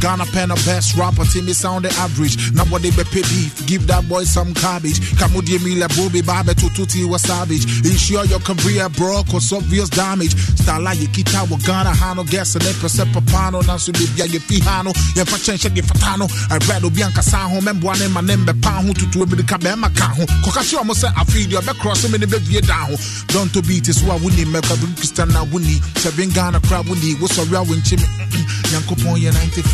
Ghana pen a best rapper, Timmy sound the average. Nobody be pay beef, give that boy some cabbage. Kamudi Mila Bobby Babe to Tutti was savage. Ensure your career bro, cause obvious damage. Stala Yikita wa Ghana Hano, guess and percent papano, Nansu Bibia Yepihano, Yafachencha Gifatano, I read Obianca Saho, Membuane, my name, Pahu to two with the Kabema Kahu. Kokasho almost said, I feed you, I cross him in the baby down. Don't to beat is what we need, Meka Christiana Winnie, Sabin Ghana crowd Winnie, what's a real win chimney. Yankopon,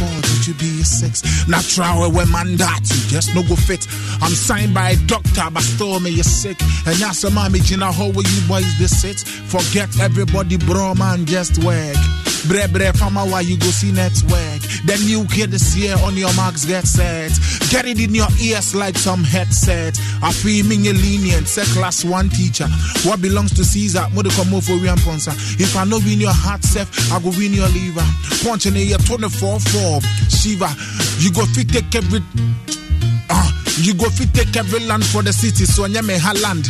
94, did you be a sex. six? Natural when man that you just no go fit. I'm signed by a doctor, but still me you sick. And yes, mommy, Gina, how will you boys this it? Forget everybody, bro, man, just work. Bre bre fama why you go see network. Then you get this year on your marks, get set. Get it in your ears like some headset. I feel me lenient, say class one teacher. What belongs to Caesar, mother come for Rian Ponsa. If I know win your heart self, I go win your liver. Punching in your 24 4. Shiva, you go fit take every uh, you go fit take every land for the city, so nyame land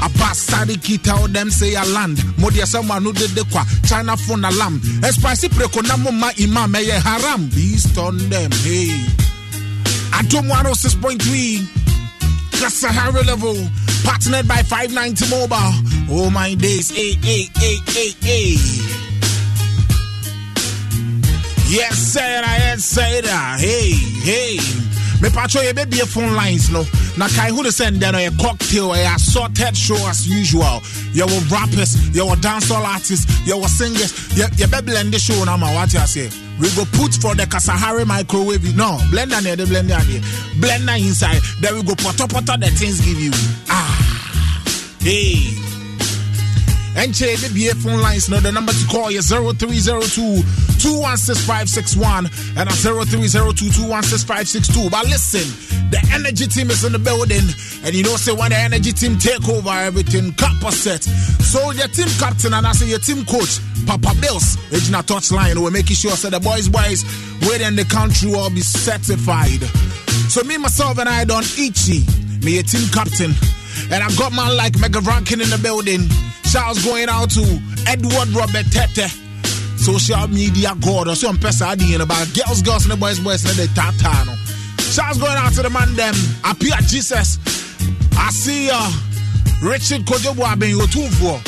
apasare kita wo them say yɛ land. Modeɛ sɛ mo ano dede kwa? China phone alarm ɛspase preko na mo ma imam eh, ɛyɛ haram. Beast on them hey. Atomu ano 6.3 a sahara level. Partnered by 590 mobile. Oh my days. Hey hey hey hey hey. Yes sir yes sir uh, hey hey mepacho baby phone lines no. Na kai who de send ndɛ no yɛ cocktail a assorted show as usual. Yɛwɔ rappers yɛwɔ dancehall artists yɛwɔ singers yɛbɛblende show no ama you say? we go put for the kasahari microwave no. Blender na the blender adeɛ blender inside then we go pɔtɔpɔtɔ the things give you. Ah. Hey. NJ, maybe phone lines. No, the number to call is 0302 216561 and 0302 216562. But listen, the energy team is in the building, and you know, say when the energy team take over everything, Kappa set. So your team captain and I say your team coach, Papa Bills, Regina touchline, we're making sure so the boys, boys, within the country will be certified. So me, myself, and I don't itchy. Me a team captain. And I got man like Mega Ranking in the building. Shouts going out to Edward Robert Tete. Social media god or some person in about girls, girls, and the boys, boys, and the tata. No. Shouts going out to the man them. Appear Jesus. I see uh Richard Kojobo Aben you two for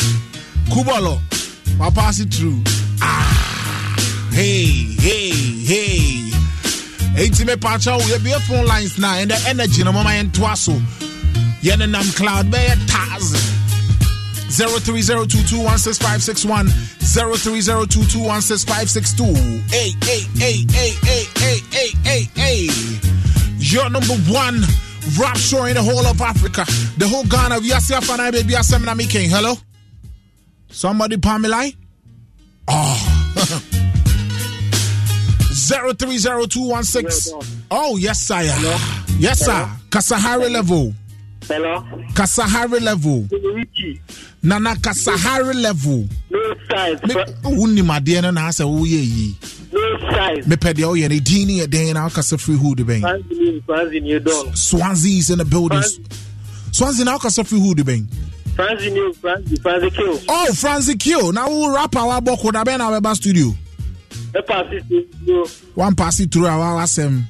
Kubalo. I pass it through. Ah hey, hey, hey. Eighty pacha we be phone lines now and the energy no mama and twaso. Yen nam cloud a thousand. 0302216561 0302216562 hey hey hey hey hey hey hey hey hey. You're number one. Rap show in the whole of Africa. The whole Ghana. We are self and I baby Asemna King. hello? Somebody Pamela oh. 030216 oh yes sir. Yes sir. Kasahari level Hello. Kasahari level. Nana Kasahari level. No size. Wunni madeɛ no na asɛ woyɛ yi. No size. Mepɛ deɛ woyɛ no din ne yɛ dɛn na wokasa firi hood bɛn. Franzi New Dawn. Swansea is in the building. Swansea na wokasa firi hood bɛn. Franzi New Franzi Franzi Kill. Oh, Franzi Kill. Na wo rapper wabɔ ko da bɛn na wɛba studio. Ɛpaasi studio. One pass it through awa wasɛm.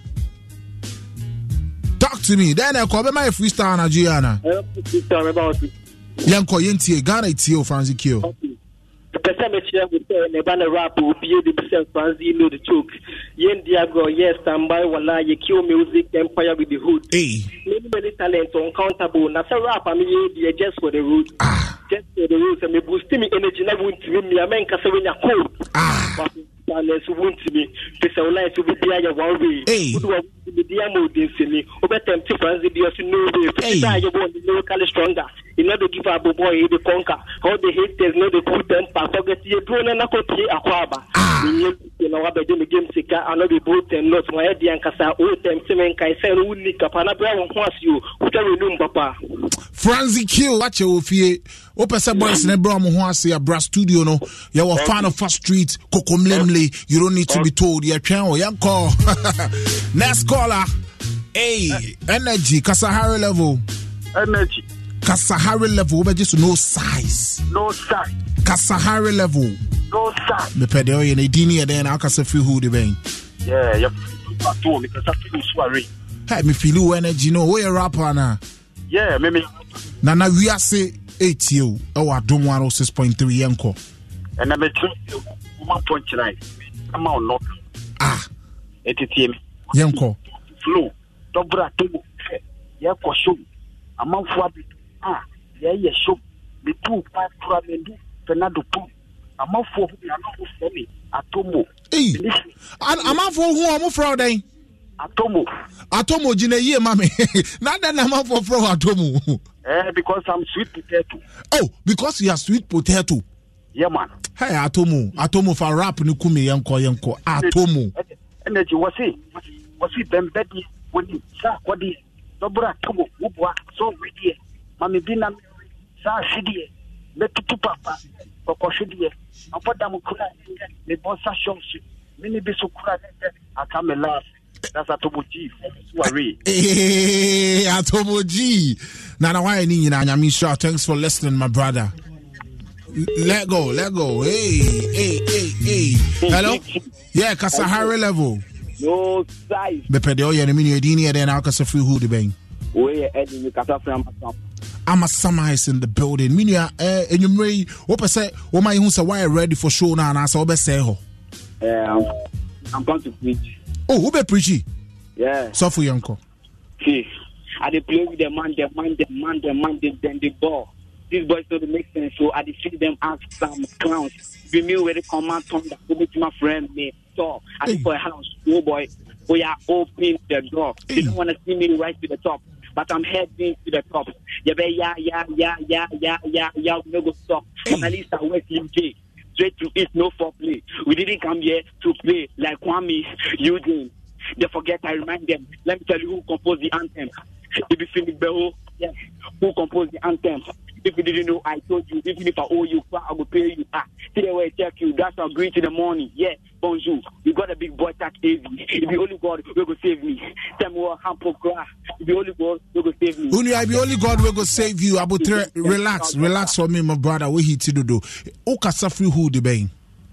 timi dɛn na ɛkɔ bɛma yɛ freestyle na gye ana. yɛnkɔ yɛntie ghana tie o fransi kio. pɛsɛ mɛkyerɛ ho sɛ ne ba ne rap obie de bi sɛ fransi no de choke yɛn di agorɔ yɛ standby wala yɛ kio music empire with the hood. many many talent uncountable na sɛ rap ami yɛ di yɛ just for the road. Just for the road sɛ mɛ boost mi energy na wuntumi mi amɛ nkasa wɛ nya cold. Ah. wafɛ talent wuntumi pɛsɛ wula yɛ so bi bi ayɛ one way. Hey. Bidi ama odinsini wobɛtɛm te franse bi ɔse no way Hey. fɛ sɛ ayɛ bɔ stronger. You know they give up boy he the conquer all ah. the haters the cool temper forget ye duro na nakɔpie akɔ aba menyɛ na wabɛgye me game sika ano be both and not. Wayɛ deɛ ankasa wo tɛm te me nkae sɛ no wonni kapa na brɛ wo ho ase o wotwa w'anum papa? Kill, wakyɛ wɔ fie wopɛ sɛ boys ne brɛ ɔmo ho ase a bra studio no. Yɛwɔ street kokomlemle you. don't need to be told. Yɛtwɛn o yɛnkɔ next caller hey energy kasahari level energy, kasahari level wobɛgye so no size no size, kasahari level no size. ɔyɛ no ɛdin ne yɛ dɛn na wokasa firi hu de bɛn Yeah, you have to because I feel sorry. Hey, mefili wo energy no woyɛ rapper anaa Yeah, maybe. na na wiase ɛtie o ɛwɔ adom 106.3 yɛnkɔ And I'm a true one point tonight. Come on, knock. ah It is him. Yɛnkɔ Flow. Dobra to yeah, for show. A month for ah, yeah, yeah, show. Me too, five for me do. Fernando too. A month for me, I'm not for me. Atomo. ei An- amanfoɔ hu ɔmo frɛ wo dɛn Atomo. atomo gyina yie ma me na dɛn na amanfoɔ frɛ wo atomo Eh, because I'm sweet potato. oh because you are sweet potato Yeah, man. hey atomo atomo fa rap no kumi yɛnkɔ yɛnkɔ atomo energy wɔse wɔse bɛmbɛdeɛ wɔni saa akɔdeɛ dɔboro atomo woboa sɛ ɔwedeɛ mame bi na saa ahwedeɛ bɛtutu papa. Kɔkɔhwedeɛ ɔbɔda mo kora mebɔ sa hyɔnso mene bi so kora eh, aka me laaf that's atomo gyi ware Hey, atomo g. Na na wayɛ ne nyinaa nyame nhyira thanks for listening my brother. Let go let go. Hey hey hey hey. Hello? yeah kasahari level no size bɛpɛ deɛ ɔyɛ no me nua ɛdin ne yɛ dɛn na wokasa firi hu de bɛn wei yɛ ɛde kasa fira ma sam ama sama is in the building. Me nua eh, enwummerɛ yi wopɛ sɛ woma sɛ woayɛ ready for show no anaasɛ wobɛsɛe hɔ um, i'm going to preach. Oh wobɛ preachi yeah. So sɔfo yɛnkɔ see i dey play with the man the man the man the man the, dem dey ball. These boys dey make sense so i see them as some clowns. Be me wey dey command thunder go my friend me so i dey Hey. for a house oh boy oh yeah open the door Hey. they don't wanna see me rise to the top but i'm heading to the top yeah yeah yeah yeah yeah yeah yeah yeah we no go stop mona lisa west uk straight to east no foreplay we didn't come here to play like Kuami Eugene they forget I remind them. Let me tell you who composed the anthem. If you Philip Beho, yes, who composed the anthem. If you didn't know, I told you. Even if I owe you, I will pay you. Ah, today where I check you. That's our greet in the morning. Yeah, bonjour. You got a big boy tack easy. If the only God will go save me. Tell me what hamper cry. If the only God will go save me. wo nua be only god wey go save you i abotrɛ relax relax for me my brother wo hiti dodo wokasa firi hu de bɛn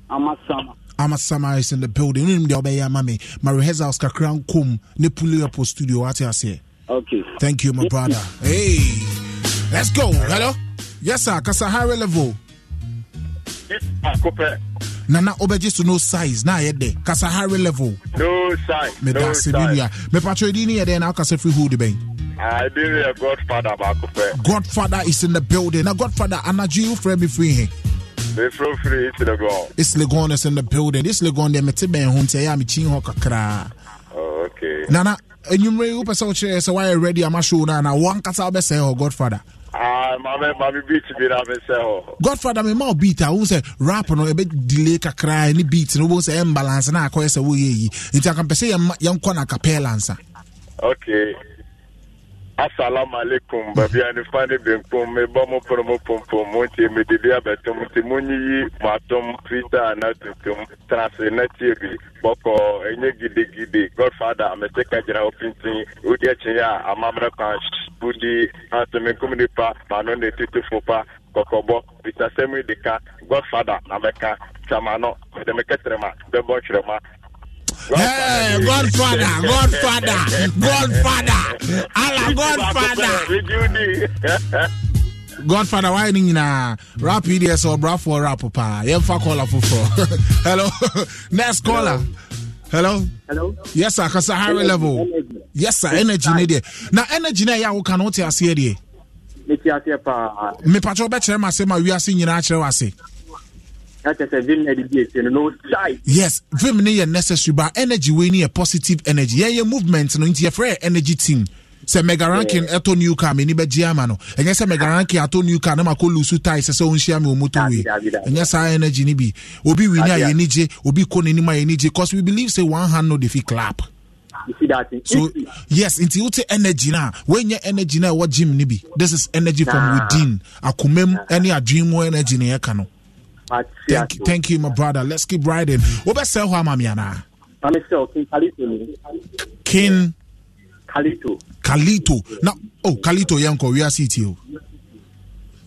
I'm a summer. ama sama is in the building wonim deɛ wobɛyɛ ama me ma rehearsals kakra nkom ne puli up wɔ studio wate aseɛ Okay. thank you my brother. Hey let's go. Hello? Yes sir. Kasahari level. Akopɛ nana wobɛgye so no size. Na ayɛ dɛ kasahari level. No size. Meda se me nua mepatwɛ ɛdi ne yɛ dɛn na wokasa firi de bɛn I didn't a godfather baako pɛ godfather is in the building. Na godfather anadwo yi wofrɛ me firi he? Mefrɛ firi iti no gɔ This Legon is in the building. This Legon, they mete bɛn ho nti ɛyɛ a mekyi hɔ kakraa. Oh, okay. Nana, yi wopɛ sɛ wokyerɛ sɛ woayɛ ready ama show no ana? Woankasa wobɛsɛe hɔ godfather? Ah mame mame beat bi na mesɛ hɔ. Godfather mema wo beat a wohu sɛ rap no ɛbɛ delay kakraa ne beat no wobɛhu sɛ ɛmbalance na akɔyɛ sɛ woyɛ yi. Nti akampɛ sɛ yɛnkɔ no acapella nsa okay assalamu alaikum baabi a nifa ne benkum mebɔ mo pono mo pompom mo nti medidi abɛtom nti monyiyi mo atom freestyle na tuntum trase na tie bi. Bɔkɔ ɛnyɛ gidigidi godfather mete ka gyina hɔ pintin wodi akyi a amammerɛ kwan wodi antomenkom nipa mano ne tutufo pa kɔkɔbɔ bisasɛm yi de ka godfather na mɛka twama no. Mede mekɛtrɛma bɛbɔ twerɛma Hey, godfather. Godfather godfather ala godfather. godfather why ne nyinaa rap yi deɛ sɛ ɔbrafoɔ rap paa yɛmfa caller foforɔ hello? Next caller. Hello? Hello? yes sir. Kasa high level. yes sir. Energy ne deɛ na energy no ɛyɛ a woka no wote aseɛ deɛ Meti aseɛ paa. mepakyɛ wobɛkyerɛ m asɛm a wiase nyinaa kyerɛ w ase yes vim ne yɛ necessary but energy wei ne yɛ positive energy. Yɛyɛ movement no nti yɛfrɛ yɛ energy team. Sɛ mega ranking ɛtɔ new car m'ani bɛgye ama no. Ɛnyɛ sɛ mega ranking atɔ new car na makɔ lusu tie sɛ sɛ wonhyia me wɔ moto wei. Ɛnyɛ saa energy no bi. Obi wini a yɛni gye obi kɔ n'anim a yɛni gye cause we believe say one hand no de fi clap. You see that thing? so yes nti wote energy no a woanyɛ energy no a ɛwɔ gym no bi. This is energy from within. Akomam ne adwen mu energy ne yɛka no Thank, thank you, my brother. Let's keep riding. What about Selwa, Hama Miana? I'm King Kalito. King Kalito. Kalito. Now, oh, Kalito, Yanko, we are CTO.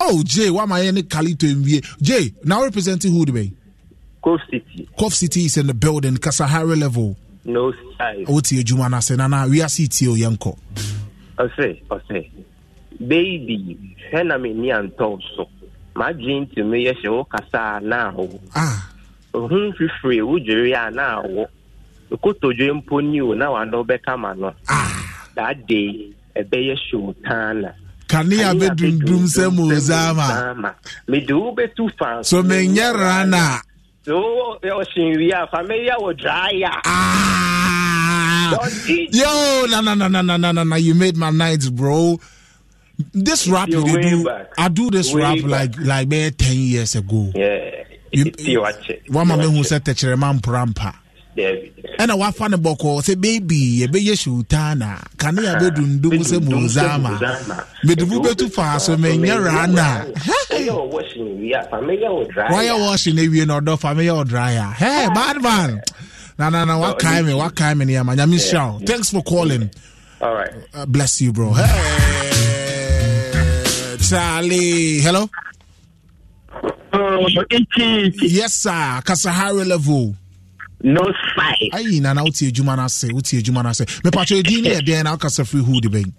oh jay why am i any kalito nwie jay now representing who today Cove City. Cove City is in the building, Kasahara level. No style. What's your Jumana Senana? We are CTO Yanko. Ose, Ose. Baby, Henamini and Tonso. My gene to me, yes, you Kasa now. Ah. Ohun fifiri wujiri a na awọ okotojo mpo ni o na wa na ọbẹ kama nọ. That day ebe yẹ show tan na. Kanea bedundum se mozama. mede wo bɛtu fa ah! So menye rana. a fa mɛyɛ wo draaya. Don't Yo, na na na na na na na na you made my night, bro. This rap You're way do, back. I do this Way rap back. like like maybe ten years ago. Yeah. You- wakyɛ. One mama Ti who wakyɛ. said techere prampa. Dabi. ɛna wafa ne bɔkɔ sɛ baby yɛbɛyɛ showtana kanea bɛdundum sɛ mozama mede wo bɛtu faa so menyɛ rana. Ɛyɛ washing wie a, fa mɛyɛ wo dry wayɛ a. wɔhye no awie na ɔdɔ fa meyɛ ɔdraya hey bad man. Na na na wakae me wakae me nneɛma. Nyame nhyira wo. Thanks for calling. All right. uh, bless you bro. Hey charlie. Hello? Yes sir. Kasahari level no side. ayi nana wotie adwuma no wotie adwuma no ase mepatwɛ din no na wokasa firi hood bɛn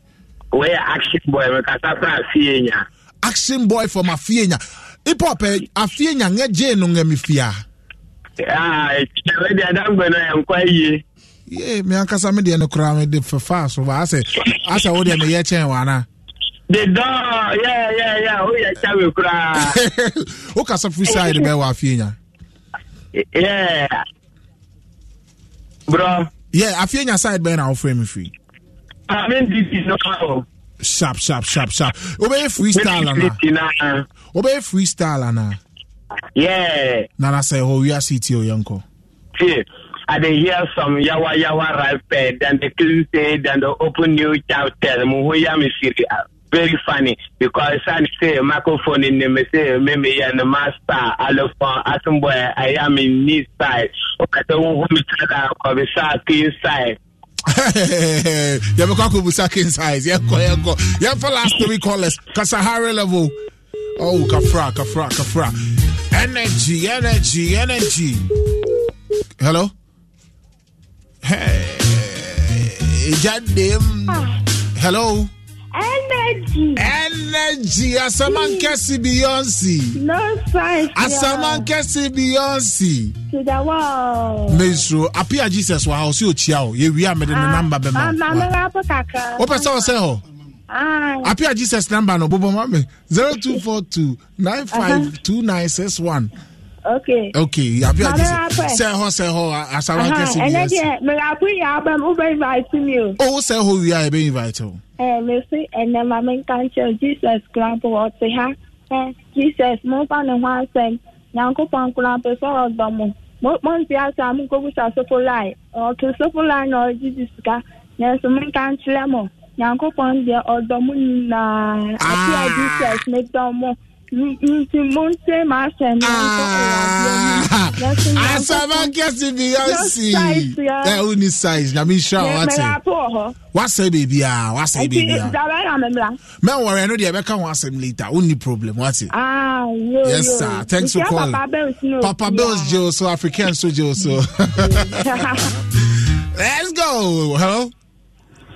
wɔyɛ action boy mekasa fra afienya action boy from afienya ipɔpɛ eh, afienya nyɛ gyee no nyɛ ah, e, e, me fia ɛdeɛ adamgbɛ no yɛnkɔ ayie ye. Me ankasa me deɛ no koraa mede fefaa so ba asɛ asɛ wodeɛ meyɛ kyɛn wɔ the door yeah yeah yeah woyɛ kyɛ me koraa wokasa firi side bɛwɔ afienya yeah. Yeah, I feel your side burn out frame free. I mean, this is not all. Sharp, sharp, sharp, sharp. Obey freestyle, Anna. Obey freestyle, Anna. Yeah. Nana say, oh, we are CTO, oh, Yanko. See, I did hear some yawa yawa rap, then the clean say, then the open new chapter, Muhoyami serial. Very funny because I say microphone in the me say me me and the master alphone atum boy I am in this side. Okay, so who me tell that of the shark inside. yɛbɛkɔ akɔbusa king size yɛnkɔ yɛnkɔ yɛmfa last three callers. Kasahare level. Oh kafra kafra kafra. Energy energy energy. Hello? Hey jadem. Ah. Hello energy. energy asamankesi beyonce. no science. asamankesi beyonce. to the world. mesro apia jesus wa ọsí òkìá o yẹ wia mẹdẹ ní namba bẹẹ ma. àmà mi wà bọ kàkà. ó pẹ sẹ ọsẹ họ. apia jesus namba nọ bọbọ mami zero two four two nine five uh-huh. two nine six one okay okay abi a jese sɛ hɔ sɛ hɔ asawa kɛse bi ɛnɛ deɛ mɛra apu yi abam o bɛ invite mi o. o sɛ hɔ wia yɛ bɛ invite o. ɛɛ mɛ si ɛnɛ maame nkankyɛn jesus kran po ɔte ha. Ɛ jesus mo fa ne ho asɛm nyanko pɔn kran po sɔrɔ dɔn mo mo mo n ti asa mo ko kusa sofo lai ɔto sofo lai na ɔdi di sika nɛɛso mo nkankyerɛ mo nyanko pɔn deɛ ɔdɔn mo nyinaa ati a jesus ne dɔn mo. Nti mo ń ṣe máa ṣe ní Ah, asaba kɛse beyonce Just size, yeah. ɛ size nyame nhyira wo mẹra wate to wɔ hɔ wasɛe beebia wasɛe nti beebia dabɛ na mɛmra mɛwɔrɛ no deɛ ɛbɛka ho asɛm later wonni problem wate ah Yes, sir. Thanks for calling. papa bills no papa so african so gye so let's go. Hello?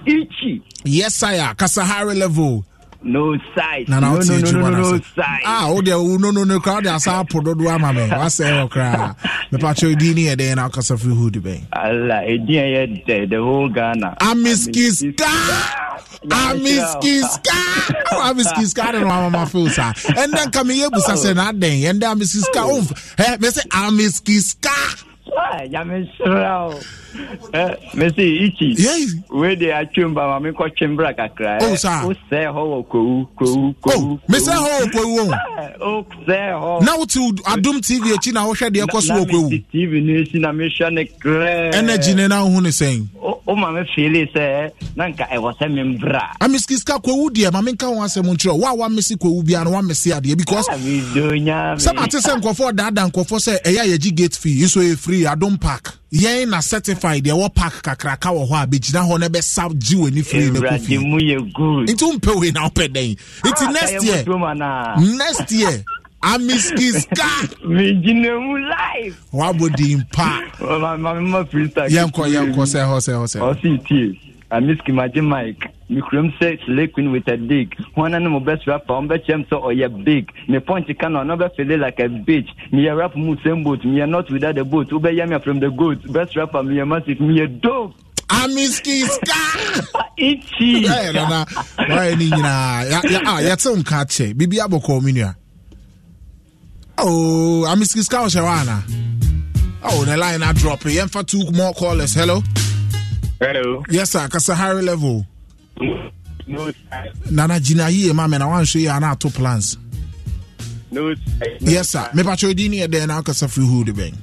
Ichi. yes sire. Kasahari level No size. na na no, wote no, no, adwuma no, no no, ase size. ah wo deɛ wo no no no kora wode asa apo dodoɔ ama me. Wasɛe wɔ koraa mepakyɛ di ne yɛ dɛn na wokasa firi hood bɛn? Allah, Edian yet dead, the whole Ghana. amiskiska amiskiska amiskiska de no amama feel saa. Ɛndɛ nka meyɛ busa sɛ na adɛn? Ɛndɛ amiskiska omf ɛ me sɛ amiskiska Ah, Yami Srao. Messi Ichi. Yei. Where they are chumba, mami ko chimbra kakra. Oh, sir. O se ho ko ko ko. o me sɛ hɔ wɔ kwawu wɔ O se ho. na wote adom tv akyi na wohwɛ deɛ ɛkɔ so wɔ kwawu TV ne si na me hwɛ ne krɛ. energy ne na wohu ne sɛn O o ma me feel sɛ na nka ɛwɔ sɛ me mbra. amiskiska kwawu deɛ ma menka ho asɛm nkyerɛ wo a woamese kwawu biara no woamese adeɛ because Ah, me do nya. sɛ mate sɛ nkɔfoɔ daadaa nkɔfoɔ sɛ ɛyɛ a yɛgye gate fee yi so yɛ free adom park yɛn na certified deɛ wɔ park kakraka wɔ hɔ a bɛgyina hɔ na ɛbɛsa gye na Ewurade fie mu yɛ good. nti wompɛ wei na wopɛ dɛn nti Ah, next year na. next year amiskiska Me gyina mu live. wabɔ din pa yɛnkɔ yɛnkɔ sɛ hɔ sɛ hɔ sɛ hɔ. Amiski magye mike me kurom sɛ slay queen with a dig. Hɔna ne mo best rapper ɔmbɛkyɛm sɛ ɔyɛ big. Me point ka no ɔno bɛfele like a bitch? Meyɛ rap mu same boat. Meyɛ not without the boat. Wobɛyɛ me from the goat. Best rapper meyɛ massive meyɛ dope. Amiskiska ichi ɛyɛ nana wayɛ ne nyinaa yɛte wo nka kyɛ biribi abɔkɔɔ me nua oh amiskiska wohyɛ hɔ ana oh ne line adrop yɛmfa two more callers. Hello Hello. yes sir kasa high level No size. nana gyina yie ma me na woanhwɛ yie ana ato plans No size. yes sir mepakyɛ odi ne yɛ dɛn na wokasa firi hood bɛn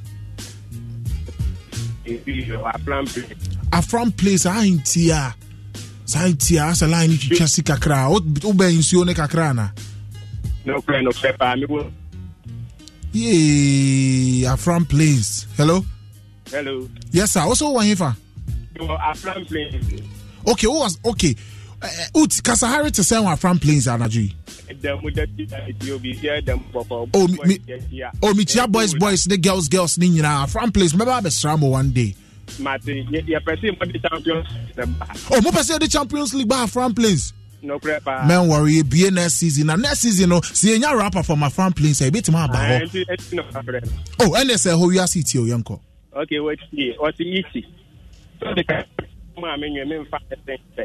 afram place a nti a saa nti a asɛ line no twitwa si kakra a wo- wobɛn nsuo ne kakra ana No cry, no cry, pa. Me wo- Yay, Afram Plains. Hello? Hello. Yes, sir. Also, one You are Okay, who was okay? Uh, Ut Kasahari to send Afram Plains, Anaji. Them with the Ethiopia, yeah, them papa. Oh, me- me- Oh, Michia boys, boys, the girls, girls, Nina. Afram Plains. Remember, I Sramo one day. You perceive what the champions. Oh, mo pese the Champions League by Afram Plains. No cry, pa. Man, worry, be next season. And next season, no, see any rapper from Afram Plains. I bet him about. Ah, enti- enti no, my friend. Oh, and they say, how we are city, oh, yanko. Okay, wait here. What's the easy? So the ma me nwe me mfa ɛsɛn sɛ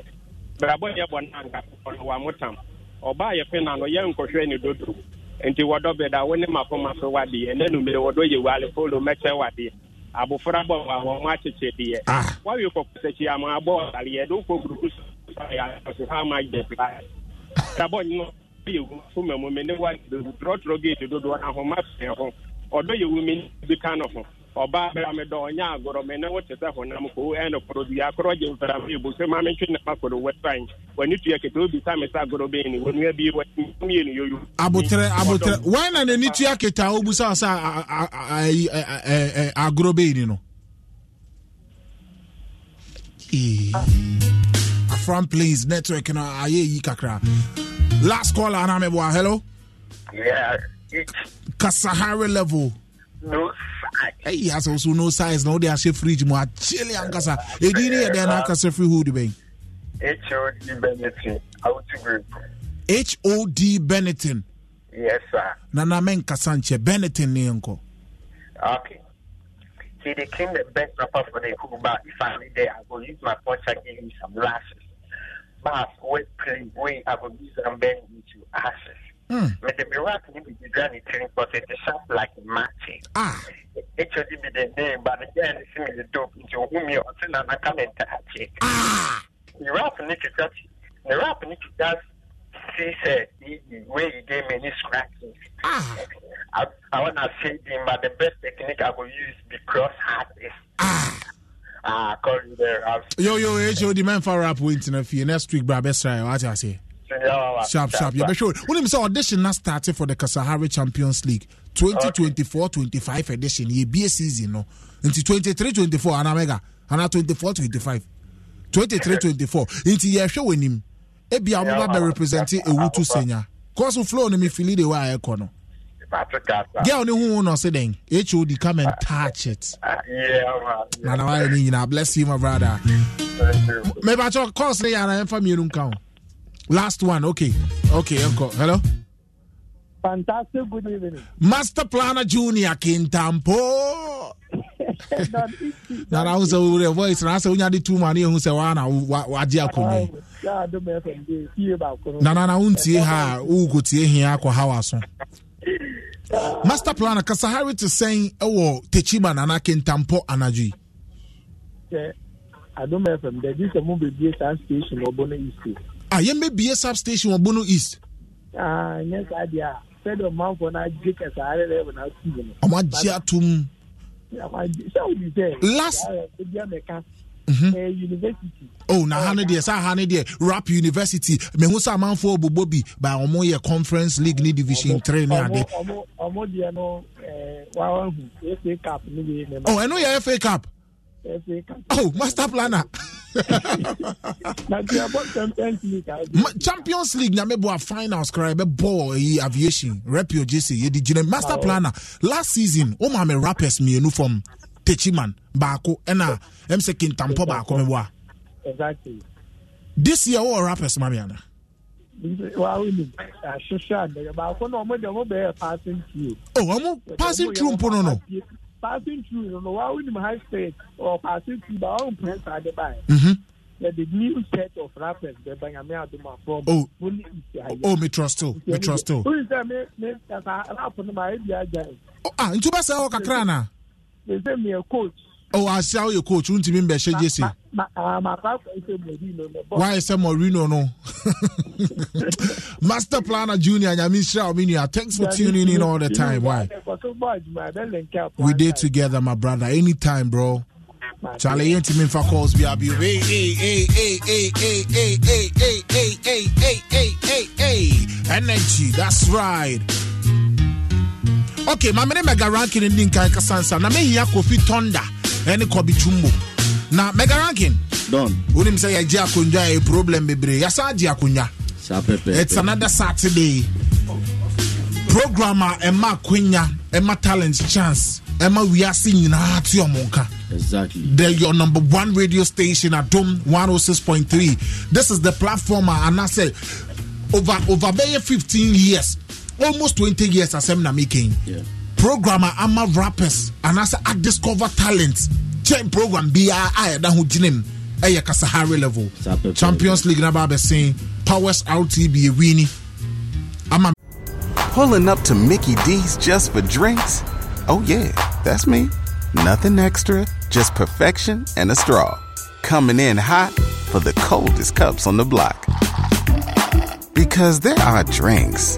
brabɔ yɛ bɔ nanka ɔno wa motam ɔbaa yɛ fɛ na no yɛ nkɔhwɛ ne dodo nti wɔdɔ bɛ da wo ne mapoma so wadeɛ ɛnɛ numere wɔdɔ yɛ wale polo mɛkyɛ wadeɛ. Abofra bɔ wa wɔn akyekyɛ deɛ wawie kɔ sɛkyi ama abɔ de wokɔ gurupu so yɛ ɔso ha ma gye pla brabɔ no yɛ wu so ma mu me ne wa trɔtrɔ gate dodo ahoma fɛ ho. Ɔdɔ yɛ wu me bi ka no ho ɔbaa bɛrɛ mi dɔ ɔnya agorɔ mɛ ne wote sɛ honam ko ɛna koro bi akorɔ gye mfra mi ebu sɛ maame ntwi ne ma koro wɛtran wani tuya kete obi sa mi sa agorɔ bɛyi ni wɔnua bi wɔ mmienu yoyo. abotrɛ abotrɛ wɔn na n'ani tua keta a obusa sɛ a- a- a- ayi, ɛ- ɛ- ɛ- ɛ- agorɔ bɛyi ni no. Ee. Afram Plains network no ayɛ yi kakra. Last caller ana mɛ bɔ a hello. Yeah, it's Kasahari level. No size. Ɛyi asɛ so no size na o de ahyɛ fridge mu akyele ankasa. Edi ni yɛ dɛ na akasa free hood bɛn. H.O.D. Benetton, out group. H O D Benetton. Yes, sir. Nana mɛ nkasa nkyɛ Benetton ne yɛn. Okay. See, they came the best rapper for the Kuba. If I need there, I will use my punch and give you some lashes. But wait, play, wait, I will use them bend into ashes. Hmm. But the Iraq need to be granny training, but it's sharp like a matching. Ah. HOD be the name, but again, it's me the dope into whom you are saying, I come and touch it. Ah. The rap to touch The rap to just see, say, the way he gave me any scratches. Ah. I, I want to say him, but the best technique I will use be cross artist. Ah. Ah, call you there. Yo yo H O D man for rap win tina fie next week bra best try what I say. Sharp, sharp. Yeah, but sure. When you say audition, that started for the Kasahari Champions League 2024 25 edition. yeah be a season, no? Into 23 24, Anamega, Ana 24 25. 23 24. Into ye show in him. Ebi Amaba be representing Ewutu Senya. Cause of flow, me feel the way I corner. Girl, the one was saying, HOD, come and touch it. Yeah, man. Now, I mean, bless you, my brother. Maybe I talk constantly and I'm from your eh, count. Last one, okay. Okay, Uncle. Hello? Fantastic, good evening. Master Planner Junior Kintampo. na na ahụ sị were voice na asị onye adị tu ma n'ihu sị wa na waji akwụnye na na na ntie ha ugwu tie ihe akwa ha waso master plan kasa hari te sɛn ɛwɔ techiba nana kentampɔ anadwo yi adom fm dadi sɛ mobɛbie saa station ɔbɔ no isi a yɛmmɛbie substation wɔ bono east Ah, nyɛ saa deɛ a sɛdeɛ ɔmanfoɔ no agye kɛsaare dɛ wɔ n'asi no. ɔmo agye atom Sɛ wodi sɛ. Last- Ebi amɛka. Ɛɛ university. oh na ha no deɛ sɛ ha no deɛ rap university mehu sɛ amanfoɔ bobɔ bi ba ɔmo yɛ conference league ne division 3 ne ade Ɔmo deɛ no ɛɛ wawa hu FA cup ne bi ne ma. oh ɛno yɛ FA cup. Oh master planner. Champions league a. Ma- champions league nyame boa finals kora yɛbɛbɔ ɛyi aviation repio jc yɛde gyina master planner. Last season woma me rappers mmienu fam techiman baako ɛna ɛm sɛ kintampɔ baako meboa Exactly. this year wowɔ rappers ma me ana wawo nim ahyehyɛ adɛgɛ baako na ɔmo de ɔmo bɛyɛ passing through. oh ɔmo passing through mpo no no passing through no wa wonim high speed or passing through ba ɔn pɛn sa de ba the new set of rappers bɛ ba nyame adoma fɔm. o o trust o mi trust o. o yi sɛ mi mi kasa rap no ma ebi aja ah ntuba sɛ ɔ kakra coach oh asia woyɛ coach wontumi mbɛhyɛ ah, me bɔ. why sɛ morino no master planner junior nyame nhyira wo me nua thanks for tuning in all the time why we did together my brother anytime bro Charlie yɛntumi mfa calls bi abio hey, hey, hey, hey, hey, hey, hey, hey, hey, hey, hey, hey, hey, hey, hey. energy that's right okay ma mene mega ranking ndi nkan kasansa na mehia kofi tonda ɛne kɔbi tumbo na mega ranking Don, wonim sɛ yɛgye akonnwa ɛyɛ problem bebree yɛsa agye akonnwa it's another saturday program a ɛma akwanya ɛma talent chance ɛma wiase nyinaa te ɔmo nka Exactly. the your number one radio station at Dome 106.3. This is the platform and I say over over bɛyɛ 15 years, almost 20 years I'm making. Yeah. Programmer ama rappers and I say I discover talent. Chain program bi a a yɛda ho gyina mu ɛyɛ Kasahari level. Saa pɛpɛ. Champions League na ba abɛsen Powers RTB ewini. Ama Pulling up to Mickey D's just for drinks? Oh, yeah, that's me. Nothing extra, just perfection and a straw. Coming in hot for the coldest cups on the block. Because there are drinks,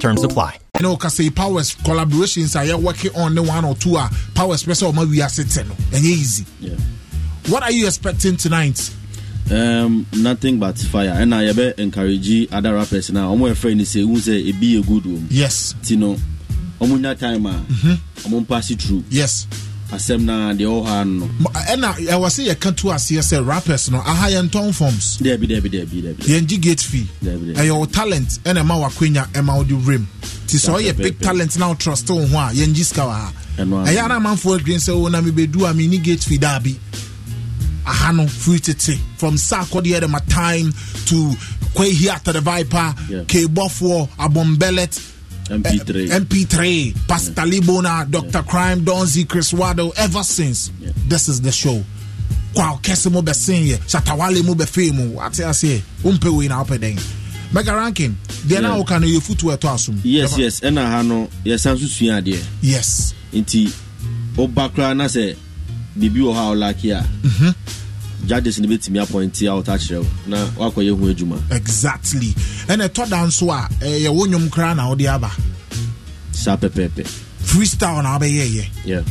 Terms apply. You know, cause the powers collaborations are working on the one or two are powers special we are sitting and easy. Yeah. What are you expecting tonight? Um, nothing but fire. And I be encourage other rappers now. I'm afraid friend say who say be a good one. Yes. You know, I'm on that time. I'm pass it through. Yes. Asɛm na deɛ ɔwɔ ha no. Ɛna ɛwɔ sɛ yɛka to aseɛ sɛ rappers no aha yɛntɔn forms. Dɛbi dɛbi dɛbi dɛbi yɛngye gate fee. Dabi, dabi. ɛyɛ wo talent ɛna ɛma wakwanya ɛma wode rem. Nti sɛ ɔyɛ big talent na wotrust wo ho a yɛngye sika wɔ ha. Ɛyɛ ana amanfoɔ adwen sɛ wo na mebɛdu a menni gate fee daa bi aha no firi tete. From sa akɔdeɛ de ma time to kwahi ata the viper Yeah. kbɔfoɔ abɔmbelet mp3 eh, mp3 pastor libona dr crime donzi chris wado ever since Yeah. this is the show. Kwa kɛse mu bɛsen yɛ Shatta Wale mu bɛfee mu ate aseɛ wompɛ wei na wopɛ dɛn mega ranking deɛ na Yeah. woka no yɛfutu ɛtɔ asom yes yes ɛna ha no yɛsan so sua adeɛ yes. Nti woba koraa na sɛ biribi wɔ hɔ a wolake a. judges no bɛtumi apɔinte a wɔta kyerɛ wo na woakɔyɛ ho adwuma exactly. Ɛna ɛtɔ da nso a ɛyɛ wo nnwom koraa na wode aba? Saa pɛpɛɛpɛ freestyle na wobɛyɛyɛ yeah.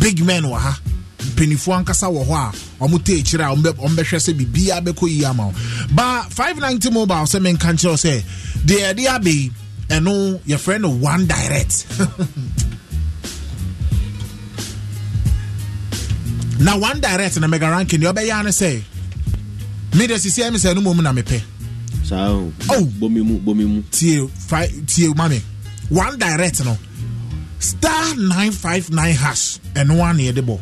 big men wɔ ha. Mpanimfoɔ ankasa wɔ hɔ a ɔmo te akyire a ɔmbɛ- ɔmbɛhwɛ sɛ biribiaa bɛkɔ yie ama wo ba 590 mobile sɛ menka nkyerɛ wo sɛ deɛ ɛde abɛ yi ɛno yɛfrɛ no one direct na one direct na mega ranking deɛ ɔbɛyɛ ne sɛ mede sisiɛ me sɛ no mmom na mepɛ saa o Oh. bomi mu bomi mu. Tie fi tie mami. One direct no. Star nine five nine hash ɛno one na yɛde bɔ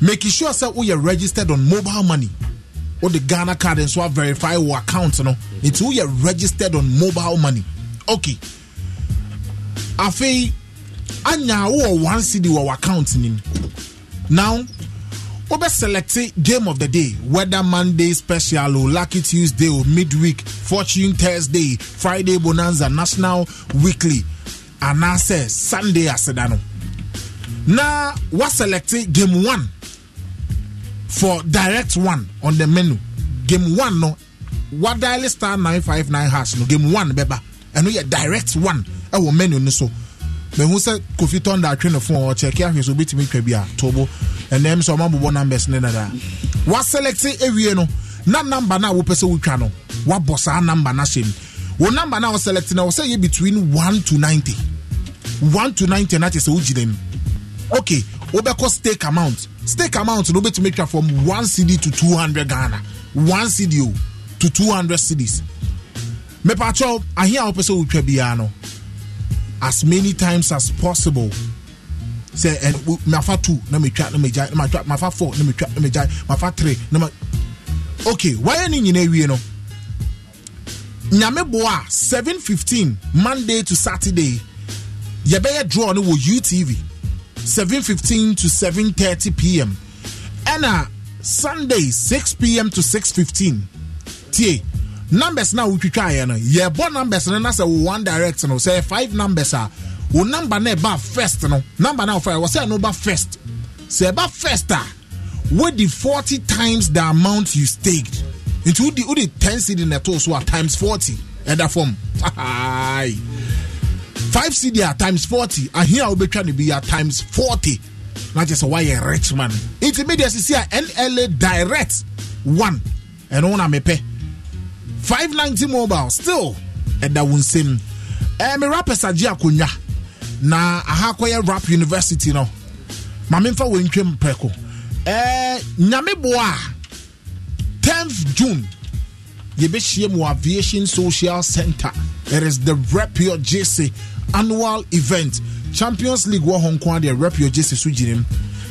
making sure sɛ woyɛ registered on mobile money. Wode ghana card nso verify wɔ account no. Nti woyɛ registered on mobile money. Okay afei anya wowɔ one cd wɔ wɔ account nim now wobɛ select game of the day whether monday special o lucky tuesday o midweek fortune thursday friday bonanza national weekly anaasɛ sunday aseda no na waselect game one for direct one on the menu. Game one no. Wadiale star 959 hash no. Game one bɛba ɛno yɛ direct one. Ɛwɔ menu no so mehu sɛ kofi tɔnda atwe ne fon ɔkyɛke ahwɛ so obɛtumi twa bi a tobo ɛnɛm sɛ ɔma bobɔ numbers ne dada. Waselect awie no na number no a wopɛ sɛ wotwa no wabɔ saa number no ahyɛ mu. Wo number no a woselect no wɔ sɛ yɛ between 1 to 90 1 to 90 na kyɛ sɛ wogyina mu. Okay wobɛkɔ stake amount. Stake amount no wobɛtumi twa from 1 cd to 200 ghana. 1 cd o to 200 cds mepakyɛw ahia a wopɛ sɛ wotwa biara no as many times as possible. Sɛ ɛn- mafa two na metwa na megyae na matwa mafa four let me na metwa na megyae mafa three na ma okay wayɛ ne nyinaa wie no? Nyame boa a 715 monday to saturday. Yɛbɛyɛ draw no wɔ utv 715 to 730 pm ɛna uh, sunday 6 pm to 615 tie numbers na wotwitwaeɛ no yɛbɔ numbers no na sɛ wo one direct no sɛ five numbers a wo number na ɛba first no number na wofa wɔ sɛ ɛno ba first. Sɛ ɛba first a wodi 40 times the amount you staked. Nti wodi wodi 10 cd na ɛtoo so a times 40 ɛda fam. 5 cd a times 40 ahia a wobɛtwa no bi a times 40 na kyɛ sɛ woayɛ rich man. Nti media sisi a nla direct 1 ɛno na mepɛ 590 mobile. Still ɛda wo nsɛm eh, me rappers agye akonnwa na aha kɔyɛ rap university no. Ma memfa wɔntwam prɛko eh, nyame boa. A 10th june. Yɛbɛhyia mu aviation social center. It is the rep your jc annual event. Champions league wɔ hɔ nko adeɛ rep your jc so gyina mu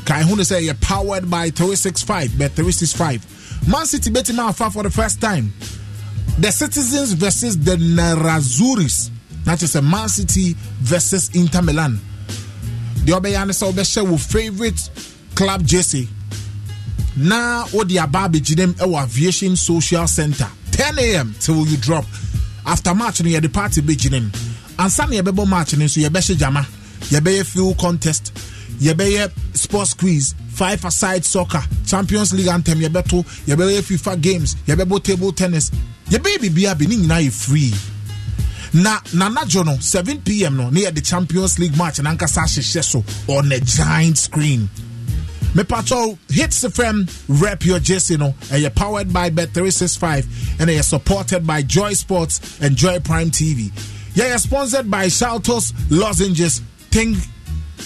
kae ho no sɛ yɛ powered by 365 bet 365 man city bɛtumi afa for the first time the citizens versus the narazuris na kyerɛ sɛ man city versus inter milan. Deɛ ɔbɛyɛ ne sɛ wobɛhyɛ wo favorite club jc na wode aba abɛgyina mu ɛwɔ aviation social center. 10am till you drop. After match no yɛde party bɛgyina mu ansa na yɛbɛbɔ match no nso yɛbɛhyɛ gyama yɛbɛyɛ field contest. Yɛbɛyɛ sports quiz. Five aside soccer. Champions league anthem. Yɛbɛto yɛbɛyɛ fifa games. Yɛbɛbɔ table tennis yɛbɛyɛ biribiaa bi ne nyinaa yɛ free. Na nanadwo no 7pm no ne yɛde champions league match nankasa ahyehyɛ so on a giant screen. Mepacho hits fm rep your jesse no ɛyɛ powered by bet 365 and ɛyɛ supported by joy sports and joy prime tv yɛyɛ sponsored by shaltos lozenges think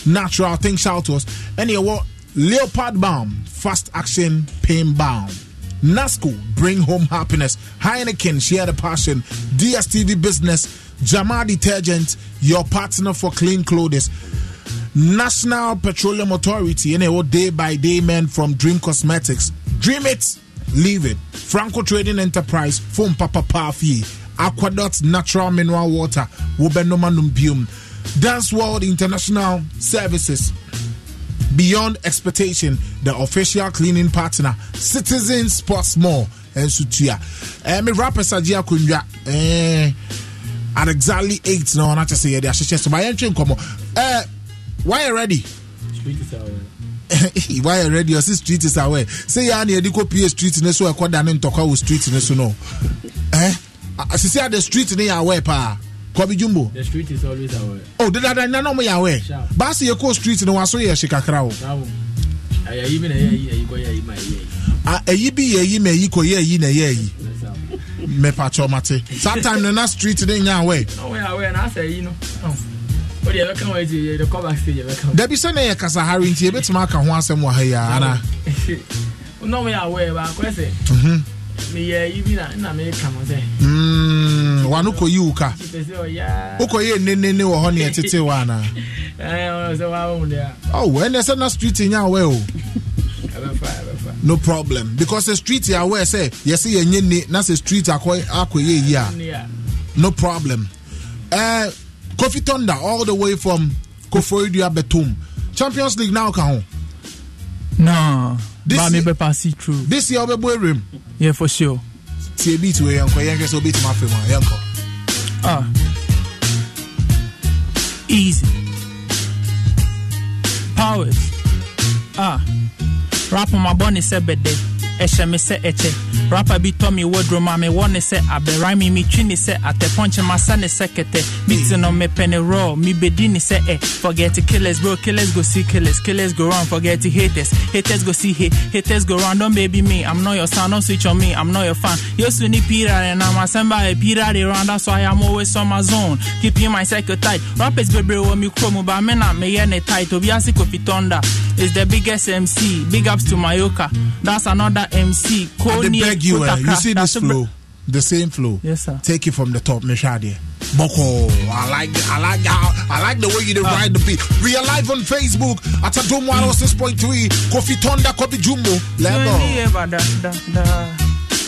natural think shaltos and yɛwɔ leopard balm fast action pain balm nasco bring home happiness heineken share the passion dstv business Jama Detergent, your partner for clean clothes. National Petroleum Authority, and a day by day man from Dream Cosmetics. Dream it, leave it. Franco Trading Enterprise, Phone Papa Pafi, Aqueduct Natural Mineral Water, Wobenomanum Bium, Dance World International Services. Beyond expectation, the official cleaning partner, Citizen Sports Mall, and Sutia. Eh, me rapper Sajia Kunja. Eh, at exactly eight na ɔna kyɛ sɛ yɛde ahyehyɛ so mayɛntwe nkɔmmɔ uh, why ready why ready ɔse street is aware sɛ yɛa ne yɛde kɔpie street ne so ɛkɔda ne ntɔkwa wɔ street ne so no eh? sisi a the street ne yɛ aware paa Kobi Jumbo. The street is always aware. Oh, did I know no me aware? Basi yeko street no waso ye shikakra o. Ayi bi na ye yi ko ye yi ma ye. Ah, ayi bi ye yi ma yi ko ye yi na ye yi mepatwɔ mate saa time no na street ne nya awɛ dabi sɛ ne yɛ kasahare nti yɛbɛtumi aka ho asɛm wɔ ha yi a ana wano kɔyi wo ka wokɔyɛ nnenne wɔ hɔ ne ɛtete wɔ anaa ɛnɛ sɛ na street nya awɛ o. No problem. Because the street aware sɛ yɛsɛ yɛnyɛ ne na sɛ street akɔ akɔyɛ yi a no problem. Uh, kofi thunder all the way from koforidua betom champions league now ka ho no see through. this year wobɛbɔ awuram yeah for sure tie beat wei yɛnkɔ yɛnhwɛ sɛ wobɛtumi afei mu a yɛnkɔ easy. Powers. Ah. Rap my bɔne sɛ bɛdɛ ɛhyɛ me sɛ ɛkyɛ rapper bi tɔ me wardrobe a mewɔ ne sɛ abɛrae me metwi ne sɛ atɛpɔnkye masa ne sɛ kɛtɛ biti no mepɛ ne raw mebɛdi ne sɛ ɛ forget killers bro killers go see killers killers go round forget to haters. Haters go see hate haters go round don't baby me. I'm not your son don't switch on me I'm not your fan. Yosu ni pira and I'm a samba a pira de round that's why I'm always on my zone. Keeping my cycle tight. Rappers baby want me chrome but me not me ne tight obiasi kofi thunder is the biggest MC big ups to Mayoka. That's another MC Kony beg you, uh, you see this flow, the same flow. Yes, sir. Take it from the top, Meshadi. Boko, I like, I like how, I like the way you uh, ride the beat. We are live on Facebook at Adom 106.3, Kofi Tonda, Kofi Jumbo. Level.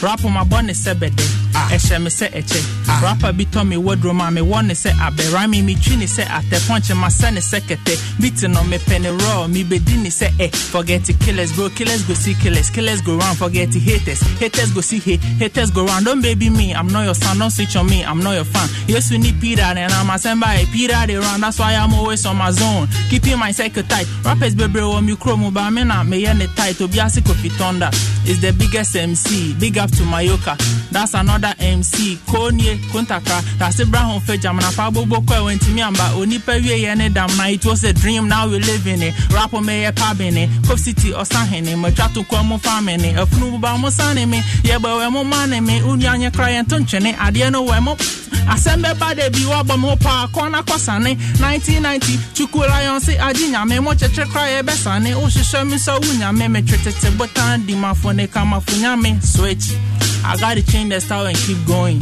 Rap on my bonnet sebede. Ah. ɛhyɛ me sɛ ɛkyɛ rapper bi tɔ me wardrobe a mewɔ ne sɛ abɛra me metwi ne sɛ atɛpɔnkye masɛ ne sɛ kɛtɛ beat no mepɛ ne raw mebɛdi ne sɛ ɛ forget killers bro killers go see killers. Killers go round forget haters. Haters go see hate haters go round. Don't baby me I'm not your son. Don't switch on me I'm not your fan. Yes we need Peter and I'm a send by Peter they run that's why I'm always on my zone. Keeping my cycle tight. Rappers baby want me chrome but me not me ne tight. Obiasi Kofi Thunder. Is the biggest MC big up to Mayoka that's another mc konie kontaka dase bra ho fa jam na fa bobo kwa wantimi amba onipa wie ne dam na it was a dream now we live in it. Rap me ye cabin cop city osahene matwa to kwa mo famine afunu ba mo sane me ye ba we mo mane me unu anye kra ye to nchene ade no we mo asɛm bɛba da bi wɔbɔ mo paa kɔna kɔsane 1990 chukwu lion se agye nyame mo kyekyere kora yɛbɛsane wohyehyɛ me sɛ wo nyame metwe tete botan kamafo nyame switch. I gotta change the style and keep going.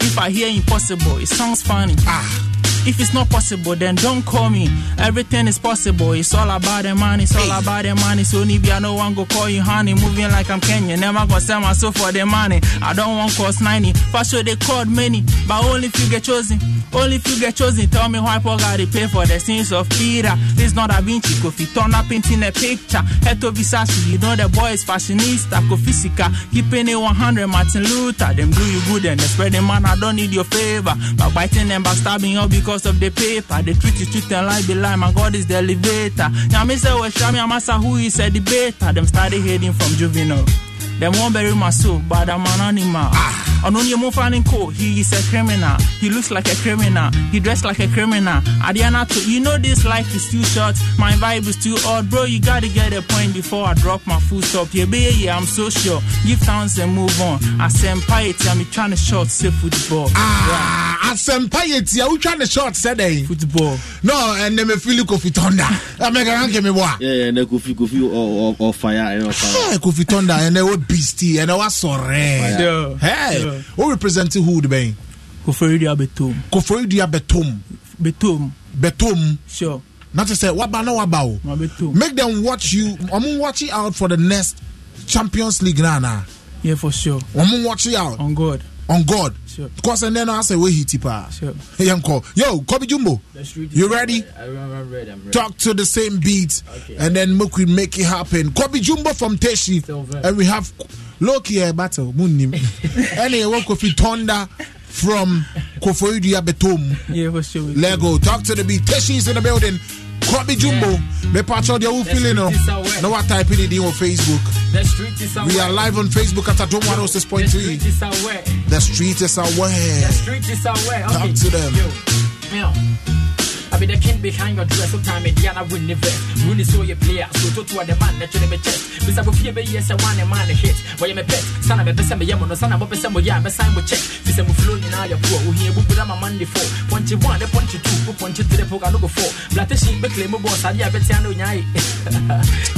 If I hear impossible, it sounds funny. Ah. If it's not possible, then don't call me. Everything is possible. It's all about the money. It's all about the money. So Nibia, no one go call you honey. Moving like I'm Kenyan. Never gonna sell myself for the money. I don't want cost 90. For sure they called many, but only if you get chosen. Only if you get chosen. Tell me why Paul got to pay for the sins of Peter. This not a Vinci. Kofi turn up painting a picture. Head to Versace. You know the boy is fashionista. Kofisika. Keeping it 100. Martin Luther. Them do you good and they spread the man. I don't need your favor. But biting and backstabbing you because of the paper. The truth is truth and lie be lie. My God is the elevator. Nyame say we shami amasa who is a debater. Them started heading from juvenile. Them won't bury my soul, but I'm an animal. Ah. ɔno ne mu fa ne nko he is a criminal. He looks like a criminal. He dressed like a criminal. Adeɛ to you know this life is too short. My vibe is too odd. Bro you gotta get a point before i drop my full stop. Yɛbɛyɛ yeah. i'm so sure. Give thanks and move on. Asɛmpa yɛ tia me trying to short say football. Ah, asɛmpa yɛ tia wotwa ne short sɛ dɛn football. No ɛnɛ mefili kofi tɔnda amɛkaranke me boa Yeah, and Kofi Kofi or, or, or fire, or fire. Hey, kofi tɔnda ɛnɛ wo beastie ɛnɛ wasɔrɛ Sure. hey Sure. wo represent who de bɛn koforidua bɛtom koforidua bɛtom bɛtom bɛtom sure. Na te sɛ waba na waba o. Ma make them watch you. I'm watching out for the next champions league na ana yeah for sure. I'm watching out. On god. On god Sure. because ɛnɛ no asɛ wehiti paa Sure. yɛnkɔ yo kobi jumbo You ready? I'm, I'm ready. I'm ready. talk to the same beat Okay. and then make we make it happen kobi jumbo from teshi and we have loki air battle munim ɛne yɛwɔ kofi tonda from koforidua betom yeah for sure lego talk to the beat teshi is in the building kobi jumbo me patch deɛ wo feeling no street is aware. na watype it in on facebook The street is aware. we are live on facebook at adom The street 106.3 is aware. the street is The aware street is aware. Okay. Talk to them. Yo, yo. I be the king behind your dress. So time Indiana win the vest. Rooney saw your player. So to to the man that you me chest. Bisa bu fie be yes a one man a hit. Why you me pet? Sana me pesa me yamo no sana bo pesa mo ya me sign with check. Bisa mu flow ni na ya poor. Wo here bu ma man for. Punch one, the punch two, punch three, poka no go four. Blatte sheep be claim boss. Adi a beti ano nyai.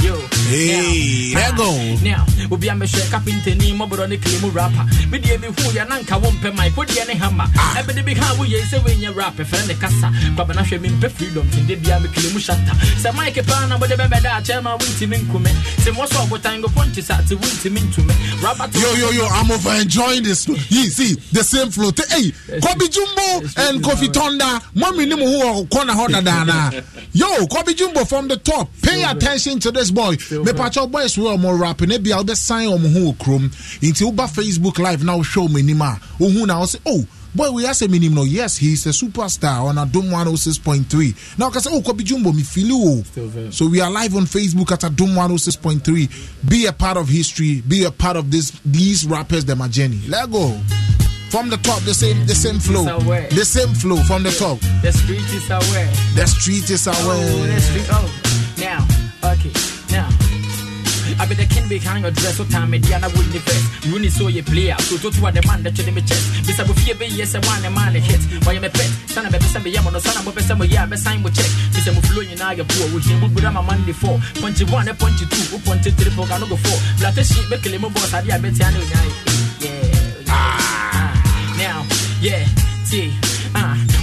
Yo. Hey, go. Now, obi a mehwɛ kapenta ni mɔborɔ ne claim rapper medeɛ mehu yɛ na nka wompɛ mic wodeɛ ne hama ɛbɛde bi ha woyɛ sɛ wonyɛ rap ɛfrɛ ne kasa kwabana hwɛ mempɛ freedom tinde bia mekele mu shata sɛ mic paa na wode bɛbɛda akyɛ ma wontimi nkume sɛ mmɔ sɛ ɔbotan go pɔnkye sa te wontimi ntume rapper Yo, yo, yo, I'm over enjoying this. You see, the same flow. Hey, Kobe Jumbo and Kofi Tonda. Mommy Nimu who are corner hoda dana. Uh, yo, Kobe Jumbo from the top. Pay attention to this boy. Me pacho boys we are more rapping. Maybe I'll be sign on who chrome. Into Uber Facebook Live now show me Nima. Who now say, oh, boy, we ask him no. Yes, he's a superstar on Adom 106.3. Now, because oh, Jumbo, me feel you. Oh. So we are live on Facebook at Adom 106.3. Be a part of history. Be a part of this these rappers, them a journey. Let go. From the top, the same the same flow. The same flow from the top. the street is aware The street is Oh, the street. Oh, now, okay, now. I be the king behind your dress, so time Diana win the. Rooney saw your player, so to to the man that you me chest. Bisa bu fie be yes, a one a man a hit. Why you me pet? Sana be pesa me yamo no sana bo pesa mo ya be sign mo check. Bisa mo flow you na your poor, we him bu ma man the four. Punch one, a punch two, punch three, four, go four. Blatte sheep be kill him boss, I bet you know. Yeah. Now, yeah, see, ah,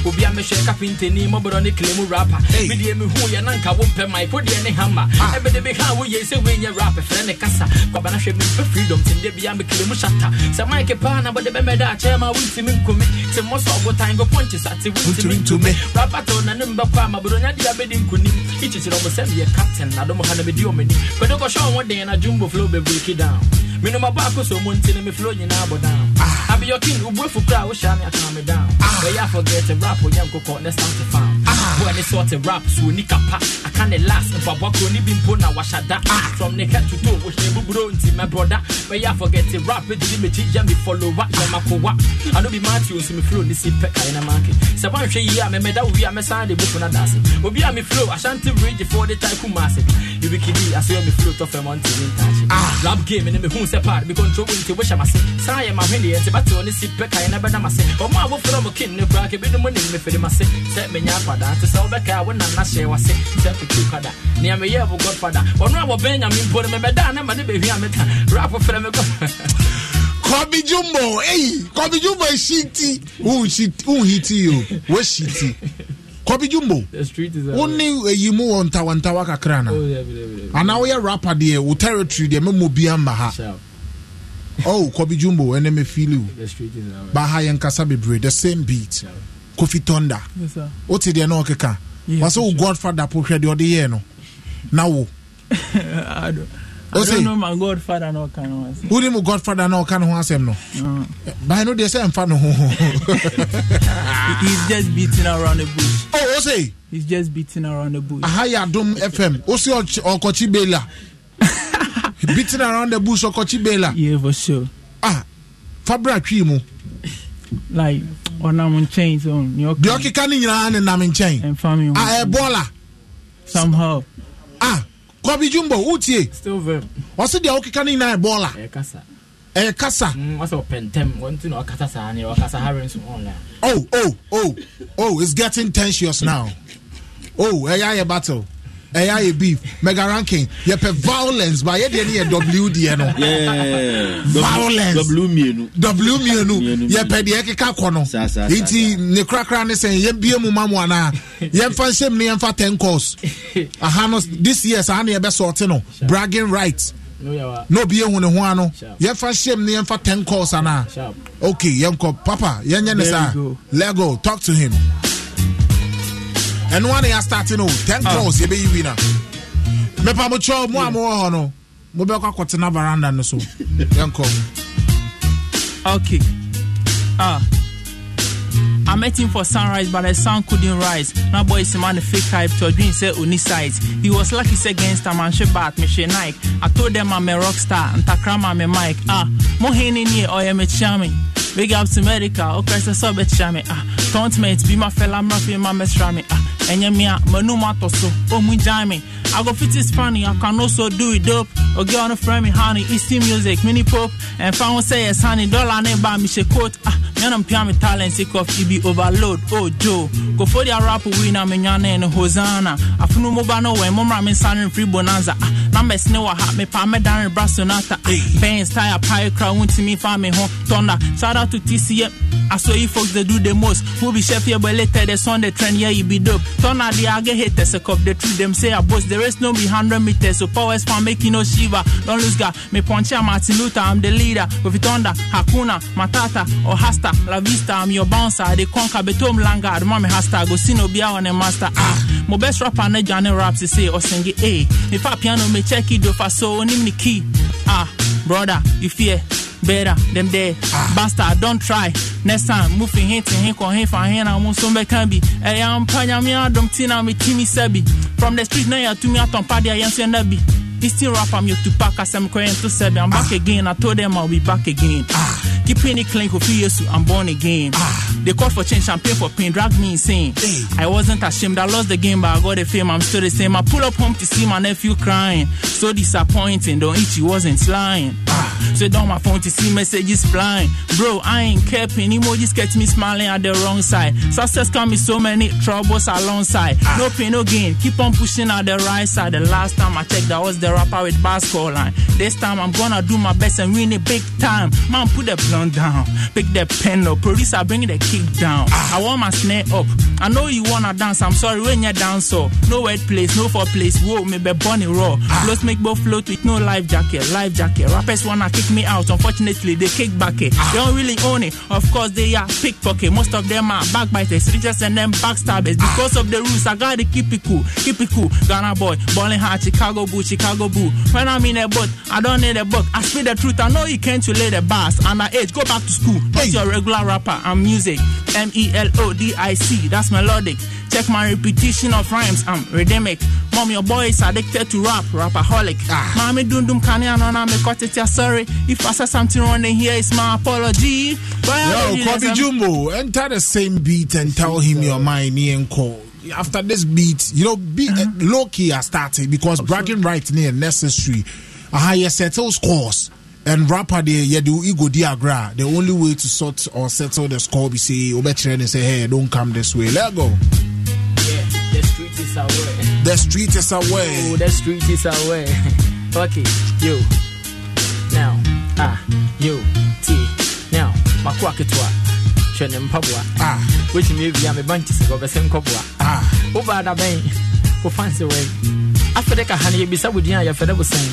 obi a mehwɛ kapintani mɔborɔ ne claim rapper. Medeɛ mehu yɛ na nka wompɛ mic wodeɛ ne hama ɛbɛde bi ha woyɛ sɛ rap frɛ ne kasa. Kwabana hwɛ mempɛ freedom tendɛ bia mekele mu shata sɛ mic paa na bɔde bɛmɛda akyɛɛ ma wontimi nkome te mmɔ sɛ ɔbotan go pɔnkye sa te wontimi ntome rapper to na ne mbɛkɔ a maborɔnya de abɛdi nkonim ikyekyerɛ ɔmo sɛ meyɛ captain na dɔm ha na medi ɔmani kwɛde kɔhyɛ ɔmo den na jumbo flow bɛbreki down. Menom abɔ so mu nti ne me flow nyinaa bɔ down. Be your king, ubuefu kra, usha me calm me down. But yeah, forget to rap, or young coco, next time to found. When they sort of rap, so nika pa, I can't last, and Papa Koni been puna washa that. From the head to toe, which they bubro into my brother. But yeah, forget to rap, didn't me teach me follow what, yeah, my co I know be Matthew, see me flow, this is peck in a market. So one say, yeah, me meda, we are me sign the book on a dance. Obi a me flow, I shan't for the type of massive. You be kidding, I saw me flow one team touch. Ah, rap game, and me who separt, me control into wish I'm a say. Say, my handy, and but only sit peck I never done my say. Oh, my wolf from a king, the brack, be the money me for the masse. Set me up for that, to sell back out when I'm not sure what say. Set for two kada. Near me, yeah, godfather. Or no, Benjamin put me down, and my baby, I'm a rap for me. Kobe Jumbo, hey, Jumbo is shitty. Who shit? Who hit you? What shitty? Jumbo. The street is uh, Only eh, you move on. Oh, yeah, yeah, yeah. And now we are rapper there, wo territory there, memo biamba ha. Shout. Oh, Kobe Jumbo, and me feel you. The street is aware. Baha Yankasa Bebre, the same beat. Kofi Tonda. yes sir What did you know? Keka? Yeah, Was all for sure. Godfather Poshred the other year, no? Now, I don't, I Oh, say- don't know my godfather no kind of one. who did Godfather now can who him no? Uh, But I know they say I'm fan of he's just beating around the bush. Oh, what say? He's just beating around the bush. Ahaya Dom FM. Osi Okochi Bela. Beating around the bush Okochi Bela. Yeah, for sure. Ah, fabra twi mu like ɔnam nkyɛn so nea deɛ ɔkeka no nyinaa ne nam nkyɛn ɛmfa me ho a ɛbɔɔla eh, somehow ah kɔbi jumbo wotie still very. Ɔse deɛ wokeka no nyinaa ɛbɔɔla eh, ɛyɛ kasa. Ɛyɛ kasa. Wɔsɛ ɔpɛ ntɛm wɔnti na ɔkasa saa ne ɔkasa hare nso ɔnla oh oh oh oh it's getting tensious now. Oh ɛyɛ ayɛ battle ɛyɛ ayɛ beef. Mega ranking. Yɛpɛ violence. Ba yɛdeɛ ne yɛ w deɛ no. Yeah. violence. W mmienu. yɛpɛ deɛ ɛkeka kɔ no nti ne korakora ne sɛ yɛbie mu ma mu anaa yɛmfa nhyɛm ne yɛmfa 10 calls aha no this year saa ne yɛbɛsɔɔte no. Bragging right no yɛ wa. Na obi ehu ne ho ano. Yɛmfa hyɛm ne yɛmfa 10 calls anaa okay yɛnkɔ papa yɛnyɛ ne saa. lego talk to him ɛno ane yɛastarte no 10 Ah. calls yɛbɛyi wina mepa mo kyɛw mo a mowɔ hɔ no mobɛkɔ akɔtena veranda no so yɛnkɔ Okay. Ah. I met him for sunrise, but the sun couldn't rise. Now boy is man the fake hype to a dream say only size. He was lucky say against a man she bat me she Nike. I told them I'm a rock star and takram I'm a mic. Ah, mo hini ni or am a charming. Big up to medical, okay, so so bet chame. Ah, don't mate be my fella, I'm not my best rami. Ah, and me a manu mato so, oh mu jami. I go fit is funny, I can also do it dope. Or get on a friend me honey, easty music, mini pop, and found say yes honey, dollar name by me she quote. Ah, me and me talent sick of EB overload. Oh Joe, go for the rap winner me nyane and Hosanna. Afunu moba no way, mom ramen sounding free bonanza. Ah, numbers no ha me pa me down brasonata. Ah, Benz tire pie crowd won't me find me home. Thunder, shout out to TCM. I saw you folks they do the most. Be chef here, but later the on the trend, yeah, you be dope. Turn out the get haters, a cup the truth, them say I boast. The rest no be 100 meters, so powers for making no shiva. Don't lose God. Me poncha Martin Luther, I'm the leader. With it under Hakuna, Matata, or Hasta, La Vista, I'm your bouncer. They conquer Betom Langa, Mami Hasta, go see no be on a master. Ah, my best rapper, ne Johnny Raps, say, or sing it, eh. If I piano, me check it, do for so, name the key. Ah, brother, you fear better them there ah. bastard don't try. Next time moving hit and hink or hink for hand I'm so me can be. Hey I'm panya me adam tina me timi sebi. From the street now you're to me aton party I answer nabi this still rap I'm your Tupac as I'm crying to seven I'm back again I told them I'll be back again ah. keeping it clean for years I'm born again ah. they call for change champagne for pain drag me insane I wasn't ashamed I lost the game but I got the fame I'm still the same I pull up home to see my nephew crying so disappointing don't eat you wasn't lying ah. so down my phone to see messages flying. Bro, I ain't capping. Emojis catch me smiling at the wrong side. Success come with so many troubles alongside. No pain, no gain. Keep on pushing at the right side. The last time I checked, that was the rapper with basketball line. This time I'm gonna do my best and win it big time. Man, put the blunt down. Pick the pen up. Producer, bring the kick down. I want my snare up. I know you wanna dance. I'm sorry when you dance so. No wet place, no for place. Whoa, maybe be bunny raw. Floats make both float with no life jacket. Life jacket. Rappers wanna kick me out. Unfortunately, they kick back it. They don't really own it. Of course, they are pickpocket. Most of them are backbiters, riches and them backstabbers. Because of the rules, I gotta keep it cool. Keep it cool. Ghana boy, balling hard, Chicago boo, Chicago boo. When I'm in a boat, I don't need a book. I speak the truth. I know you can't relate the bars. Underage, go back to school. What's your regular rapper? I'm music. M E L O D I C. That's melodic. Check my repetition of rhymes. I'm rhythmic. Mom, your boy is addicted to rap, rapaholic. Ah. Mommy dundum kani anona me cut it. yeah, Sorry if I said something wrong. Then here is my apology. But I Yo, know Kobe Jumbo, enter the same beat and tell him your mind, and call. After this beat, you know, be, uh, low key I started because bragging right near necessary. Aha, you settle scores. And rapper there, yeah, do ego diagram. The only way to sort or settle the score be say, Obetre and say, hey, don't come this way. Let go. Yeah, the street is away. The street is away. Oh, the street is away. okay, yo. Now, ah, yo, T. Now, makwa ketwa. Hwɛ ne. Ah. Wotumi awia me banki sɛ wɔbɛsɛ nkɔboa. Ah. Woba da bɛn. Wo fancy wɛn. Afɛdɛ ka ha no yɛbisa wo din a yɛfɛdɛ wo sɛn.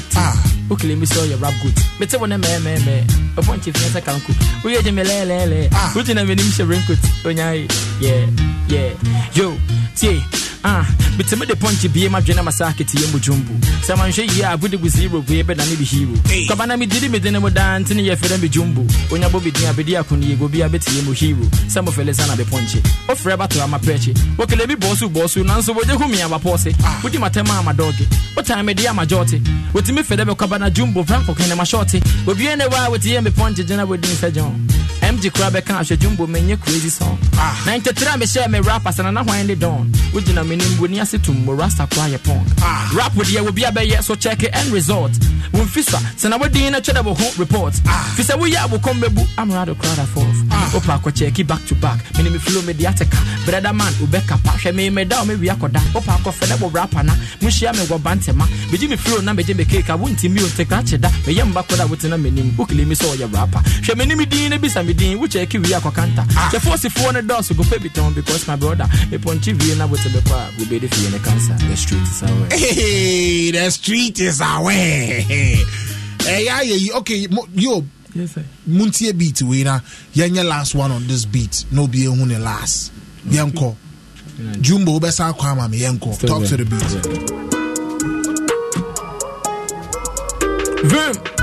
Wokele mi sɛ ɔyɛ rap good. Mete wo ne mɛɛmɛɛmɛ. Ɔpɔnkye fia sɛ kanko. Woyɛ gye me lɛɛlɛɛlɛ. Wogyina m'anim hyɛ raincoat. Onyae. Yeah, yeah. Yo, tie. Ah bitimi de pɔnkye bie ma dwene ma saa keteɛ mu dwombu sɛ manhwɛ yie a bu zero bue bɛda ne bi hero kɔba na medidi medene mu daa nti ne yɛfrɛ me dwombu onya bɔ bedin a bɛdi akono yɛgo bi a bɛteɛ mu hero. Sɛ mofɛle sa na bɛpɔnkye wofrɛ bato ama pɛkye wokele bi bɔɔso bɔɔso nanso wogye ho mia bapɔɔ se wodi matɛm ama dɔge wotan mede ama gyɔɔte wotumi fɛ dɛ bɛkɔba na dwombo frankɔkene ma shɔɔte obie ne wa a woteyɛ me pɔnkye gyina wɔdin sɛ john mg kora bɛka ahwɛ dwombo menyɛ crazy song. Ah. 93 a mehyɛ me rap asana na hwan de dɔn wogyina m'anim boni ase tom mo rasta kora yɛ pɔnk ah. rap deɛ wobi abɛyɛ so check it end result. Womfi sa sɛ na wodin no twɛ dɛ wo ho report. Ah. Fi sɛ woyɛ a wokɔm bɛbu amrado crowd forth wopa akɔkyɛki back to back mene me flow mede ateka brɛda man wobɛka pa hwɛ me meda wo mewie akɔda wopa akɔfɛ dɛ wo rapa na mohyia me wɔ bantɛma megye me flow na megye me cake a wontimi o tekra kye da meyɛ mba kɔda wotena m'anim wokele mi sɛ ɔyɛ rapa hwɛ m'anim din no bisa me din wokyɛki wie akɔkanta hwɛ fosifoɔ no dɔɔso gopɛ bi tɔn because my brother mepɔnkye wie na wote bɛkɔ a wobɛde fie ne cancer the street is away Hey, the street is away. Hey, yeah, yeah, okay, yo. Yes, sir. Muntie beat we na yenye last one on this beat. No be ehun the last. Yenko. Jumbo besa kwa ama me yenko. Still Talk to there. the beat. Vim.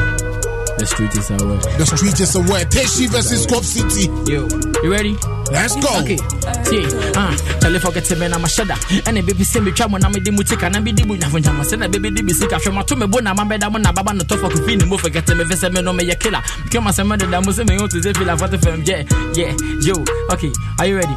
The street is away. The street is away. Teshi versus Cop City. Yo, you ready? Let's go. Okay. See, ah, tell you forget to me na mashada. And baby say me try mo na me di mutika na me di bu nyafo nyama say na baby di bi sika hwe mato me bo na ma beda mo na baba no to for coffee ni mo forget me vese me no me ye killer. Because my sama de da mo say me go to the feel like what fam yeah. Yeah. Yo, okay. Are you ready?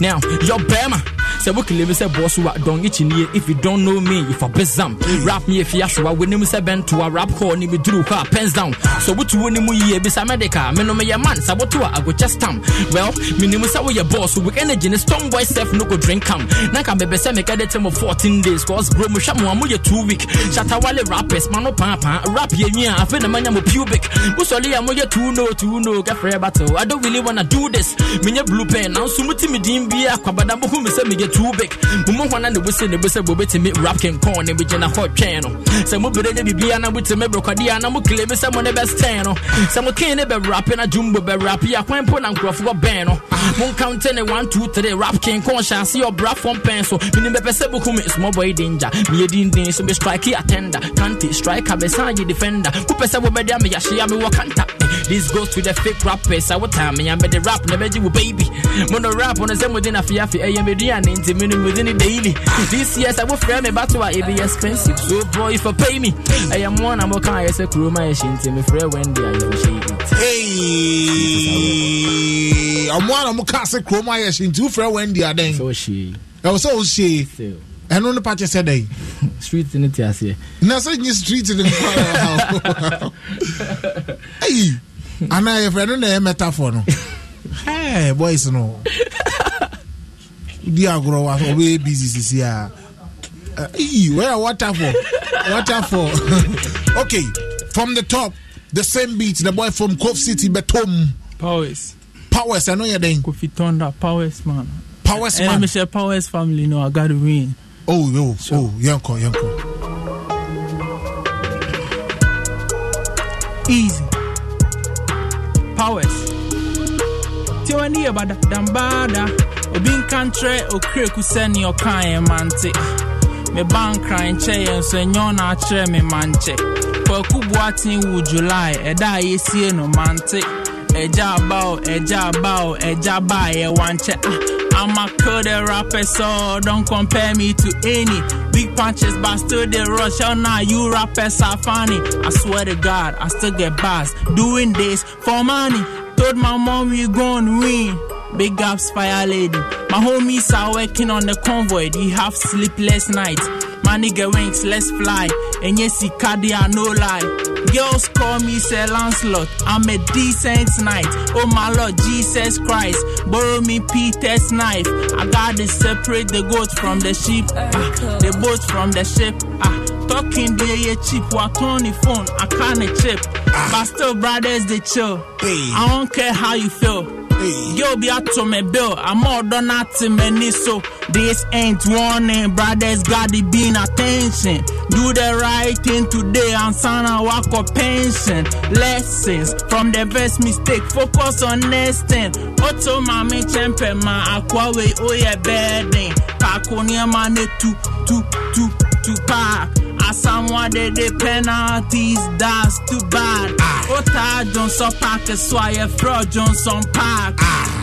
Now, your Bama. Say we kill me say boss wa don't get in here if you don't know me if I bezam. Rap me if you ask when him say bent to a rap call ni me drew car pens down. So what you want mu ye bisa medica. Me no me your man sabotu I go just stamp. Well, me ni say we your boss with energy and strong boy self no go drink come. Na ka bebe say me get it of 14 days cause bro mo shamu amu ye 2 week. Shatta wale rappers man no pa pa rap ye nyi a afi na manya mo pubic. Usoli amu ye 2 no 2 no get free battle. I don't really wanna do this. Me blue pen now so muti me dim bia kwabada mo hu me too big. Ne ne rap ken con ne gina hot twɛn no. Sɛ mo bere ne na na mo sɛ ne no. Sɛ mo ken ne be rap na jumbo be rap ya kwan po na nkrɔfo bɛn no. Mo count ne 1 2 3 rap ken con chance your bra from pen so. Me ne be pese bo me boy danger. Me ye din din so me strike attender. Be san ye defender. Wakanta. This goes to the fake rappers. I what time me am the rap never do baby. Mono rap on the same within a fiafi. I am a and into minimum within it daily. This year's I will frame me battle it be expensive. So boy if you pay me, I am one I'm okay. I say crew my shin to me friend Wendy I am shady. Hey, I'm one of Mukasa Chroma Yashin, two friend Wendy are then. So she. Oh, so she. And on the party said, hey, Street in it yes yeah. now so you street in the Hey, and I have read a metaphor. No. Hey, boys, no. Dear grow up, we busy, see, yeah. Uh, ee, where water for? Water for. okay, from the top, the same beat, the boy from Cove City, Betom. Powers. Powers, I know you're then. Kofi Thunder, Powers man. Powers And man. me say Powers family, no, I got to win. Oh, oh, oh, Yanko, Yanko. Easy. Powers. Tiwani abada dambada. Obi nkantre okre kuseni okaye mante. Me bankra nche yenso enyo na achre me manche. Kwaku buatin wu July eh, eda yesie no mante. Eja eh, bao, eh, eja bao, eja ba ye wanche. Ah, I'm a code rapper, so don't compare me to any. Big punches, but still they rush. Oh, now you rappers are funny. I swear to God, I still get bars. Doing this for money. Told my mom we gon' win. Big ups, fire lady. My homies are working on the convoy. They have sleepless nights. My nigga winks, let's fly. And yes, he cardia, no lie. Girls call me Sir Lancelot. I'm a decent knight. Oh my Lord Jesus Christ. Borrow me Peter's knife. I gotta separate the goat from the sheep. Ah, the boat from the ship. Ah, talking dey ye cheap waton the phone i can't chip but still brothers they chill i don't care how you feel Yo, be out to me bill. I'm more done not to many, so this ain't warning. Brothers gotta be in attention. Do the right thing today and sign a walk of pension. Lessons from the best mistake. Focus on next thing. Auto mami champe ma oh yeah bedding. Paconia mane tu tu tu tu pack. Someone they the penalties, that's too bad. Ota Johnson Park, so I fraud Johnson Park.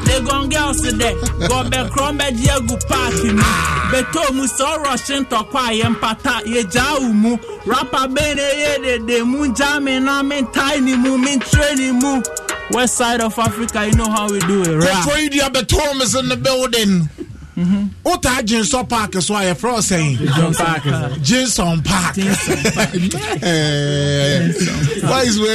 They gon' girls today, go back from bed, yeah, go park in Beto mu so rushing to quiet and pata, ye jaumu. Rapper bene, ye de de moon jamming, I'm in tiny moon, in training moon. West side of Africa, you know how we do it, right? Before you do the Tom is in the building. Wota Jinson Park so I fro saying. Jinson Park. Why. Is we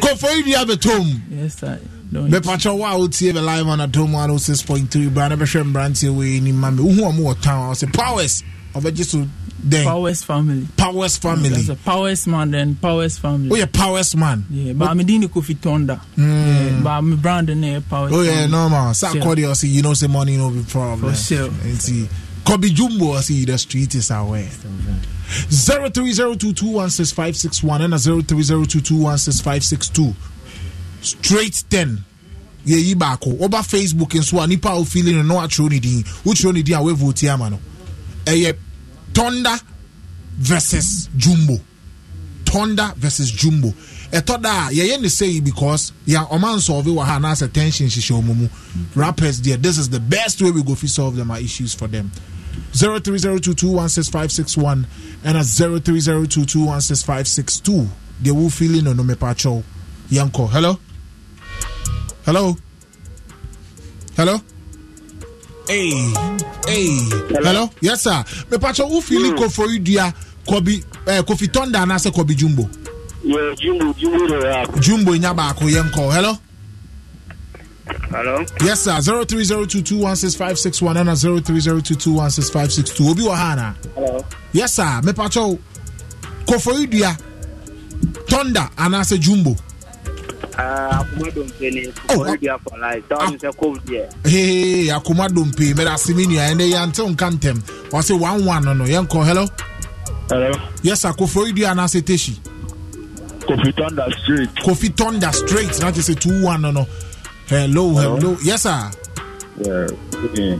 Go for you the Tom. Yes, sir. Me patro wa o tie be live on Adom 106.3 brand be hwem brand we ni ma me hu am wo town say powers of just then Powers family. Powers family. That's a Powers man then Powers family. Oh yeah, Powers man. Yeah, but I'm in Kofi Tonda. Mm. Yeah, but I'm brand name Powers. Oh yeah, family. normal. Sa Sure. call you see you know say money no be problem. For sure. And see Kobe Jumbo see the street is aware. 0302216561 and a 0302216562. Straight 10. Yeah, yi baako. Oba Facebook nso a nipa a feeling no atro ne din. Wotro ne din a we vote ama no. Ɛyɛ Thunder versus Jumbo. Thunder versus Jumbo. ɛtɔ da a yɛyɛ ne because yɛ ɔma nsɔlve wɔ ha anaasɛ tension hyehyɛ ɔmo rappers deɛ this is the best way we go fit solve them our issues for them. 0302216561 and a 0302216562 deɛ wo feeling no no mepakyɛw yɛnkɔ hello? Hello? Hello hey hey hello yes sir mepakyɛw wo feeling kofori dua kobi eh, kofi tonda anaasɛ kobi jumbo Yeah, Jumbo, Jumbo the rap. Jumbo nya baako yɛn kɔ hello. Hello? Yes sir zero three zero two two one six five six one ɛna zero three zero two two one six five six two obi wɔ ha ana. Hello? Yes sir mepakyɛw kofori dua thunder anaasɛ jumbo. Uh, Akuma Dompeni, Florida for life. That is a code there. Hey akoma dompe mɛda ase mi nua ɛnɛ yɛn ante nka ntɛm wɔsi one one no no yɛn kɔ hello. Hello? Yes sir kofori dua anaasɛ teshi. Kofi Thunder Street. Kofi thunder straight na kyerɛ sɛ two one no no. Hello hello yes sir. Yeah, okay.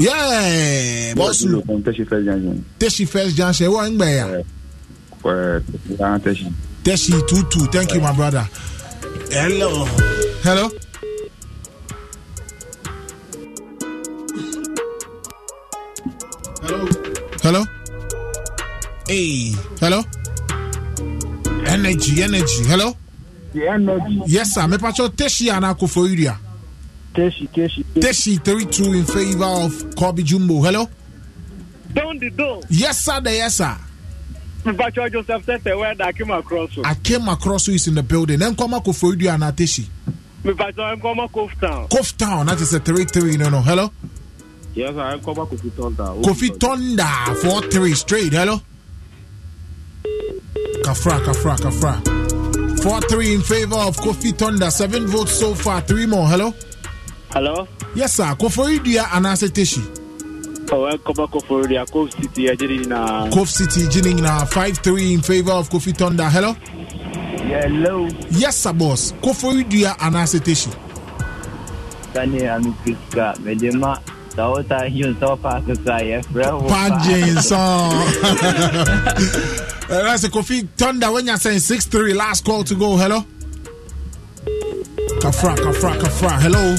Yeah boss. Teshi First Junction. Teshi first junction ɛwɔ ngbɛya. Uh, Teshi. Teshi two two thank you my brother. Hello. Hello. Hello. Hello. Hey. Hello. Energy, energy. Hello. The energy. Yes, sir. Me pacho Teshi anako for area. Teshi, Teshi. Teshi 32 in favor of Kobe Jumbo. Hello. Down the door. Yes, sir. There, yes, sir. Mbacho Joseph the word I came across. I came across who is in the building. Then come ako for area na Teshi. Mbacho I'm come Cove Town. Cove Town. That is a 33. No, no. Hello. Yes, I come back Kofi Thunder. Kofi Tonda 4 3 straight. Hello. Kafra, Kafra, Kafra. 4 3 in favor of Kofi Tonda. 7 votes so far. 3 more. Hello. Hello? Yes, sir. Koforidua Anase Teshi. Oh, I come back Cove City. I did it na. Cove City Jining 5 3 in favor of Kofi Tonda. Hello. Hello. Yes, sir, boss. Koforidua Anase Teshi. Sani Amikiska, Medema, Sauta Hyun Sofa Kasaya, Bravo. Pajin song. Uh, that's a Kofi Tonda when you're saying 6 3. Last call to go. Hello. Kafra, Kafra, Kafra. Hello.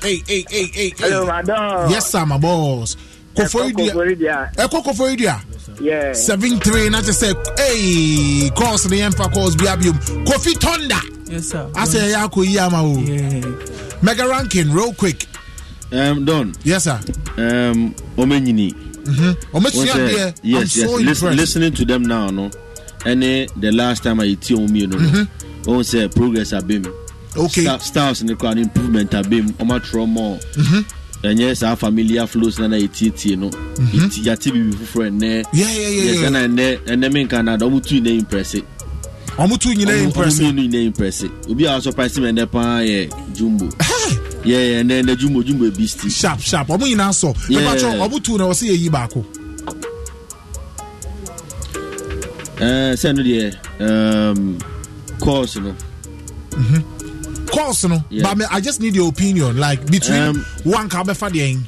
Hey, hey, hey, hey. Hello, madam. Yes, sir, my boss. Koforidua. Koforidua. Eko Koforidua. Yeah. Seven three, not just say, hey, calls the Emperor calls Biabium. Kofi Tonda. Yes, sir. I say, Yako Yama. Mega ranking, real quick. Um, Don. Yes, sir. Um, Omenyini. Mm-hmm. What's that? Yes, yes. Listen, listening to them now, no. And the last time I eat you, no, no. Oh, say progress have been. Okay. Sta- Styles in the crowd improvement have been. I'm not more. Mm-hmm. Ɛnyɛ saa familiar flows na na yɛtietie no. Yɛti- yɛate biribi foforɔ ɛnɛ Mhm. Yeah, yeah, yeah, Yes, yeah. ɛna ɛnɛ ɛnɛ menka no ada ɔmo tu nyina imprɛse ɔmo tu nyina impress ɔmo mmienu nyina imprɛse obi a surprise me ɛnɛ paa yɛ jumbo. Yɛ ɛnɛ ɛnɛ jumbo jumbo beast. Sharp sharp. Ɔmo nyinaa sɔ Yeah. ɛbɛtɔ ɔmo tu na ɔsɛ yɛyi baako. Ɛɛ sɛ no deɛ ɛɛm course no course no. Yeah. but me, i just need your opinion. Like between Um, one ka wobɛfa deɛ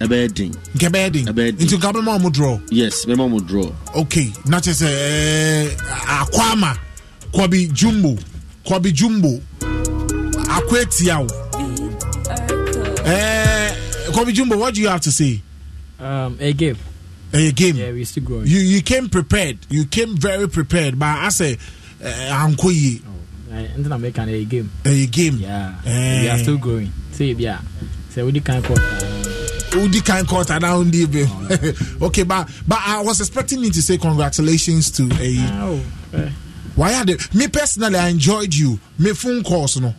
ɛbɛyɛ den nkɛ bɛyɛ den Ɛbɛyɛ den. nti nka bɛma ɔmo draw? Yes bɛma mo draw. Okay. Na kyerɛ sɛ ɛɛ, akwama kɔbi jumbo. Kɔbi jumbo. Akɔ etia wo ɛɛ kɔbi jumbo what do you have to say? Um, a game. A game? Yeah, we still growing. you you came prepared. You came very prepared. But asɛ ɛɛ ankɔ yie Nti na meka no a game. ɛyɛ game Yeah. Eh. We are still growing. Say bia. Say we kind of Udi kind court and now ndi be. Okay, but but I was expecting you to say congratulations to a. Oh, eh. Why are they? Me personally, I enjoyed you. Me phone calls no.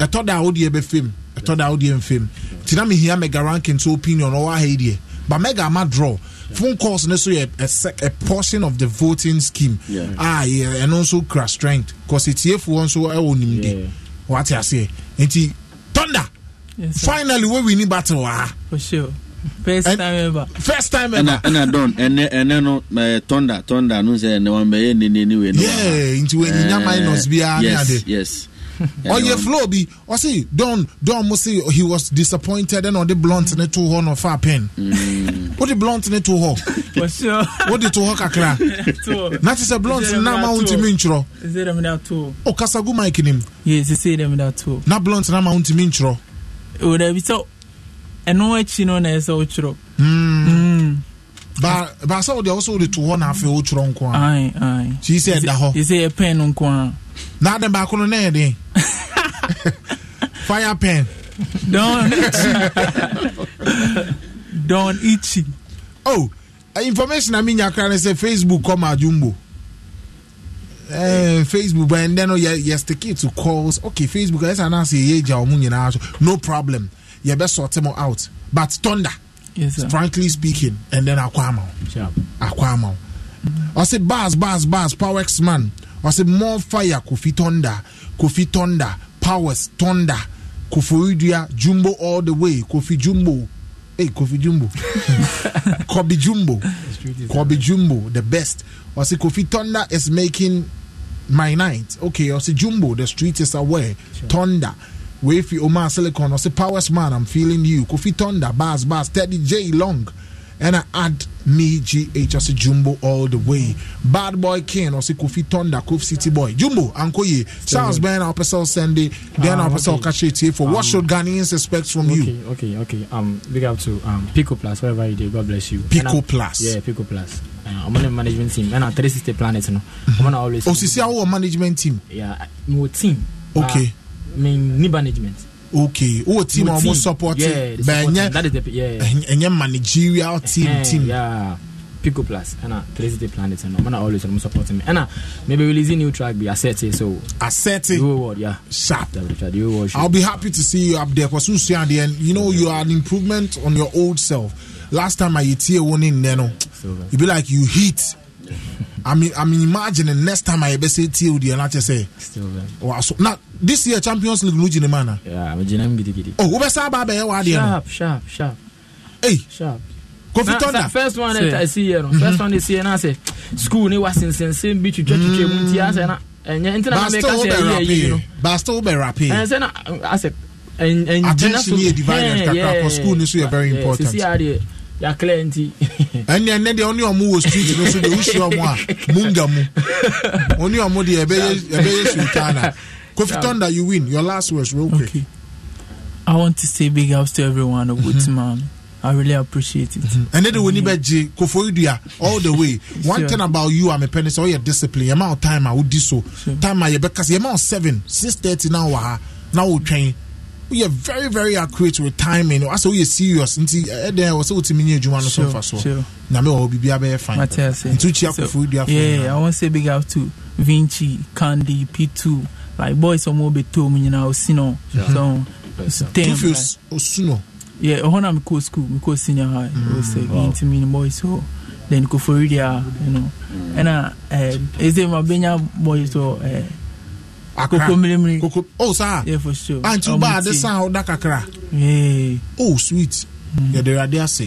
I thought that would be film. I thought that would be film. Tina me here mega ranking to opinion or what idea. But mega ma draw. Phone calls necessarily a, a, sec- a portion of the voting scheme. Yeah. Ah, yeah, and also crash strength because it's here for one so I own him. Yeah. What I say? Enti thunder. Yes, sir. Finally, we win battle. Ah. For sure. First And- time ever. First time ɛna ever. ɛna don ɛnɛ ɛnɛ no ɛɛ thunder thunder no sɛ ɛnɛ wɔn bɛyɛ nene ne wei no Yeah, nti when you Ɛɛ, minus biara ne yes ade. yes ɔyɛ flow bi ɔsi don don mo say he was disappointed ɛna ɔde blunt ne to hɔ na ɔfa pen wode blunt ne to hɔ For sure. wode to hɔ kakra Two. na te sɛ blunt Is it ne na ma them wo that ntumi two? nkyerɛ Is it them that two? ɔkasa gu mic nim Yes, it's them that two. na blunt na ma wo ntumi nkyerɛ Oh, there be so. ɛno akyi no na ɛsɛ wotwerɛ ba ba sɛ wode ɔwɔ sɛ wode to hɔ na afei wotwerɛ nko a Aye, aye. Nti yi sɛ ɛda hɔ Yi sɛ yɛ pen no nko a. na ade baako no na yɛ den. Fire pen. Don Don Ichi. oh uh, information I mean yakra ne say Facebook come ajumbo Eh, Facebook but and then oh, yeah, yes the key to calls. Okay Facebook let's announce ye ja omu nyinaa so no problem. You best sort them out. But thunder Yes, sir. frankly speaking and then akwama Sharp. akwama I say bars bars bars power X man Say more fire kofi thunder kofi thunder powers thunder koforidua jumbo all the way kofi jumbo. Hey kofi jumbo. Kobi jumbo. Kobi jumbo the best. Say kofi thunder is making my night. Okay say jumbo the street is aware. Thunder. Wavy Omar Silicon, say Powers Man, I'm feeling you. Kofi Thunder, Bars Bars, Teddy J Long, and I add me GH, I say Jumbo all the way. Bad Boy King, I say Kofi Thunder, Kofi City Boy. Jumbo, Uncle Ye, Sounds Ben, I'll sell Sunday, then Ah, I'll sell okay. Kashi for what Um, should Ghanaians expect from you? Okay, okay, okay. Um, big up to um Pico Plus wherever you do. God bless you. Pico And I- Plus. Yeah, Pico Plus. Uh, I'm on the management team. And I'm 360 Planets. No, I'm on always. Oh, Sisi, our management team. Yeah, my team. Okay. Uh, me ni management. Okay, oh, team the is the yeah. and your managerial team, team. Yeah. Pico Plus and uh, 360 Planets. And I'm always I'm supporting me. And uh, maybe releasing new track be Asset. So Asset. the whole world, yeah. Sharp. The, the, the. I'll be happy to see you up there because and you know you are an improvement on your old self. Last time I hit here one in Neno, you be like you hit. I mean, I mean, imagine next time I ever say TOD and I just say, Still there. wow, so now this year Champions League, Luigi Nemana. Yeah, I'm a Jinam Giddy Giddy. Oh, who the what Sharp, sharp, sharp. Hey, Sharp. Kofi Na- sa- First one that I see here, no. First one they see, and I say, school ni was insensate bi twitwa twitwa mu nti asa na ɛnyɛ nti na But na still, meka who sɛ ɛyɛ yi no. rapping? But still, be rapping. Ɛn sɛ na asɛ ɛn ɛn Attention here divided kakra, 'cause school ni so yɛ very important. Sisi adeɛ yakilɛ nti. ɛne ɛnɛ deɛ ɔne ɔmo wɔ street no so deɛ wohyia ɔmo a munga mu ɔne ɔmo deɛ ɛbɛyɛ ɛbɛyɛ sultana kofi thunder you win your last words real quick. Okay. I want to say big ups to everyone of Woodman. I really appreciate it. ɛnɛ de w'ani bɛgye koforidua all the way. One Sure. thing about you a mepɛ ne sɛ ɔyɛ discipline yɛma wo time a wodi so. Time a yɛbɛka sɛ yɛma wo seven six thirty na wɔ ha na wotwɛn woyɛ very very accurate with timing asɛ woyɛ serious nti ɛdɛn wɔ sɛ wotumi nyɛ adwuma no so Sure, mfa sure. nyame wɔ hɔ biribiaa bɛyɛ fine nti wokyia koforidua for Yeah. I want to say big up to Vinci, Candy, P2. Like boys, some more beto, you know, Sino. So, Two-Face Osuno. yeah ɛhɔ na mekɔ school mekɔ senior high uh, wow. nti mini boys hɔ then koforidia you know ɛna ɛsɛ mabɛnya boys hɔ uh, koko mmirimiri koko oh saa yeah for sure. Anti ba ade san ɔda kakra yeah oh sweet. Mm. yɛde awurade ase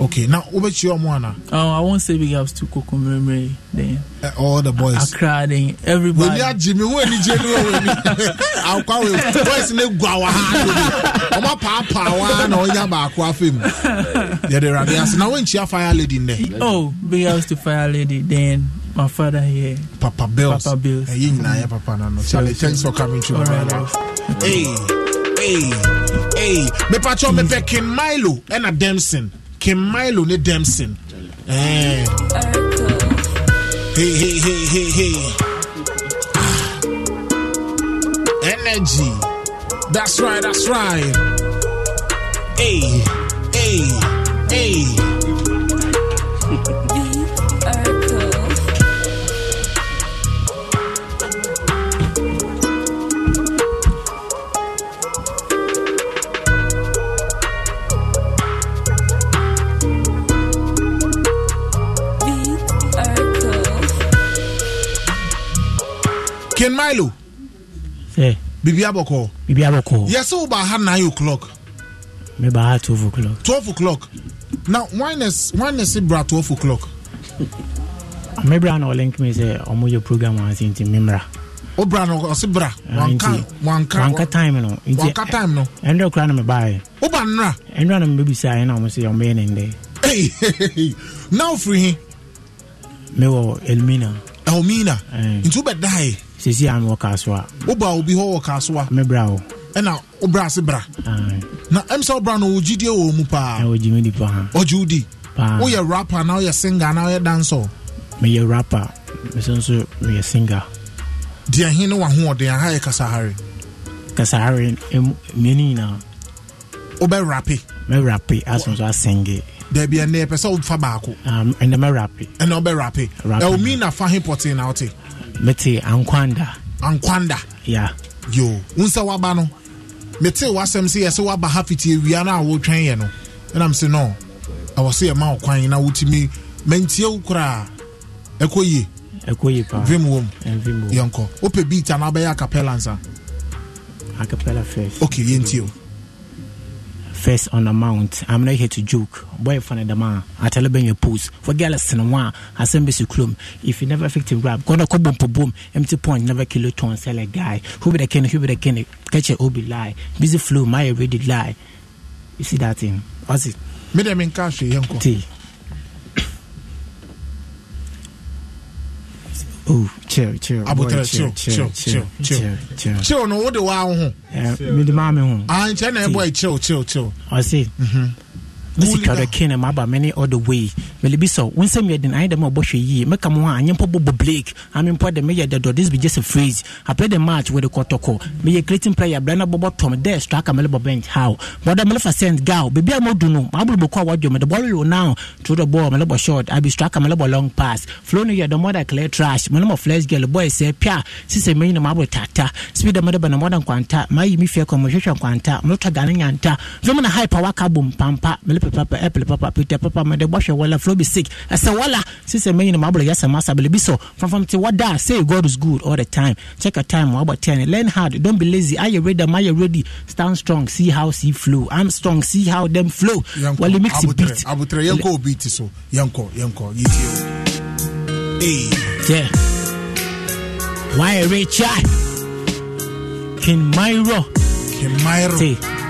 okay now wobɛkyia ɔmo ana um, i won't say big ups to koko mmirimiri then. Uh, all the boys. Akra then everybody. Wòni agye mi wọ́n ẹni jẹ́ ni wọ́n wọ́n ni akwa wẹ̀ boys ne gu awa ha lóbi ọmọ paapaa wa na ọnya baako afẹ mu yɛde awurade ase na wọ́n nkyia fire lady nnɛ. oh big ups to fire lady then my father here. Papa Bills. Papa Bills. Hey, you know, Papa no. Charlie, thanks for coming to my life. Hey, hey, hey. Me pacho me pe Kim Milo and a Dempson. Kim Milo ne Dempson. Eh. Hey, hey, hey, hey, hey. Energy. That's right, that's right. Hey, hey, hey. Ken Milo. Say. Bibi aboko. Bibi aboko. Yes, so about how nine o'clock. Me ba twelve o'clock. Twelve o'clock. Now, why is why is it bra twelve o'clock? Me bra no link me say omo your program was into memra. O bra no o se bra. Wanka wanka wanka time no. Wanka time no. Endo kra no me buy. O ba nra. Endo na me bi say na omo say omo ye nde. Hey, now free. Me wo Elmina. Elmina. Nti wo bɛdae sisi a mewɔ kasoa woba obi hɔ wɔ kasoa mebra wo ɛna wobra ase bra. Na ɛm sɛ wobra no wɔgyidie wɔ mu paa. Ɔgye me di pa ɔgye wo di woyɛ rapper na woyɛ singer na woyɛ dancer. Meyɛ rapper. Meso nso meyɛ singer. Deɛ he ne wahoɔden aha yɛ kasahare kasahare mmienu nyinaa. Wobɛrape. Mɛrape aso nso asenge. Dabi ɛnɛ ɛpɛ sɛ wofa baako. Ɛnɛ mɛrape. Ɛnɛ wobɛrape. Ɛwomi na fa he pɔtee na wote mete ankwanda. Ankwanda. Ya yo wo sɛ woaba no? Mete w'asɛm sɛ yɛ sɛ woaba ha fiti awia no a wotwɛn yɛ no. Ɛnam sɛ no. Ɛwɔ sɛ yɛma wo kwan na wotumi mantie wo koraa ɛkɔ yie ɛkɔ yie paa vim wom. Yɛnkɔ wopɛ beat ana wobɛyɛ acapella nsa. Acapella first. Okay yɛntie o first on the mount. I'm not here to joke. Boy, fun of the man. I tell you, your post. For girl, cinema. I send me clone. If you never effective rap, gonna go boom, boom, empty point, never kill a ton, sell a guy. Who be the king, who be the king, catch a obi lie. Busy flow, my already lie. You see that thing? What's it? Me them in cash, yanko. Oh, chill, chill. Abotre, chill, chill, chill, chill, chill. Chill, no, what the wow. Me the mommy home. Ah, in China, boy, chill, chill, chill. I see. Mm-hmm. Misi kara kene ma ba many other way. Mele bi so when some yet I dem obo hwe yi. Meka mo ha anyempo bobo Blake. I mean po dem me the do this be just a phrase. I play the match with the kotoko. Me ye creating player Brenda Bobo Tom there striker mele bench how. But the mele for send gal. Baby am do no. Ma bu kwa wadjo me the ball you now. Through the ball mele short. I be striker mele long pass. Flow no ye the mother clear trash. Mele mo flash girl boy say pia. Sise me na ma bu tata. Speed the mele ba na more than kwanta. Ma yi mi fie ko mo hwehwe kwanta. Mo ta gane nyanta. Vemo na hype waka bom pampa. Mele papa eh, apple papa peter papa mede bɔhwɛ wala flow be sick. Eh, Ɛsɛ wala sisɛ mɛnyina mabolo yɛsɛ masa bele bi so from from te wada say god is good all the time. Check a time wabɔ ten learn hard don't be lazy. Are you ready? Am I ready? Stand strong see how see flow. I'm strong see how them flow. Wale mix it beat. abutre yanko beat so. Yanko yanko yitio hey. Yeah. Why rich kin myro kin myro say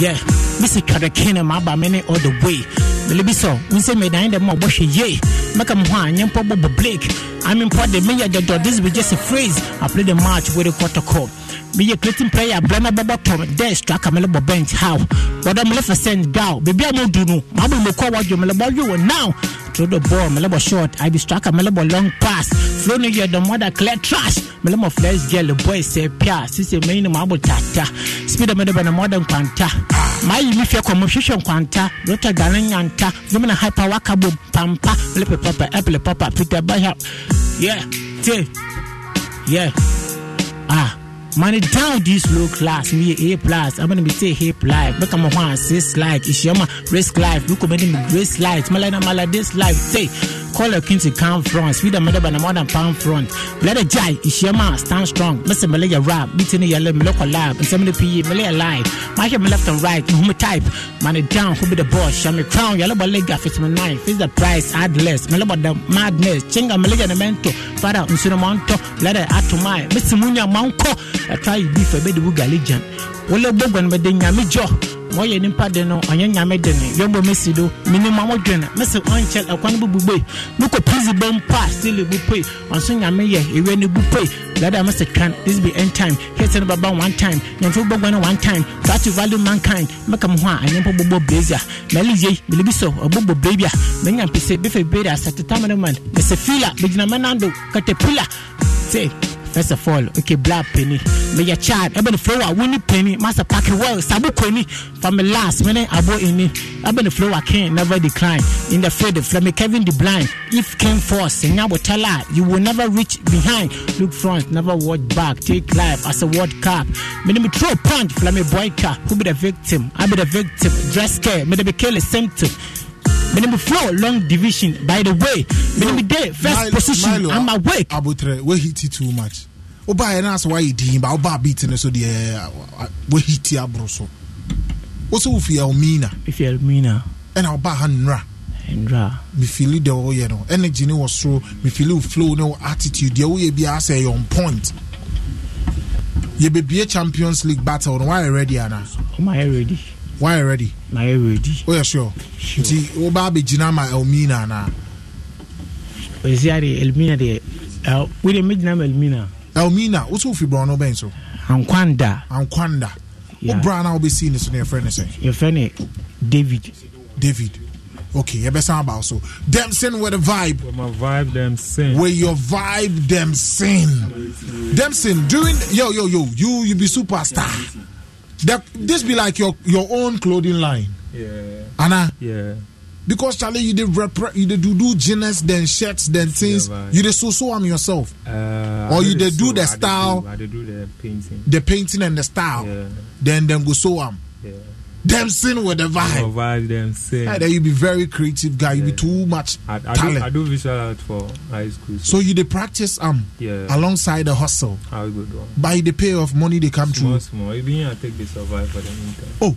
yeah bisi twada kene ma aba me ne all the way mele bi so wo sɛ medan dɛ ma ɔbɔhwɛ ye mɛka mo ho a nyɛmpɔ bɔbɔ blake I mean, the me the door. This be just a phrase. I play the match with the quarter court. Me a creating player, Brenna Baba Tom, there struck a mellow bench. How? What I'm left for send. Baby, I'm not doing. Mabu will call what you mellow you now. Through the ball, mellow short. I be struck a mellow long pass. Flow no you the mother clear trash. Mellow flash girl, the boy say pia. Sisi main mabu tata. Speed a mellow modern quanta. My if your commotion quanta. Rota gananyanta. Women a hyper wakabo pampa. Lepe papa, apple papa, Peter Baha. Yeah, yeah, yeah. Ah, money down this low class me a plus. I'm gonna be say hey life. Make i'm a one six like it's your ma risk life. Look at me grace life. Malana mala this life. Say call a king to come front. Speed a mother by more than pound front. Let a jai your stand strong. Mr malaya rap beating the yellow local lab and some of the pe malaya live my head left and right who type. Money down who be the boss? Show me crown yellow leg face my knife. Is the price add less about the madness. Chinga malaya the mento father unsuna monto let it add to my mr munya manko I try beef a bed with galijan wọlé gbogbo ẹni bẹ̀dẹ̀ nyàmé jọ wọ́n yẹ nípa de no ọ̀nyẹ́ nyàmé de ni yọ̀bọ̀ mẹ́sì do mímú àwọn dwene mẹ́sì ọ̀nkyẹ́ ẹ̀kwan bó bubé mukọ pírísì bọ́ mpa sílè bu ọ̀nso nyàmé yẹ ewé ni bu pé lẹ́dà mẹ́sì kan this be end time. Hẹ́sẹ̀ ní bàbá one time. Yẹnfẹ́ gbogbo one time. Try to value mankind. Mẹ́ka mu hɔ a mpọ gbogbo blazer mẹ́lì yẹ mẹ́lẹ́bi sọ ọ̀gbogbo blazer mẹ́nyà mpẹ́sẹ̀ bẹ́fẹ̀ bẹ́ẹ̀rẹ̀ asẹ̀tẹ̀tà mẹ́rẹ́mẹ́n mẹ́sẹ̀ fila bẹ́gyina mẹ́nando caterpillar say first of all okay black penny. Me your child the flower winnie penny. Master pack well sabu kweni from last many abo ini. The flower can never decline. In the field from kevin the blind. If came force nyabo tella you will never reach behind. Look front never watch back. Take life as a world cup. Me me throw punch from a boy car who be the victim? I be the victim. Dress care. Me the be kill a symptom me me flow long division by the way. Me me day first Milo- position. Milo, i'm awake. Abotrɛ wahiti too much? Wobaeɛ no asɛ woayɛ din ba wobaa beat no so deɛ wahiti aboro so. Wo sɛ wofi elmina if elmina ɛna wobaa ha nnura ndra mefili deɛ woyɛ no energy ne wɔ soro mefili wo flow ne wo attitude. Deɛ woyɛ biara sɛ ɛyɛ on point. Yɛbɛbie champions league battle no woayɛ ready anaa ɔmayɛ ready woayɛ ready? Mayɛ ready? Woyɛ sure. Nti wobaa bɛgyina ma elmina anaa ɔsi ade elmina deɛ uh, wode mɛgyina ma elmina. Elmina wo sɛ wofi borɔ no bɛn so? Ankwanda. Ankwanda. Yeah. wo bra na wobɛsii ne so no yɛfrɛ ne sɛ yɛfrɛ ne david. David. Okay yɛbɛsan aba wo so. Dem sin with a vibe. With my vibe, them sing. with your vibe dem sin dem sin during yo yo yo you you be superstar that this be like your your own clothing line Yeah. anna Yeah. because charlie you did repre- you did do do jeans then shirts then things Yeah, you did so so am yourself Uh, Or you dey do the I style. do- I dey do the painting. the painting and the style Yeah. then them go so am Yeah. Them sin with the vibe vibe, them sing. Yeah, then you be very creative guy. You be too much I, I, talent. do, I do visual art for high school. So you the practice um Yeah. alongside the hustle. How good one. By the pay of money they come Small, through. small. Even I take the survive for the meantime. Oh,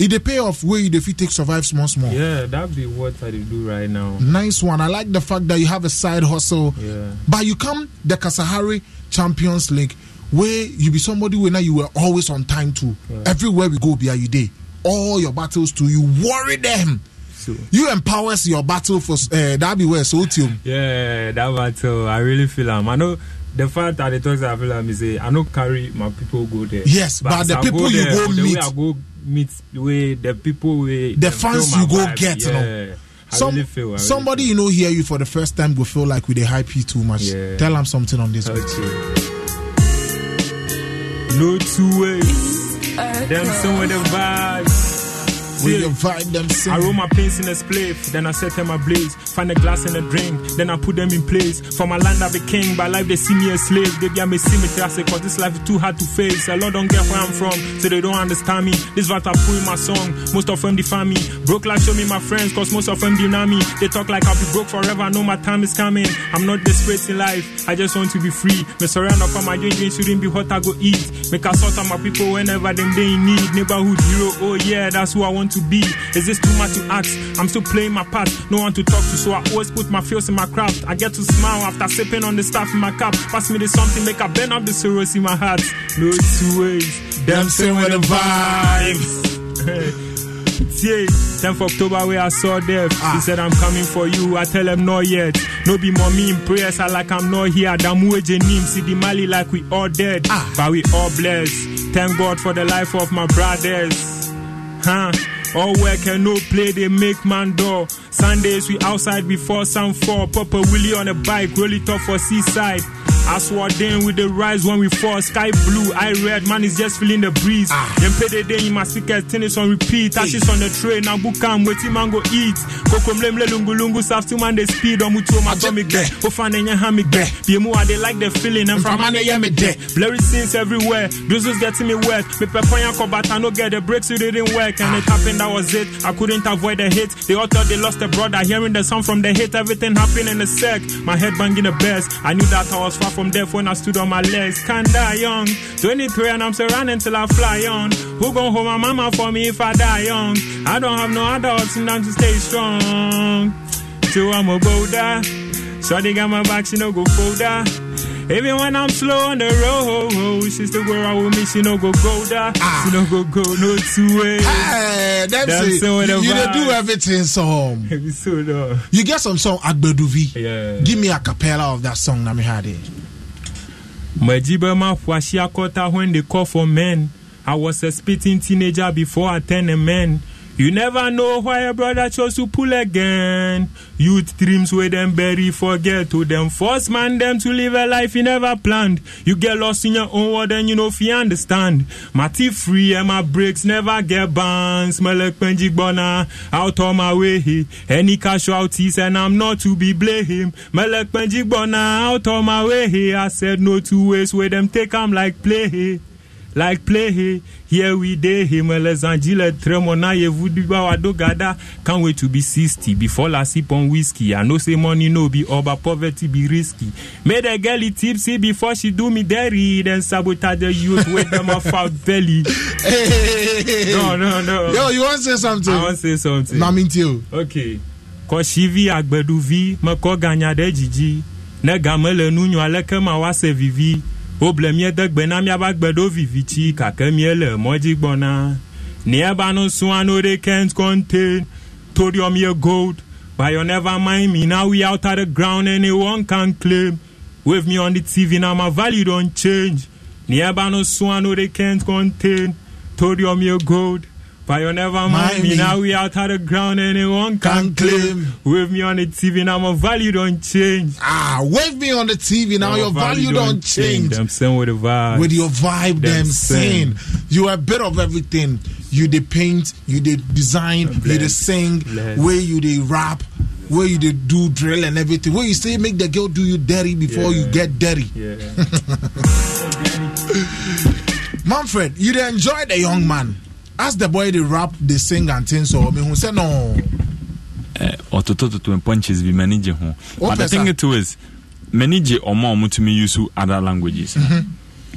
it dey pay off where you dey fit take survive small small. Yeah, that be what I do right now. Nice one. I like the fact that you have a side hustle. Yeah. But you come the Kasahare Champions League where you be somebody where now you were always on time too. Yeah. Everywhere we go, be you day. All your battles too, you worry them. So You empowers your battle for uh, that be where so team. yeah, that battle I really feel am. I know the fact that the talks I feel am is say I no carry my people go there. Yes, but as the people you there, go the meet- way I go meet the way the people way The fans you go get, you know. Some, really feel really somebody you know hear you for the first time will feel like we they hype you too much. Yeah. Tell them something on this. Okay. No two ways. Them some with the vibes. Vibe, them sing. I roll my pins in a spliff, then I set them ablaze. Find a glass and a drink, then I put them in place. For my land, I be king, by life they see me a slave. They be me see me say, cause this life is too hard to face. A lot don't get where I'm from, so they don't understand me. This what I put in my song, most of them define me. Broke life show me my friends, cause most of them deny me. They talk like I'll be broke forever, I know my time is coming. I'm not desperate in life, I just want to be free. Me surround up on my drink, shouldn't be hot, I go eat. Make a sort of my people whenever them they in need. Neighborhood hero, oh yeah, that's who I want to be. Is this too much to ask? I'm still playing my part, no one to talk to, so I always put my fears in my craft. I get to smile after sipping on the stuff in my cup. Pass me the something, make I burn up the sorrows in my heart. No two ways, them same with the vibes. Yeah, 10th October where I saw death. He ah. said I'm coming for you. I tell him not yet. No be mommy in prayers. I like I'm not here. Damu Ejenim see the Mali like we all dead, ah. but we all blessed. Thank God for the life of my brothers. Huh? All work and no play, they make man door. Sundays we outside before sun fall. Papa Willie on a bike, roll it off for seaside. I swore then with the rise when we fall. Sky blue, I red, man is just feeling the breeze. Ah. Then pay the day in my speakers, tennis on repeat. Ashes on the train, now book am, waiting man go eat. Koko mlem le lungu lungu, soft to man they speed. On mutu my atomic be. Ofan enya hamik be. Be mu they like the feeling. And from man they me de. Blurry scenes everywhere. Drizzles getting me wet. Me peponya but I no get the breaks, it didn't work. And it ah. happened, that was it. I couldn't avoid the hit. They all thought they lost a brother. Hearing the sound from the hit, everything happened in a sec. My head banging the best. I knew that I was far from death when I stood on my legs. Can't die young. 23 and I'm running till I fly on. Who gon' hold my mama for me if I die young? I don't have no other option than to stay strong. Till I'm a boulder. So they got my back, she no go folder. Even when I'm slow on the road, she's the girl I will miss. She no go go there. Ah. She no go go no two way. Hey, that's it. You, you do everything song. so You get some song Agbeduvi. Yeah. Give me a cappella of that song. Me hear it. Majiba Mafwashi Akota when they call for men. I was a spitting teenager before I turned a man. You never know why a brother chose to pull again. Youth dreams where them bury forget to them force man them to live a life you never planned. You get lost in your own world and you know if you understand. My teeth free and my brakes never get banned. Smell like Benji Bona out on my way. Any casualties and I'm not to be blamed. Smell like Benji Bona out on my way. I said no two ways where them take I'm like play like play he here we day him Angela tremona ye vudiba wado gada. Can't wait to be 60 before I sip on whiskey I know say money no be but poverty be risky. Made a girl tipsy before she do me dirty then sabotage the youth with them off out belly. Hey, no no no. Yo you want to say something? I want to say something. No mean you okay. Kɔsivi agbeduvi mekɔ ganya ɖe dzidzi ne game le nu nyɔ aleke ma woase vivi woble míede gbe na míaba gbe ɖo vivitsi gake míele mɔdzi gbɔna nearby no swan no they can't contain I'm your gold. But you never mind me now we out of the ground anyone can claim. With me on the TV now my value don't change. Nearby no swan no they can't contain I'm your gold but you never mind, me. Now we out of the ground, anyone can, can claim. Wave me on the TV, now my value don't change. Ah, wave me on the TV, now, now your value, value don't change. I'm saying with the vibe. With your vibe, them, sing. You are a bit of everything. You the paint, you the design, Bless. you the sing, Bless. where you the rap, where you the do drill and everything. Where you say make the girl do you dirty before yeah. you get dirty. Yeah. Manfred, you enjoy the young man. As the boy dey rap dey sing and things so me hu say no. ɔtotototo uh, punches bi m'ani gye ho but the thing it is m'ani gye ɔmo a ɔmo tumi use other languages. Mm -hmm.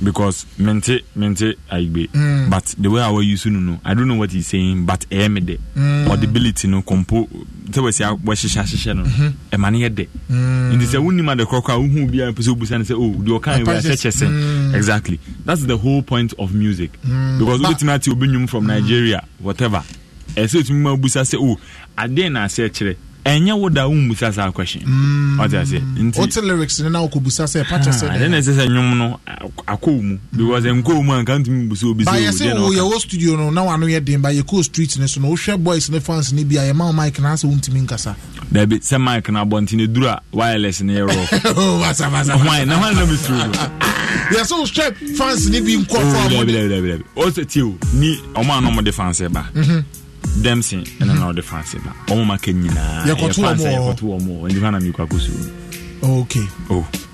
Because mente mente aigbe. Mm. but the way I use no no I don't know what he's saying but ɛyɛ me de. Mm. audibility no compo sɛ wɔsi wɔhyehyɛ ahyehyɛ no. Ɛma no yɛ de. Nti sɛ wonim ade korɔkɔ a wohu bi a pɛ sɛ wobusa no sɛ oh deɛ ɔka wɔ ahyɛkyɛ sɛ exactly. That's the whole point of music. Mm. because wobɛtumi ate obi nnwom from Nigeria whatever. Ɛsɛ wotumi ma wobusa sɛ oh adeɛ na asɛ kyerɛ ɛnyɛ wo da wommusa saa question ɔte ase ntiwote lyrics no na wokɔbusa sɛ pakyɛ sɛ ɛne ɛsɛ sɛ nwom no akɔw mu. Because ɛnkɔw mu anka ntumi busa obi sɛ yɛsɛ yɛwɔ studio no na wano yɛ den ba yɛkɔɔ street no so no. Wohwɛ boys ne fans no bi a yɛma wo mike na sɛ wontumi nkasa. Dabi sɛ mike no abɔntene duru a wireless no yɛrɔ hwan na hwan na mesuro no yɛsɛ wohwɛ fans no bi nkɔfɔ ɔsɛ tio ni ɔmo a no mode fans ba dɛmsen ɛna na ɔde fanse ba. Ɔmo ma ka nyinaa yɛkɔto wɔn wɔ nti hɔ na mi kɔ akɔsoro okay oh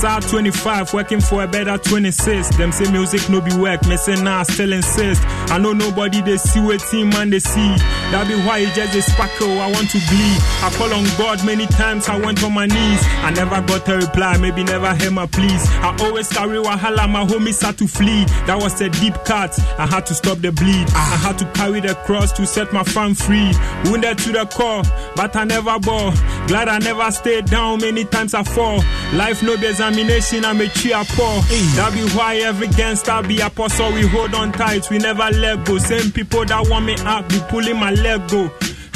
sad 25, working for a better 26. Them say music no be work, me say nah, still insist. I know nobody they see what team man they see. That be why it just a sparkle, I want to bleed. I call on God many times, I went on my knees. I never got a reply, maybe never hear my pleas. I always carry wahala, my homies had to flee. That was a deep cut, I had to stop the bleed. I had to carry the cross to set my fam free. Wounded to the core, but I never bore. Glad I never stayed down, many times I fall. Life no be examination, I'm a cheer poor. That be why every gangster be a apostle. We hold on tight, we never let go. Same people that want me up, be pulling my leg go.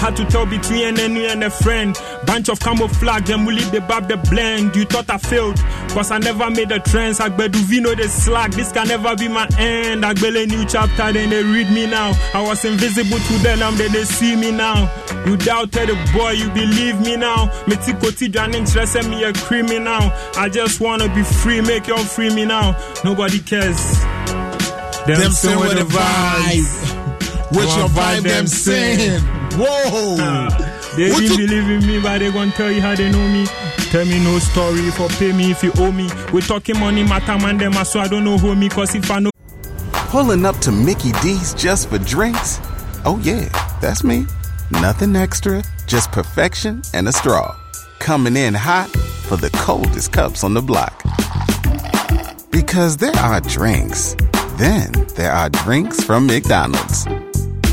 Had to tell between an enemy and a friend. Bunch of camouflage, them will leave the bab the blend. You thought I failed, cause I never made the trends. I do know the slack. This can never be my end. I a new chapter, then they read me now. I was invisible to them, now they, they see me now. You doubted the boy, you believe me now. Me tikoti interest me a criminal. I just wanna be free, make you free me now. Nobody cares. Them, them say with the vibe. What's your vibe, them saying? Whoa! Uh, they didn't believe in me, but they gonna tell you how they know me. Tell me no story for pay me if you owe me. We talking money matter man them so I don't know who me cause if I know Pulling up to Mickey D's just for drinks? Oh yeah, that's me. Nothing extra, just perfection and a straw. Coming in hot for the coldest cups on the block. Because there are drinks. Then there are drinks from McDonald's.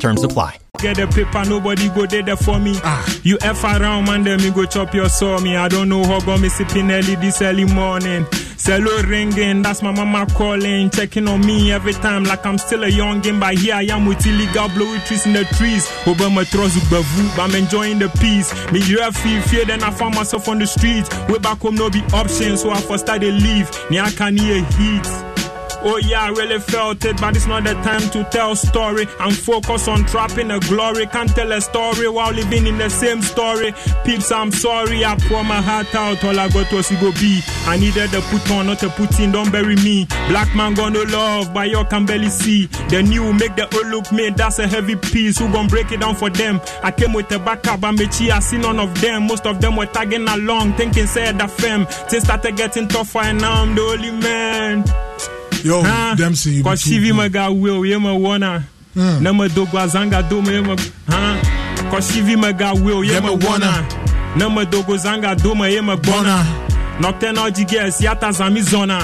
Terms apply. Get the paper, nobody go there for me. Ah. You F around, man, then me go chop your saw me. I don't know how go me sipping early this early morning. Cello ringing, that's my mama calling, checking on me every time like I'm still a youngin'. But here I am with illegal blowing trees in the trees. Over my trousers, but I'm enjoying the peace. Me you feel fear, then I found myself on the streets. Way back home, no be option, so I first started leave. Me I can hear heat. Oh yeah, I really felt it, but it's not the time to tell story. I'm focused on trapping the glory. Can't tell a story while living in the same story. Peeps, I'm sorry, I pour my heart out. All I got was go be. I needed to put on, not to put in. Don't bury me. Black man gonna love, but you can barely see. The new make the old look made. That's a heavy piece. Who gonna break it down for them? I came with the backup, but me I see none of them. Most of them were tagging along, thinking said the fam. Things started getting tougher, and now I'm the only man. Yo, huh? them see you. Cause Shivi maga will, ye ma wana. Nama dogwa zanga do me ma, huh? Cause Shivi maga will, ye ma wana. Nama dogo zanga do me ye ma bona. Nocturnal jiges, yata zami zona.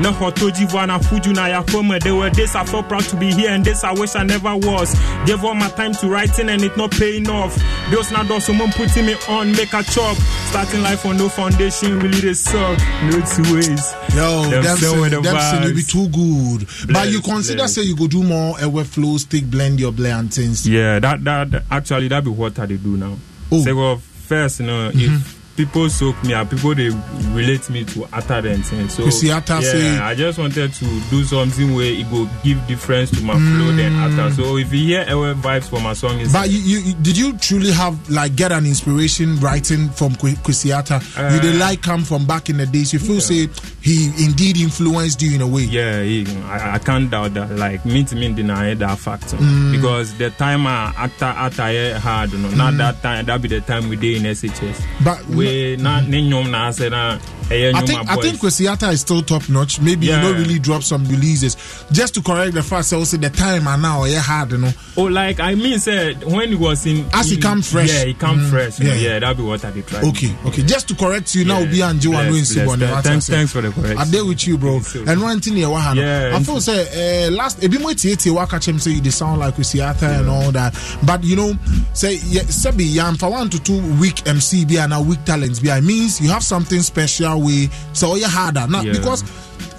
Na hoto d'Ivoire na fuju na ya yakoma. There were days I felt proud to be here and days I wish I never was. Gave all my time to writing and it not paying off. Bills not done, someone putting me on, make a chop. Starting life on no foundation, really they suck. No two ways. Yo, them say, them be too good. Bless, but you consider bless. say you go do more a flow stick blend your blend and things. Yeah, that that actually that be what I do now. Oh. Say well first, you know, mm-hmm. if people soak me and people they relate me to Atta and things. So see Atta yeah, say, I just wanted to do something where it go give difference to my mm. flow than Atta. So if you hear our vibes for my song, is but you, you, did you truly have like get an inspiration writing from Kwesi Arthur? Uh, you did like come from back in the days. You feel yeah. say he indeed influenced you in a way. Yeah, he, I, I, can't doubt that. Like me to me deny that fact mm. because the time I Atta Atta had, you know, mm. not that time. That be the time we did in SHS. But we na ne nnwom na na I think I think Kwesi Arthur is still top notch. Maybe Yeah. you don't really drop some releases. Just to correct the fact, say also the time and now yeah hard, you know. Oh, like I mean, said when he was in As he come fresh. yeah, he come Mm, fresh. Yeah, yeah. yeah, that'll be what I did try. Okay, okay. Just to correct you now, be and Joe and bless, Win bless. Sibon. Thanks, thanks, for the correction. I'm there with you, bro. And one thing what Yeah, I feel say uh, last ebi mo tie tie waka chem say they sound like Kwesi Arthur and all that. But you know, say yeah, Sebi yam for one to two weak MC be and now weak talents be. I means you have something special way. So oh, you harder now Yeah. because.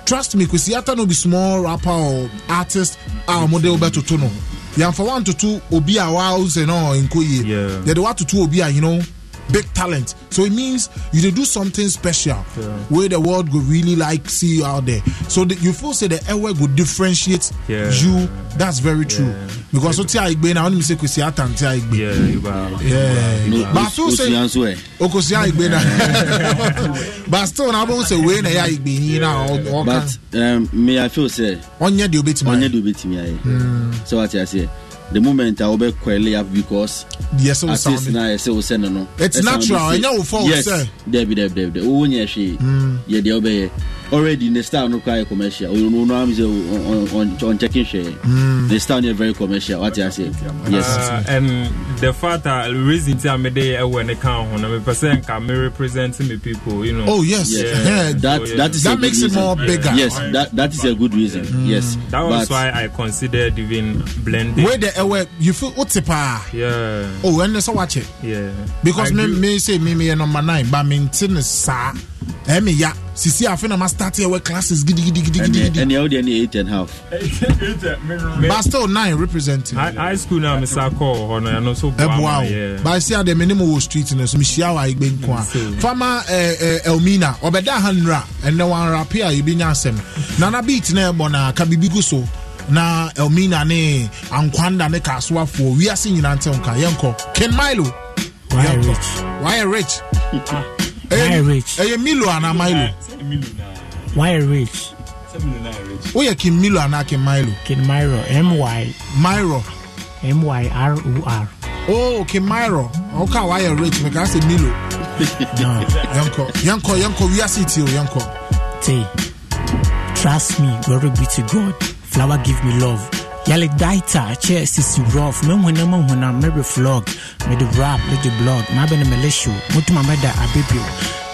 Trust me, Kwesi Arthur no be small rapper or artist. Ah, Our model better to know. Yeah, for one to two, obi a wows and all in Koye. Yeah. Yeah, the one to two obi you know big talent. So it means you do something special where the world go really like see you out there. So that you feel say the airway go differentiate Yeah. you. That's very true. Because so tia igbe na only say Kwesi Arthur and tia igbe. Yeah, you are. Yeah. No, But I feel say Osuyan so, eh. Okosia igbe na. But still na bon say we na ya igbe ni na all all but um, me i feel say ɔnyɛ deɛ obɛtumi ɔnyɛ deɛ obɛtumi ayɛ so wate aseɛ the moment a wobɛkɔɛle up because Yes, so artist na ɛsɛ wo sɛ no? No It's natural, ɛnyɛ wo fault yes. sɛ. dabi dabi dabi wowɔ nyɛ hwee yɛ deɛ wobɛyɛ already ne style no koraa yɛ commercial ɔno no am sɛ ɔnkyɛke hwɛɛ ne style no yɛ very commercial wate aseɛ yes Uh, and the fact that reason tí a mi de ɛwɔ ne kan ho na mi pɛ sɛ nka mi represent me people you know. Oh, yes. Yeah. that So, that is That makes it more bigger. yes that that is a good reason hmm. yes That was but why I considered even blending. Where the airway you feel wote pa. Yeah. Oh, and so watch it. Yeah. Because I me do- me say me me number nine, but me tin sa. Eh me ya. Sisi afi na ma start here with classes gidi gidi gidi gidi ɛnɛ gidi. ɛnɛ awo deɛ ne eight and half But still nine representing. High, high school now, Mr. Call, or no, so Wow. yeah. But I see the minimum wo street no so me shia wa igbe nko a. Farmer eh, eh, Elmina obeda hanra and no one rap here you be nyasem. Nana beat na ebo na ka bibi gu so. Na Elmina ne Ankwanda ne Kaswafo we are seeing nante onka yenko. Ken Milo. Why Yenko. rich? Why rich? Why rich? Eh Milo ana Milo. Why rich? Woyɛ Kim Milo anaa Kim Milo? Kin Myro. M Y Myro. M Y R O R. Oh, Kim Myro. Ɔka wayɛ rich meka sɛ Milo. No. Yɛnkɔ yɛnkɔ yɛnkɔ wiase ti o yɛnkɔ. Say, trust me, glory be to God. Flower give me love. Yale daita, chair sisi rough. Me when I'm when I'm marry flog. Me the rap, me the blog. My been a militia. Mutuma meda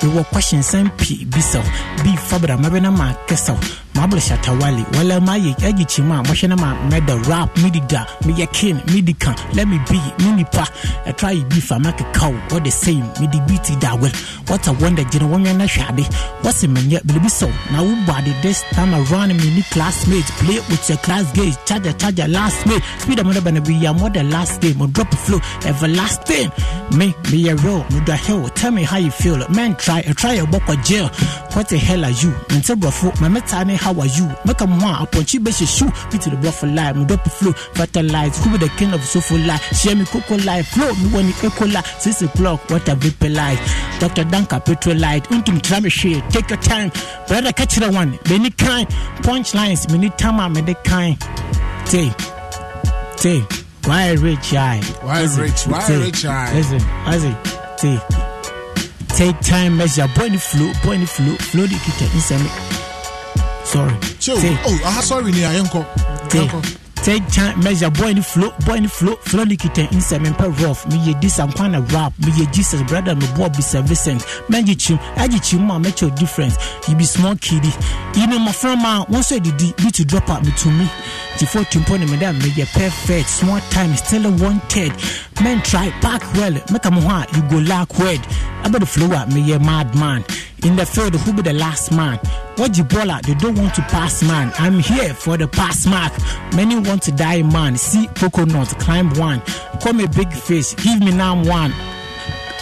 abibio. We were questions and p biso. Be fabra, my been a ma kessel. Mabla Shatta Wale. Wala maye, egi chima. Washana ma meda rap, midi da. Me ya kin, midi kan. Let me be, mini pa. I try beef, I make a cow. What the same, midi beaty da well. What a wonder, you know, when you're not shabby. What's it man yet, baby so. Now who body this time around me, ni classmates. Play it with your class gauge. Charger, charger, last mate. Speed of mother, be ya more than last day. More drop a flow, everlasting. Me, a real, me the hell. Tell me how you feel. Man, try, try a walk of jail. What the hell are you? Mental bro, my metane, how are you? Make a moi, upon chi base shoe. Be to the bluff for life, me drop flow. Fertilize, who be the king of soulful life? Share me cocoa life, flow, me when you echo life. Six o'clock, what a vapor life. Dr. Danka, Petrolite, untum tram share. Take your time, brother, catch the one. Many kind, punchlines, many time, I'm the kind. Say, say, why rich eye? Why rich? Why rich eye? Listen, listen, say, take time, measure, boy, the flow, boy, the flow, flow the kitchen, inside me. Sorry. Chill. Say, Oh, aha sorry ni yɛnkɔ. take, Yɛnkɔ. Take time, measure, boy, in the flow, boy, in the flow, flow the kitchen, eh, inside me, per rough. Me, ye this, I'm kind of rap. Me, ye Jesus, brother, me, boy, be Vincent. Man, you chim, I get you, man, make your difference. You be small kiddie. You know, my friend, man, once I did, you to drop out me to me. Before to point me that make you perfect. Small time, still a wanted. Men try back well, make a moha, you go lack word. The flow up, me a madman. In the field, who be the last man? What you baller, they don't want to pass man. I'm here for the pass mark. Many to die man. See coconut, climb one. Call me big face, give me now one.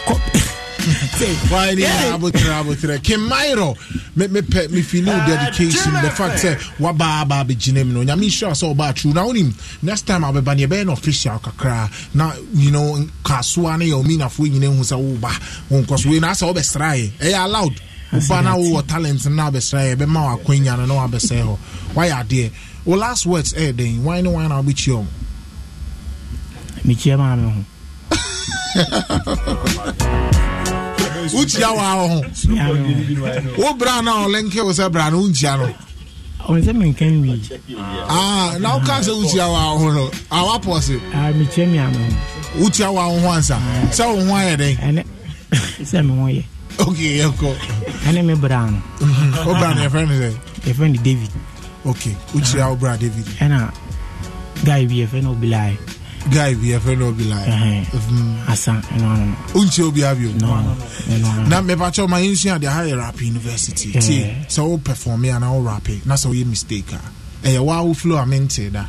Co- Say, Why ni yeah. abotire abotire Kemairo me me pe me feel no dedication. The fact say waba aba abegyina mu no nyame sure sɛ ɔba true na wonim next time abɛba ne ɛbɛyɛ no official kakra na you know kasoa ne yɛ ɔminafoɔ nyina hu sɛ woba wonkɔ so wei na asɛ wobɛsraeɛ ɛyɛ allowed woba na wowɔ talent no na wabɛsraeɛ ɛbɛma wo akwanya no na wabɛsɛe hɔ woayɛ adeɛ wo last words ɛyɛ den wan ne wan na wobɛkyia ɔm Me chia maame ho. wokyia wa wo ho wo bra na ɔlenke wo sɛ bra no wonkyia no ɔn sɛ menka wi Ah, na woka sɛ wokyia wa wo ho no. Awapɔ se mekyia mi ama ho wokyia wa wo ho ansa sɛ wo ho ayɛ dɛn sɛ me ho yɛ okay yɛkɔ ɛne me bra no wo bra no yɛfrɛ no sɛ yɛfrɛ no david okay wokyia wo bra david? Ɛna guy bi yɛfrɛ no obilae guy bi yɛfrɛ no obi lae asa ɛno ano wonkyia obi abio? No ɛno na mepakyɛ ma yɛnsua de ha yɛ rap university. Yeah. tie sɛ wo performe anaa wo rape na sɛ woyɛ mistake a ɛyɛ waa wo flow a mente da.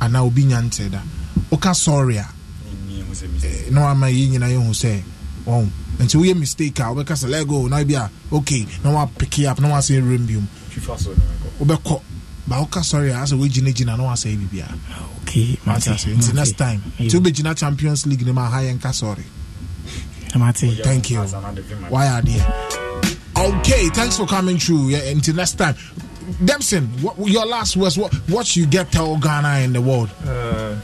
Anaa obi nya nte da. Woka sorry a eh, na wama yɛ nyina yɛhu sɛ ɔhu nti woyɛ mistake a wobɛka sɛ let go na bi a okay. Na wapeke up. Na wasɛ werɛm biom wobɛkɔ ba woka sorry a asɛ wogyinagyina na wasɛ bibia okay Mate ase. nti next time nti wobɛgyina champions league no ma ha yɛnka sorry. Mate thank you. Why are there okay thanks for coming through. Yeah, until next time. Dempson, what, your last words. What what you get tell Ghana in the world? Uh,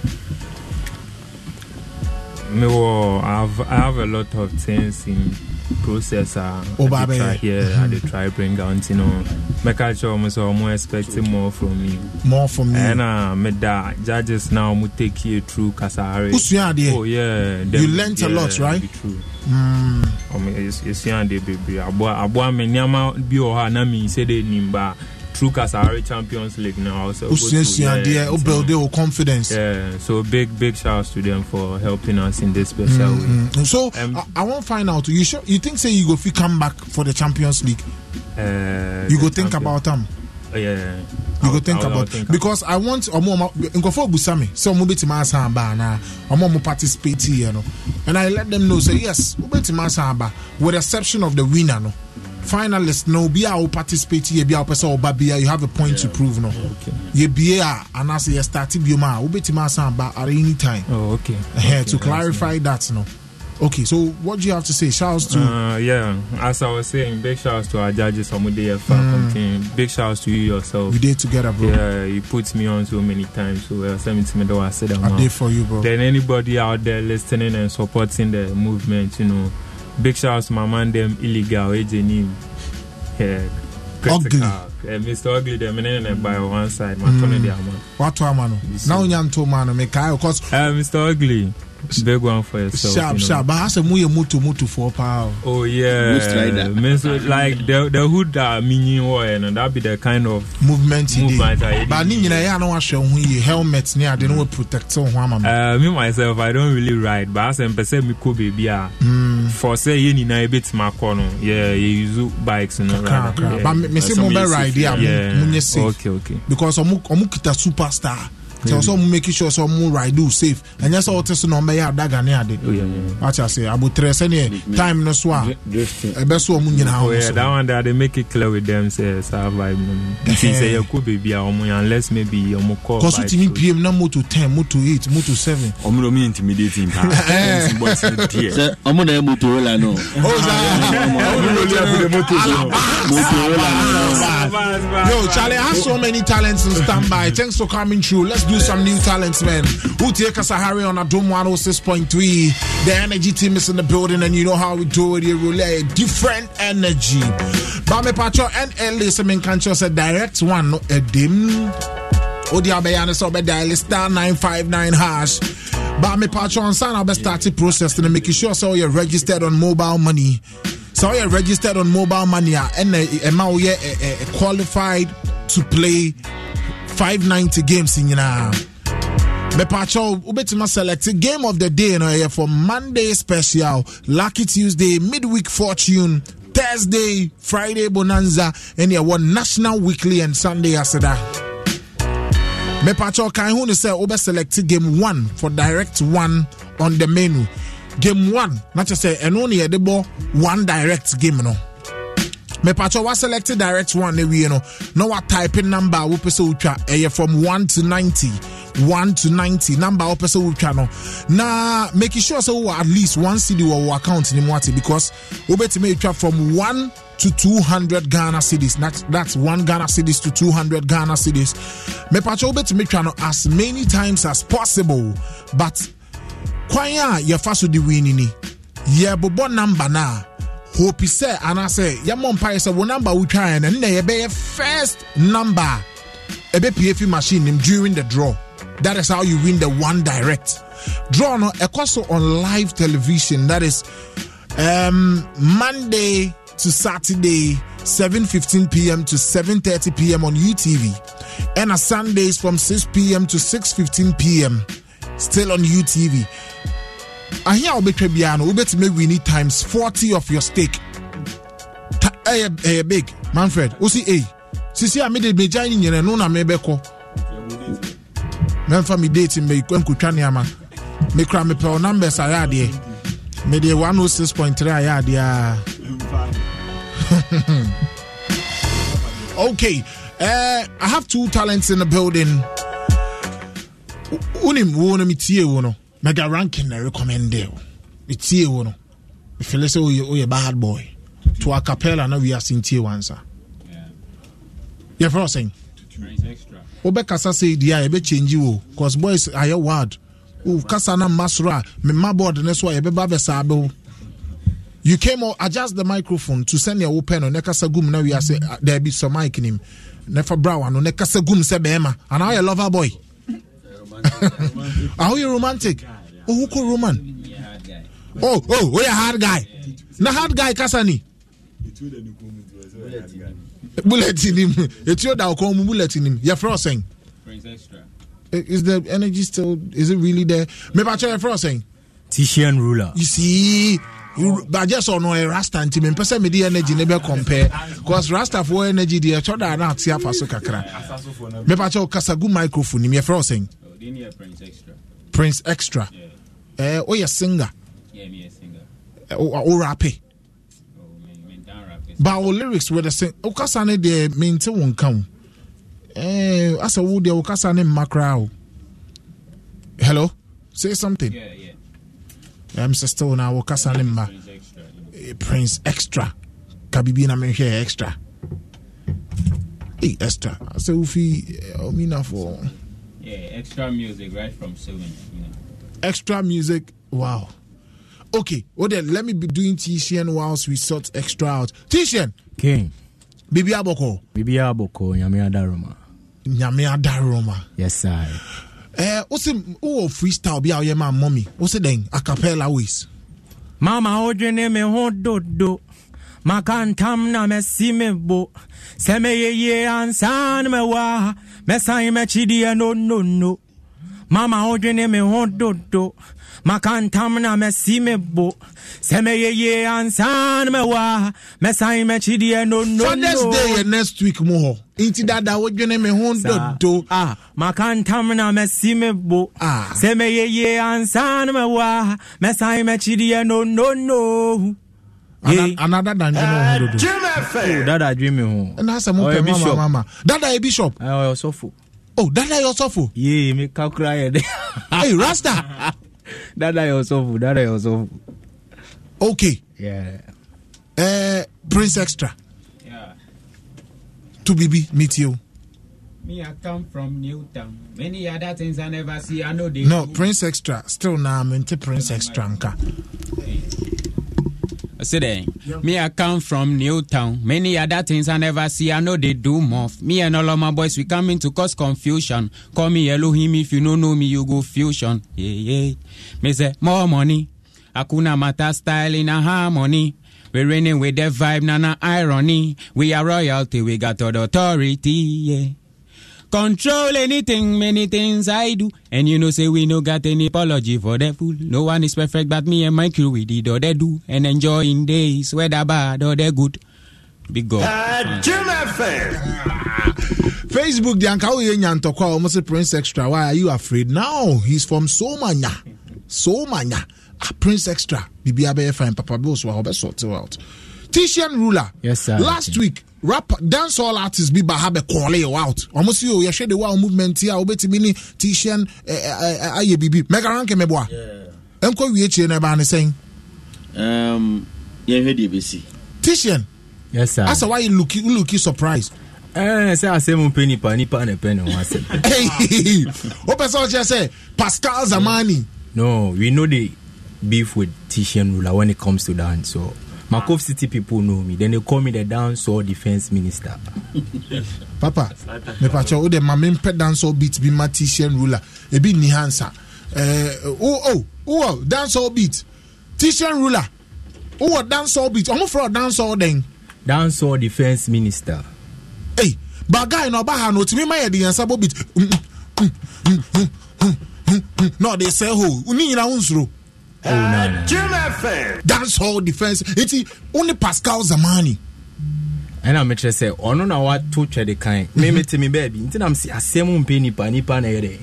me wo, I have, I have a lot of things in process. Uh, Oh, I baby. dey try here, I dey try bring out, you know, make sure almost so I'm expecting more from me. More from you. And uh, me da judges now mo take you through Kasahare. Usua adeɛ? Oh yeah, You learnt a lot, right? be True. Mm. ɔmo esua ade bebree aboa aboa me nneɛma bi wɔ hɔ a na mi sɛ de nim ba through kasahare champions league now also adeɛ, o build their confidence. yeah so big big shouts to them for helping us in this special way Mm. So I, I won't find out. You sure? You think say you go fit come back for the Champions League? Uh, You go think champion- about them. Oh, yeah You I'll- go think I'll- I'll about think because I want ọmọ ọmọ nkọfọ busa mi sẹ ọmọ bẹtì máa san aba ana ọmọ ọmọ participate yẹ no and I let them know say yes ọmọ bẹtì máa san aba with exception of the winner no finalist no obi a o participate yẹ bi a o pẹ sẹ ọba bi you have a point to prove no yẹ bie a anaasẹ yẹ start bi o ma o bẹtì máa san aba at any time oh okay Okay, to clarify that no okay so what do you have to say shouts to. Uh, yeah, as I was saying, big shouts to our judges, Omude mm. Big shouts to you yourself. We did together, bro. Yeah, you put me on so many times. So uh, send me to me, though I said that. I did for you, bro. Then anybody out there listening and supporting the movement, you know, big shouts to my man, them illegal, AJ Yeah, Ugly. critical. Uh, Mr. Ugly, them and by one side, my Tony, the man. wato ama no na wonya nto ma no mekae because Uh, Mr. Ugly, big one for yourself. sharp you know. sharp but asɛ moyɛ moto motofoɔ for power." Oh yeah, Ghost Rider. Means like the the hood that meaning or no, that be the kind of movement yi movement de I but ne nyinaa yɛ a na wahwɛ wo ho yie helmet ne ade ne waprotect wo ho ama me Uh, me myself, I don't really ride, but as I'm person me ko baby ah. Mm. For say ye ni na a bit my corner, yeah, you use bikes and all Kakra, that. kakra. Yeah. but me- me say mo bɛ ride a mo- Yeah. monyɛ safe Okay, okay. because ɔmo ɔmo kita superstar nti ɔsɛ ɔmo make sure sɛ ɔmo ride wo safe ɛnyɛ sɛ ɔte so na ɔmbɛyɛ adaga ne ade wate ase abotrɛ sɛneɛ time no so a ɛbɛ so ɔmo nyinaa Oh yeah, so that one there they make it clear with them say say vibe. If you say you could baby ah, omo unless maybe you call. tumi so- piem na moto 10 moto 8 moto 7 ɔmo na ɔmo yɛ intimidating paa Eh. Fancy boys no deɛ. sɛ ɔmo na yɛ motorola no Yo, Charlie, I have so many talents in standby. Thanks for coming through. Let's do some new talents, man. Utie Kasahare on a Adom 106.3. The energy team is in the building, and you know how we do it here. We lay different energy. Bame Pacho and Ellis, I mean, can't direct one, no, a dim. Odi abeyane sɛ ɔbɛdial star 959 hash but mepatwɛ ɔnsa na wobɛstarte process no making sure so you're registered on mobile money So you're registered on mobile money a ɛma woyɛ ɛ- ɛ- ɛ- qualified to play 590 games nyinaa mepatwɛ wobɛtumi select game of the day no ɛyɛ for monday special. Lucky tuesday midweek fortune. Thursday friday bonanza. Ɛne ɛwɔ national weekly and sunday aseda mepatwɛ kan ho ne sɛ wobɛselect game 1 for direct 1 on the menu. Game 1 na kyɛ sɛ ɛno ne yɛde 1 direct game no mepatwɛ waselect direct 1 eh, no wie no na watype number a wopɛ sɛ wotwa from 1 to 90 1 to 90 number a wopɛ sɛ wotwa no na make sure wowɔ at least 1 cd wɔ account no mu ate because wobɛtumi atwa from 1 to 200 Ghana cities. That's that's one Ghana cities to 200 Ghana cities. Me pacho wobɛtumi twa no as many times as possible. But kwan a yɛfa so de win ni yɛbobɔ number no a hope sɛ anaasɛ yɛmmɔ mpaeɛ sɛ wo number wotwaeɛ no nnɛ yɛbɛyɛ first number a ɛbɛpie fi machine nim during the draw that is how you win the one direct draw no ɛkɔ so on live television that is um, monday to saturday 7.15 p.m. to 7.30 p.m. on UTV and on Sundays from 6 p.m. to 6.15 p.m. still on UTV ahia a wobɛtwa biara no wobɛtumi wini times 40 of your stake ɛyɛ ɛyɛ big manfred wosi ei sisi a mede megya ne nyina no na mebɛkɔ mɛmfa me date nkotwa nneɛma mekura mepɛ wo numbers ayɛ adeɛ mede 106.3 ayɛ adeɛ a okay uh, i have two talents in the building. Wonim wo no metie wo no mega ranking na recommende wo metie wo no mefele sɛ woyɛ woyɛ bad boy. To a capella na wiase ntie wansa yɛfrɛ wo sɛn wobɛkasa sɛ di a yɛbɛkyɛngyi wo cause boys ayɛ word. Wo kasa na mma soro a memma board ne so a yɛbɛba bɛsaa bɛwo oh. you came or adjust the microphone to send your open no nekasa gum na wiase ah, there be some mic nim nefa brow no nekasa gum sɛ bɛɛma and how you lover boy. How you romantic oh who ko roman. Oh oh we a hard guy. Na hard guy kasa ni bullet nim etuo da ko mu bullet nim your fro saying eh, is the energy still is it really there? Me ba cho your fro saying Titian ruler. You see bàjẹ́ sọ ọ̀nà ẹ̀ rasta nti mi mpẹ́ sẹ́ mi di energy ne bẹ́ compare. Cause rasta fo energy di eh, ẹ̀tọ́ da náà ti afa so kakra. Mẹ́pà kyẹ́ o kasagu microphone ni mi ẹ̀ fẹ́ ọ̀sẹ̀ prince extra. Ẹ̀ Eh, o yẹ singer. Ẹ̀ o rape ba o lyrics wẹ̀ dẹ̀ sing o kasa ne deɛ mi n ti wọn kan o ẹ̀ asa wo deɛ o kasa ne mma koraa hello? Say something. Yeah, yeah. Eh, I'm still now wo kasa ne mma prince extra. Eh, Ka bibi na mehwɛ extra. Hey extra. Sɛ wofi ɔmina for yeah extra music right from seven you know. Extra music wow. Okay well then let me be doing tcn whilst we sort extra out. Tcn king. Bibi Aboko. bibi abɔkɔ nyame adaroma. Nyame adaroma. Yes sir. Eh, what's wosi wowɔ freestyle bi a woyɛ ma mmɔ me wosi dɛn acapella ways. Mama wodwene me? Ho dodo maka ntam na mɛsi me bo. Sɛ mɛyɛyie ansa no mɛwɔ a mɛsan mɛkyideɛ nonono mama wodwene me? Ho dodo maka ntam na mɛsi me bo. Sɛ mɛyɛyie ansa no mɛwɔ a mɛsan mɛkyideɛ fathers day yɛ next week mu hɔ nti dada wodwene me? Ho dodo ah, maka ntam na mɛsi me bo. Ah. sɛ mɛyɛyie ansa no mɛwɔ a mɛsan mɛkyideɛ nonono anada dandwene ho dodo dada adwe me ho ɛna sɛ mopɛ mama mama. Dada yɛ bishop. Ɔyɛ ɔsɔfo oh dada yɛ ɔsɔfo yee meka kora yɛ dɛ hey rasta dada yɛ ɔsɔfo dada yɛ ɔsɔfo okay yeah. uh, prince extra Yeah. to bibi meet you Me, I come from Newtown. Many other things I never see. I know they. no do. prince extra still na mente prince extra nka Me I come from Newtown. Many other things I never see. I know they do more. Me and all of my boys we coming to cause confusion. Call me Elohim if you don't know me, you go fusion. Yeah yeah. Me say more money. Akuna Mata style in a harmony. We reigning with the vibe, nana irony. We are royalty, we got all the authority. Yeah. Control anything, many things I do. And you know, say we no got any apology for the fool. No one is perfect, but me and my crew, we did all they do. And enjoying days, whether bad or they good. Big God. facebook de anka woyɛ nyantɔkɔ a ɔmo se prince extra why are you afraid now he's from somanya somanya ah, prince extra biribia bɛyɛ fine papa bills wɔ hɔ bɛsort you out titian ruler Yes, sir. last week rap dancehall artist bi ba ha bɛkɔɔle yɛ out. Ɔmo se o yɛhwɛ de wa movement yi a eh, eh, eh, ayɛ biribi mɛka ranke mɛboa ɛnkɔ wie kyire no ɛbaa ne sɛn? Um, yɛhwɛ deɛ bɛsi. Sir. Asa wayɛ looky looky surprise Eh, sɛ asɛm mpɛ nipa nipa na ɛpɛ ne ho asɛm. Hey, wopɛ sɛ ɔkyerɛ sɛ pascal zamani. No we know the beef with Titian ruler when it comes to that so Makov City people know me. Then they call me the dancehall defense minister. Papa, me pacho o de oh, ma me mpɛ dancehall beat be my T-shirt ruler. Ebi ni hansa. Eh, oh oh oh, oh dancehall beat. T-shirt ruler. Oh what dancehall beat. Ɔmo fura dancehall den. Dancehall defense minister. Hey, but guy no ba ha no timi ma yɛ de yansa bo beat. Na ɔde sɛ ho. Ni nyina ho nsoro. 09 dancehall defence nti wone pascal zamani. Ɛna mekyerɛ sɛ ɔno na wato twɛde kan memete me baabi nti nam sɛ asɛm mpɛ nipa nipa na ɛyɛ dɛ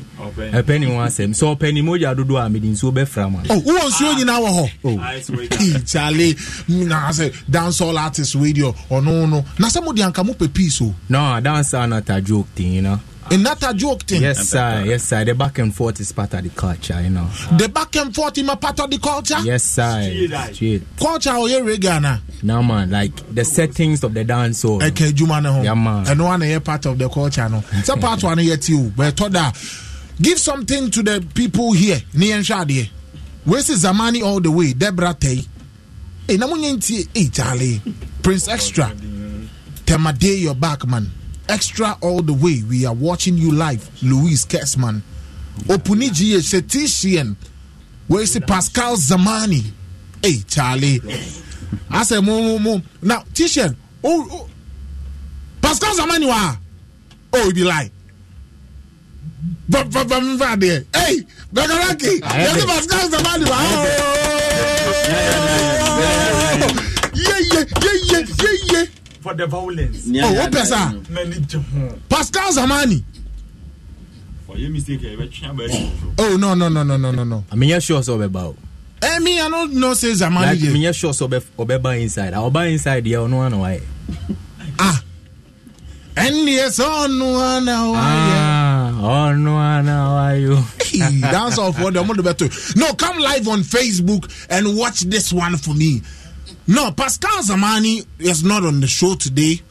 ɛpɛ ne ho asɛm sɛ ɔpɛ ne mogya dodoɔ a mede nsuo bɛfra ma. Oh, Wowɔ nsuo nyinaa oh. wɔ hɔ kyale na sɛ dancehall artist radio. Oh, ɔno no na sɛ mode anka mopɛ pii so no dance a na tadwo tei na you know Another joke thing. yes sir. Yes sir. The back and forth is part of the culture you know. The back and forth is my part of the culture. yes sir. Straight. Culture ɔyɛ reggae na. now man like the settings of the dance hall. Ɛka adwuma no. Ho yeah man. Ɛno wa na ɛyɛ part of the culture no. It's a part one no yɛ ti o but ɛtɔ da give something to the people here ne yɛnhwɛ adeɛ wesi zamani all the way? Debra tɛyi ei na monyɛ ntie ei charlie. Prince extra. Temade your back man extra all the way. We are watching you live, Louise Kessman. Yeah. Opuniji Shetishian. Where is Pascal Zamani? Hey, Charlie. I say mo, mo, mo. Now, Tishian, oh, oh, Pascal Zamani, wa. Oh, you be like. Hey, Bagaraki, that's Pascal Zamani, wa. Oh. Yeah, yeah, yeah, yeah for the violence. ọ̀ o pẹ̀sà Pascal Zamani. oh no no no no no no. àmì yẹn sure sọ bẹ bá o. Eh, ẹ i no know say Zamani dey. like mi yẹn sure sọ ọbẹ bá inside ọba inside yẹ ọ̀nù àná wáyé. ah ẹni ẹ sọ ọ̀nù àná wáyé. ọ̀nù àná wáyé. dance off ọdẹ ọmọdé bẹ tó no come live on Facebook and watch this one for me. No, Pascal Zamani is not on the show today.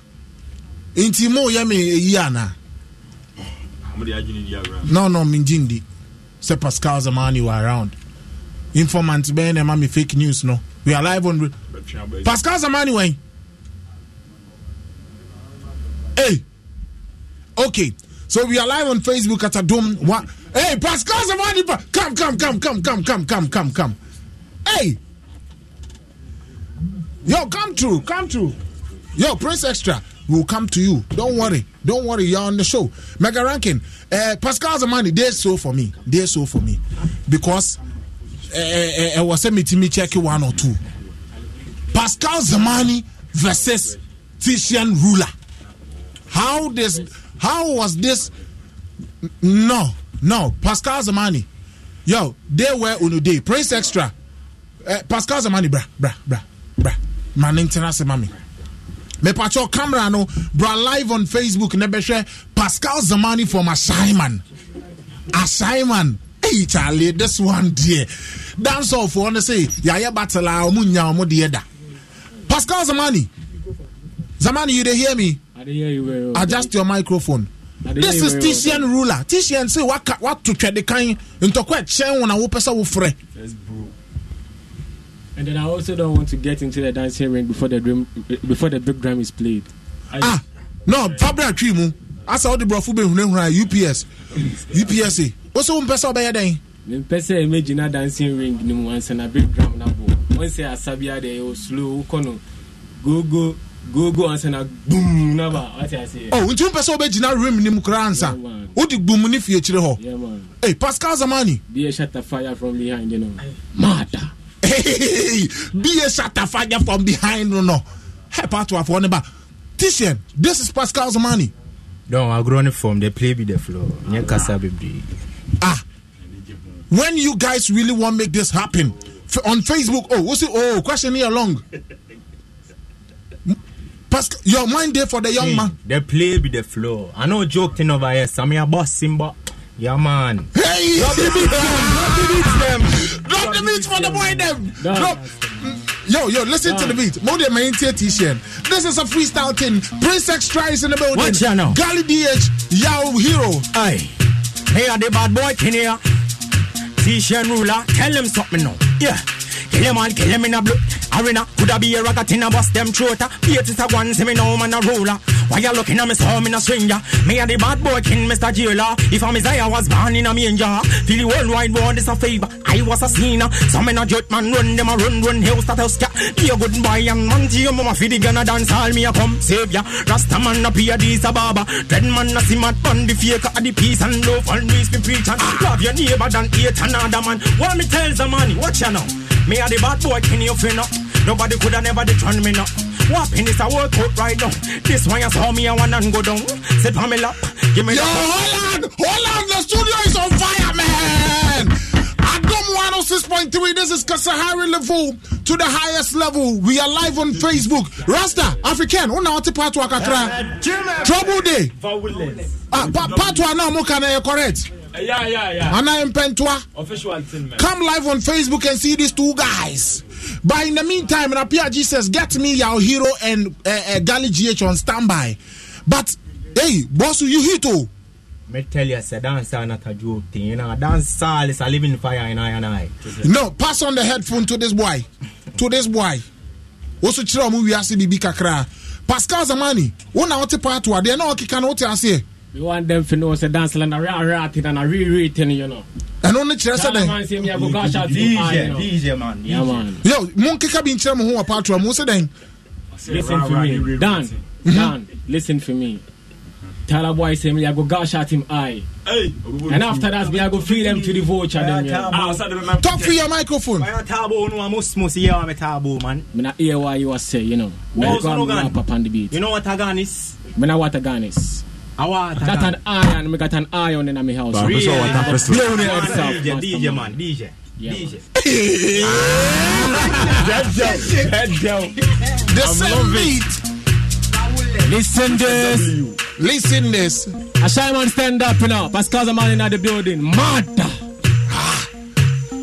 Intimo yemi yana. mode agyene di awura No, no, minjindi. Say Pascal Zamani were around. Informant ben and mommy fake news. No, we are live on. Pascal Zamani when? Hey, okay. So we are live on Facebook at a dome. What? Hey, Pascal Zamani, come, come, come, come, come, come, come, come, come. Hey, yo, come through, come through. Yo, Prince Extra will come to you. Don't worry, don't worry. You're on the show. Mega ranking. Uh, Pascal Zamani, they're so for me. They're so for me because uh, was meeting me check one or two. Pascal Zamani versus Titian Ruler. How this? How was this? No, no. Pascal Zamani, yo, they were on a day. Prince extra. Uh, Pascal Zamani, bra, bra, ma ne ntena ase ma me mepakyɛ camera no bra live on facebook na bɛhwɛ pascal zamani from asaiman asaiman Hey, Charlie, this one dear. Dance off wanna say Yaya battle ah, munya mudia da. Pascal Zamani. Zamani, you dey hear me? I hear you well. Adjust your microphone. This is Tishian ruler. Tishian say what what to trade the kind into quite chain when a free. That's bro. And then I also don't want to get into the dancing ring before the drum, before the big drum is played. Ah, no, fabra atwi mu. Asa wɔde borɔfo behunahuna UPS. UPSA. Woso wo mpɛ sɛ ɔbɛyɛ dɛn? mempɛ sɛ mɛgyina dancing ring no mu ansa na big drum no abɔ wɔn sɛ asa bia de ɛyɛ slow wokɔ no gogo gogo ansa na boom na ba wate aseɛ Oh, nti wopɛ sɛ wobɛgyina rim nim koraa ansa. Wode gbum ne fie kyerɛ hɔ. Yeah, man. Hey, Pascal Zamani. Be a shut the fire from behind, you know. Mada. Hey, be a shatafanya from behind no no. Hey, part of one ba. Titian, this is Pascal Zamani. Don't agro ne form they play with the floor. Nye kasa bebree. Ah, when you guys really want make this happen on Facebook, oh, what's it? Oh, question here long. Pascal, your mind there for the young man. They play with the floor. I know joke thing over here. Your boss Simba. Yeah man. Hey, Drop the beat, drop the beat, them. The beat for the boy them. Drop. Yo, yo, listen to the beat. More than my entire t-shirt. This is a freestyle thing. Prince Extra is in the building. Watch ya now. DH, Yao Hero. Aye. Hey, are the bad boy here. T-shirt ruler, tell him something now. Yeah. Kill him man, kill him in a blue. Arena coulda be a rocket in a bust them throat. Beat it a one, see me now man a roller. Why you looking at me so me no stranger? Me a the bad boy king, Mr. Jailer. If I'm Isaiah was born in a manger. Feel the worldwide world is a favor. I was a sinner. So me no judge man run them a run run house that house cat. Be a good boy and man to your mama feed the gun a dance all me a come save ya. Rasta man a pay a this a barber. Dread man a see mad fun the fake a the peace and love and peace be preach and love your neighbor than hate another man. What me tell the money? Watch ya now. Me a the bad boy king you fin up. Nobody coulda never dethrone me now. What is a work out right now? This one you saw me a one and go down. Sit on me lap, give me Yo, the- hold on, hold on. The studio is on fire, man. Adom 106.3. This is Kasahare level to the highest level. We are live on Facebook. Rasta, African. Una wate part wa kakra. Trouble day. Ah, pa- part wa na mo kana correct. Yeah, yeah, yeah. Ana mpentwa. Official thing, man. Come live on Facebook and see these two guys. But in the meantime, Rapia G says, get me your hero and uh, uh, Gali GH on standby. But hey, boss, you hit oh. Me tell you, say dance are not a joke thing. You know, dance all is a living fire in I and I. No, pass on the headphone to this boy. To this boy. Also, chira mu wiase bibi kakra. Pascal Zamani, wona wote part wa de na okika na wote ase. We want them to know say dance like a real rating and a real rating, you know. ɛno ne kyerɛ sɛ Tell the man say me I go gosh out to DJ, eye, you know. DJ man. Yeah, man. yo monkeka bi nkyerɛ mo ho wɔ part wa mu sɛ dɛn Listen for me. Dan, Dan, listen for me. Tell a boy say me I go gosh at him eye. And after that, me I go feed them to the vulture them, you know. talk for your microphone Tabo no amos must hear me tabo man. Me not hear what you was say, you know. Me What's go and no up on the beat. You know what a gun is? Me not what a gun is. I want a Got gun. an iron, me got an iron in my house. But I'm sure what a pistol. Blown it out, DJ, master DJ man, DJ. Yeah, DJ. the same beat Listen this. listen this A shy man stand up, you know. Pascal the man in the building. Mad.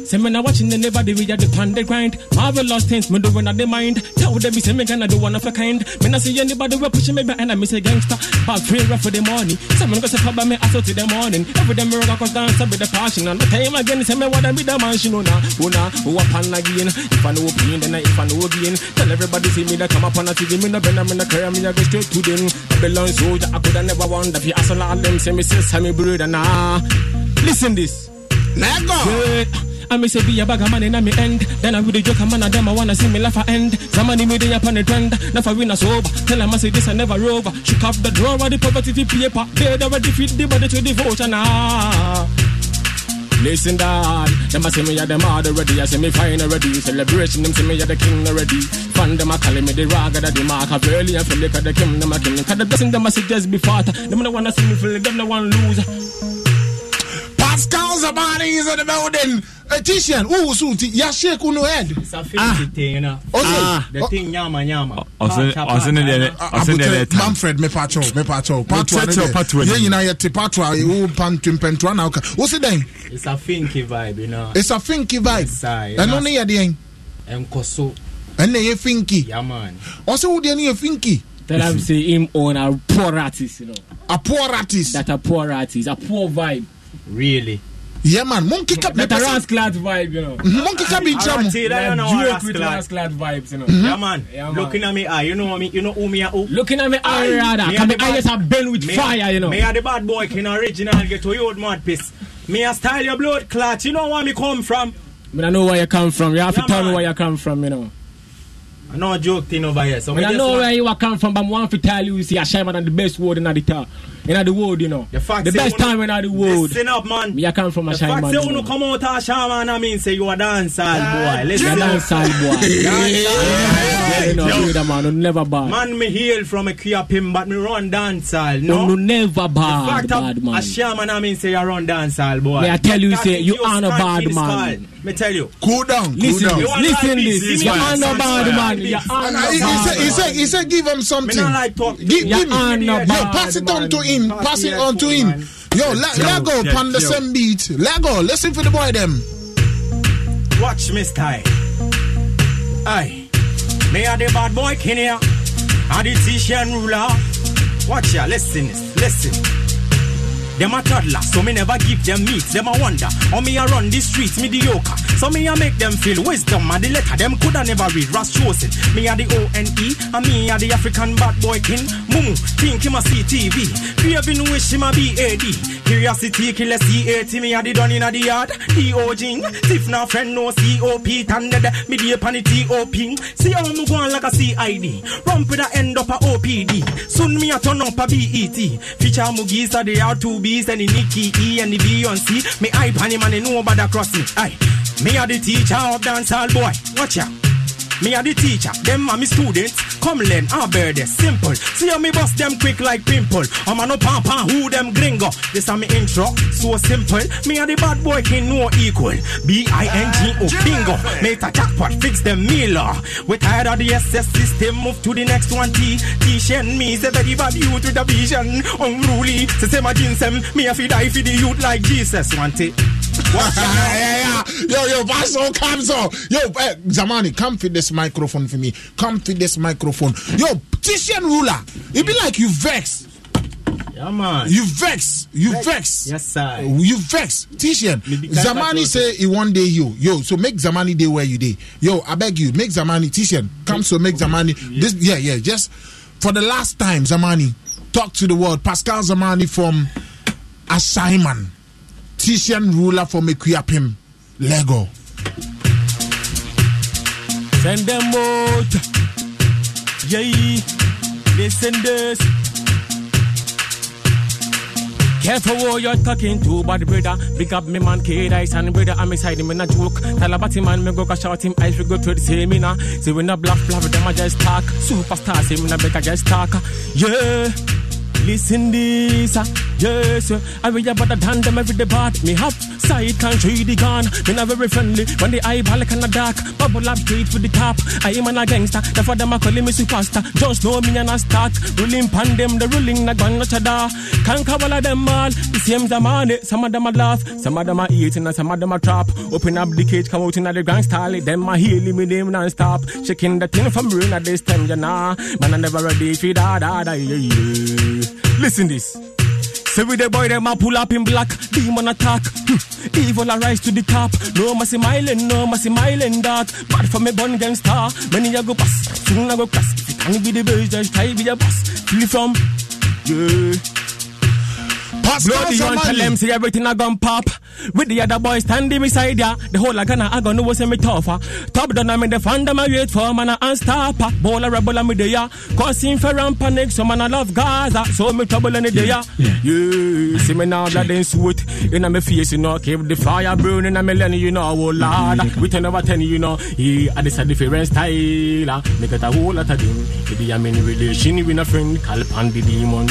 Say me now watching the neighbor, the the pan the grind. Marvelous things, me doing at the mind. Tell them me say me gonna do one of a kind. Me not see anybody we pushing me back and I miss a gangster. Back free rough for the morning. Someone go say papa me out to the morning. Every day me rock cause dance with the passion. And the time again say me what I be the man she know now. Now, who up on again. If I know pain, then I if I know gain. Tell everybody see me that come up on a TV. Me no bend, me no care, me I go straight to them. I belong soldier, I coulda never wonder. If you ask all them, say me sis, me brother, nah. Listen this. Let go. I may say be a bag of money in me end. Then I with the joke, man, of them I wanna see me laugh a end. Somebody made it up on the trend. Never win a sober. Tell them I say this I never over. Shook off the drawer of the poverty to paper. They never defeat the body to devotion. Ah. Listen, dad. Them a say me a them hard already. I say me fine already. Celebration them say me a the king already. Fan them a call me the raga that the mark of early and feel like the king them a king. Cause the blessing them a suggest be faster. Them no wanna see me feel them no want lose. Pascal Zamani is in the building. A Tishan who? So ya shake uno head. It's a filthy thing, you know. okay. Ah, the thing nyama nyama. ɔsɛ ɔsɛ ne deɛ ɔsɛ ne deɛ Abotire Manfred me pacho me pacho patwa Tete o patwa ye ni. nyina ye te patwa wo pan twempentwa na oka wo se den It's a finky vibe, you know. it's a finky vibe. Side, ɛno ne yɛ den Enkoso. ɛnna yɛ finky Yeah, man. ɔsɛ wo deɛ ne yɛ finky Tell him say him own a poor artist, you know. a poor artist. That a poor artist, a poor vibe. Really. yeah man monkey cap me That a pesa vibe, you know. monkey cap bi nkyɛn mo Alright, that know Like joke with rascal. rascal vibes, you know. Mm-hmm. Yeah, man. Yeah, man. Looking at me eye, you know me, you know who me are who. Looking at me eye rather, Me cause me the eyes are burned with fire, you know. Me are the bad boy, king original, get to you, mad piss. Me a style your blood clot, you know where me come from. Me don't know where you come from. You have to tell me where you come from, you know. I know a joke thing over here, so Me me don't know where you are come from, but I want to tell you, you see, a shaman and the best word in the town. In the world, you know. The fact the best time in the world. Listen up, man. Me I come from a The fact say you you come out of shaman, I mean say you a dancehall boy. You Listen a up. dancehall boy. You know, Yo. you man, you never bad. Man, me hail from a Kia Pim, but me run dancehall, no? You never The bad, fact bad man. a shaman, I mean say you run dancehall boy. Me I tell you, say, you your are a bad man. Me tell you. cool down cool Listen down this, listen this. this, You this are one. bad man. You are no he, he bad said he man. said he said give him something Me not like talk. give, give You are no Yo, bad pass it on to him. Pass it on to him. Yo, let, let go yeah, upon the same beat. Let go. Listen for the boy them. Watch Miss style. Aye. Me are the bad boy here. And the Tishan ruler. Watch ya, listen listen. Them a toddler, so me never give them meat. Them a wonder, how me a run the streets mediocre. So me a make them feel wisdom and the letter them coulda never read. Ras chosen, me a the O N E, and me a the African bad boy king. Mumu, think him a CTV. Craving wish him a BAD. Curiosity kill a C80, me a the done in a the yard. D.O. Jing, if na friend no COP, tanded me the the T.O.P. See how me go on like a CID. Rump with a end up a OPD. Soon me a turn up a BET. Feature Mugeez are the R2Bees and the Nicky E and the Beyonce. Me hype on him and they know about the crossing. Aye. Me a the teacher of dancehall boy. Watch ya. Me a the teacher, them are me students. Come learn, I bear this simple. See how me bust them quick like pimple. I'm a no pan who them gringo. This a me intro, so simple. Me a the bad boy king no equal. B I N G O bingo. Make a jackpot, fix them Miller. We tired of the SS system, move to the next one. T T Shen me say very bad youth with a vision. Unruly, say say my jeans. Me a fi die for the youth like Jesus. Want it? Yeah, yeah, yeah. Yo, yo, Vaso comes on. Yo, eh, Zamani, come fit this microphone for me. Come fit this microphone. Yo, Titian ruler. It be like you vex. Yeah, man. You vex. You vex. Yes, sir. You vex. Titian. Zamani say he one day you. Yo, so make Zamani day where you day. Yo, I beg you, make Zamani. Titian, come so make Zamani. This, yeah, yeah. Just for the last time, Zamani, talk to the world. Pascal Zamani from Ashaiman. Titian ruler from Akwapim, Lego. Send them out. Yeah, listen this. Careful what you're talking to, bad brother. Big up me man, kid, ice and brother. I'm beside him in a joke. Tell about him man, me go shout him eyes. We go to the same inna. See when a bluff bluff, them I just talk. Superstar, see when a I just talk. Yeah. Listen this, uh, yes, uh, I read about the hand them every debate. Me have side country the gun. Me not very friendly when the eyeball of dark. Bubble up straight with the top. I am a gangster. The them a calling me superstar. Just know me and I start ruling pan them. The ruling na gun not da. Can't cover them all. The same zamane. Some of them a laugh. Some of them a eating and some of them a trap. Open up the cage, come out in the grand style. Them a healing me name non-stop. Shaking the thing from rain at this time, you know. Man I never ready for da da da yeah, yeah. Listen this. Say with the boy them a pull up in black, demon attack. Hmm. Evil arise to the top. No mercy smiling, no mercy smiling dark. Bad for me born gangster. Many a go pass, soon I go class. If you can't be the best, just try be a boss. Feel from, yeah. Bloody them say everything a gon' pop. With the other boys standing beside ya, the whole a gonna a gonna know say me tougher. Top down I'm in the fan them I wait for man a unstopper. A rebel a me there, cause him for ramp panic. So man I love Gaza, so me trouble in the day. Yeah, yeah. See me now blood and sweat in a me face, you know. Keep the fire burning a me lane, you know. Oh Lord, we ten over ten, you know. Yeah, I a different style. ah. Make it a whole lot of thing. Maybe I'm in relation with a friend, call upon the demon.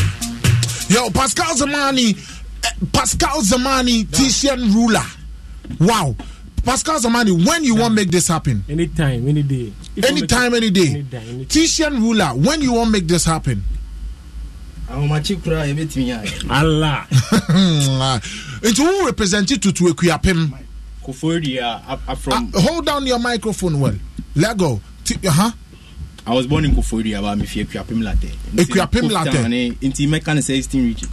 Yo, Pascal Zamani, eh, Pascal Zamani, Titian ruler. Wow. Pascal Zamani, when you want make this happen? Anytime, any day. If I make Anytime, any day. Anytime, anytime. Titian ruler, when you want make this happen? ahomakye koraa yɛbɛtumi ayɛ Allah. Into who represented to to Akwapim? koforia up, up from Uh, hold down your microphone well. Lego. T- uh-huh. I was born in Koforia, but I'm if Equiapim Latte. Equiapim Latte. Inti Mekan 16 region.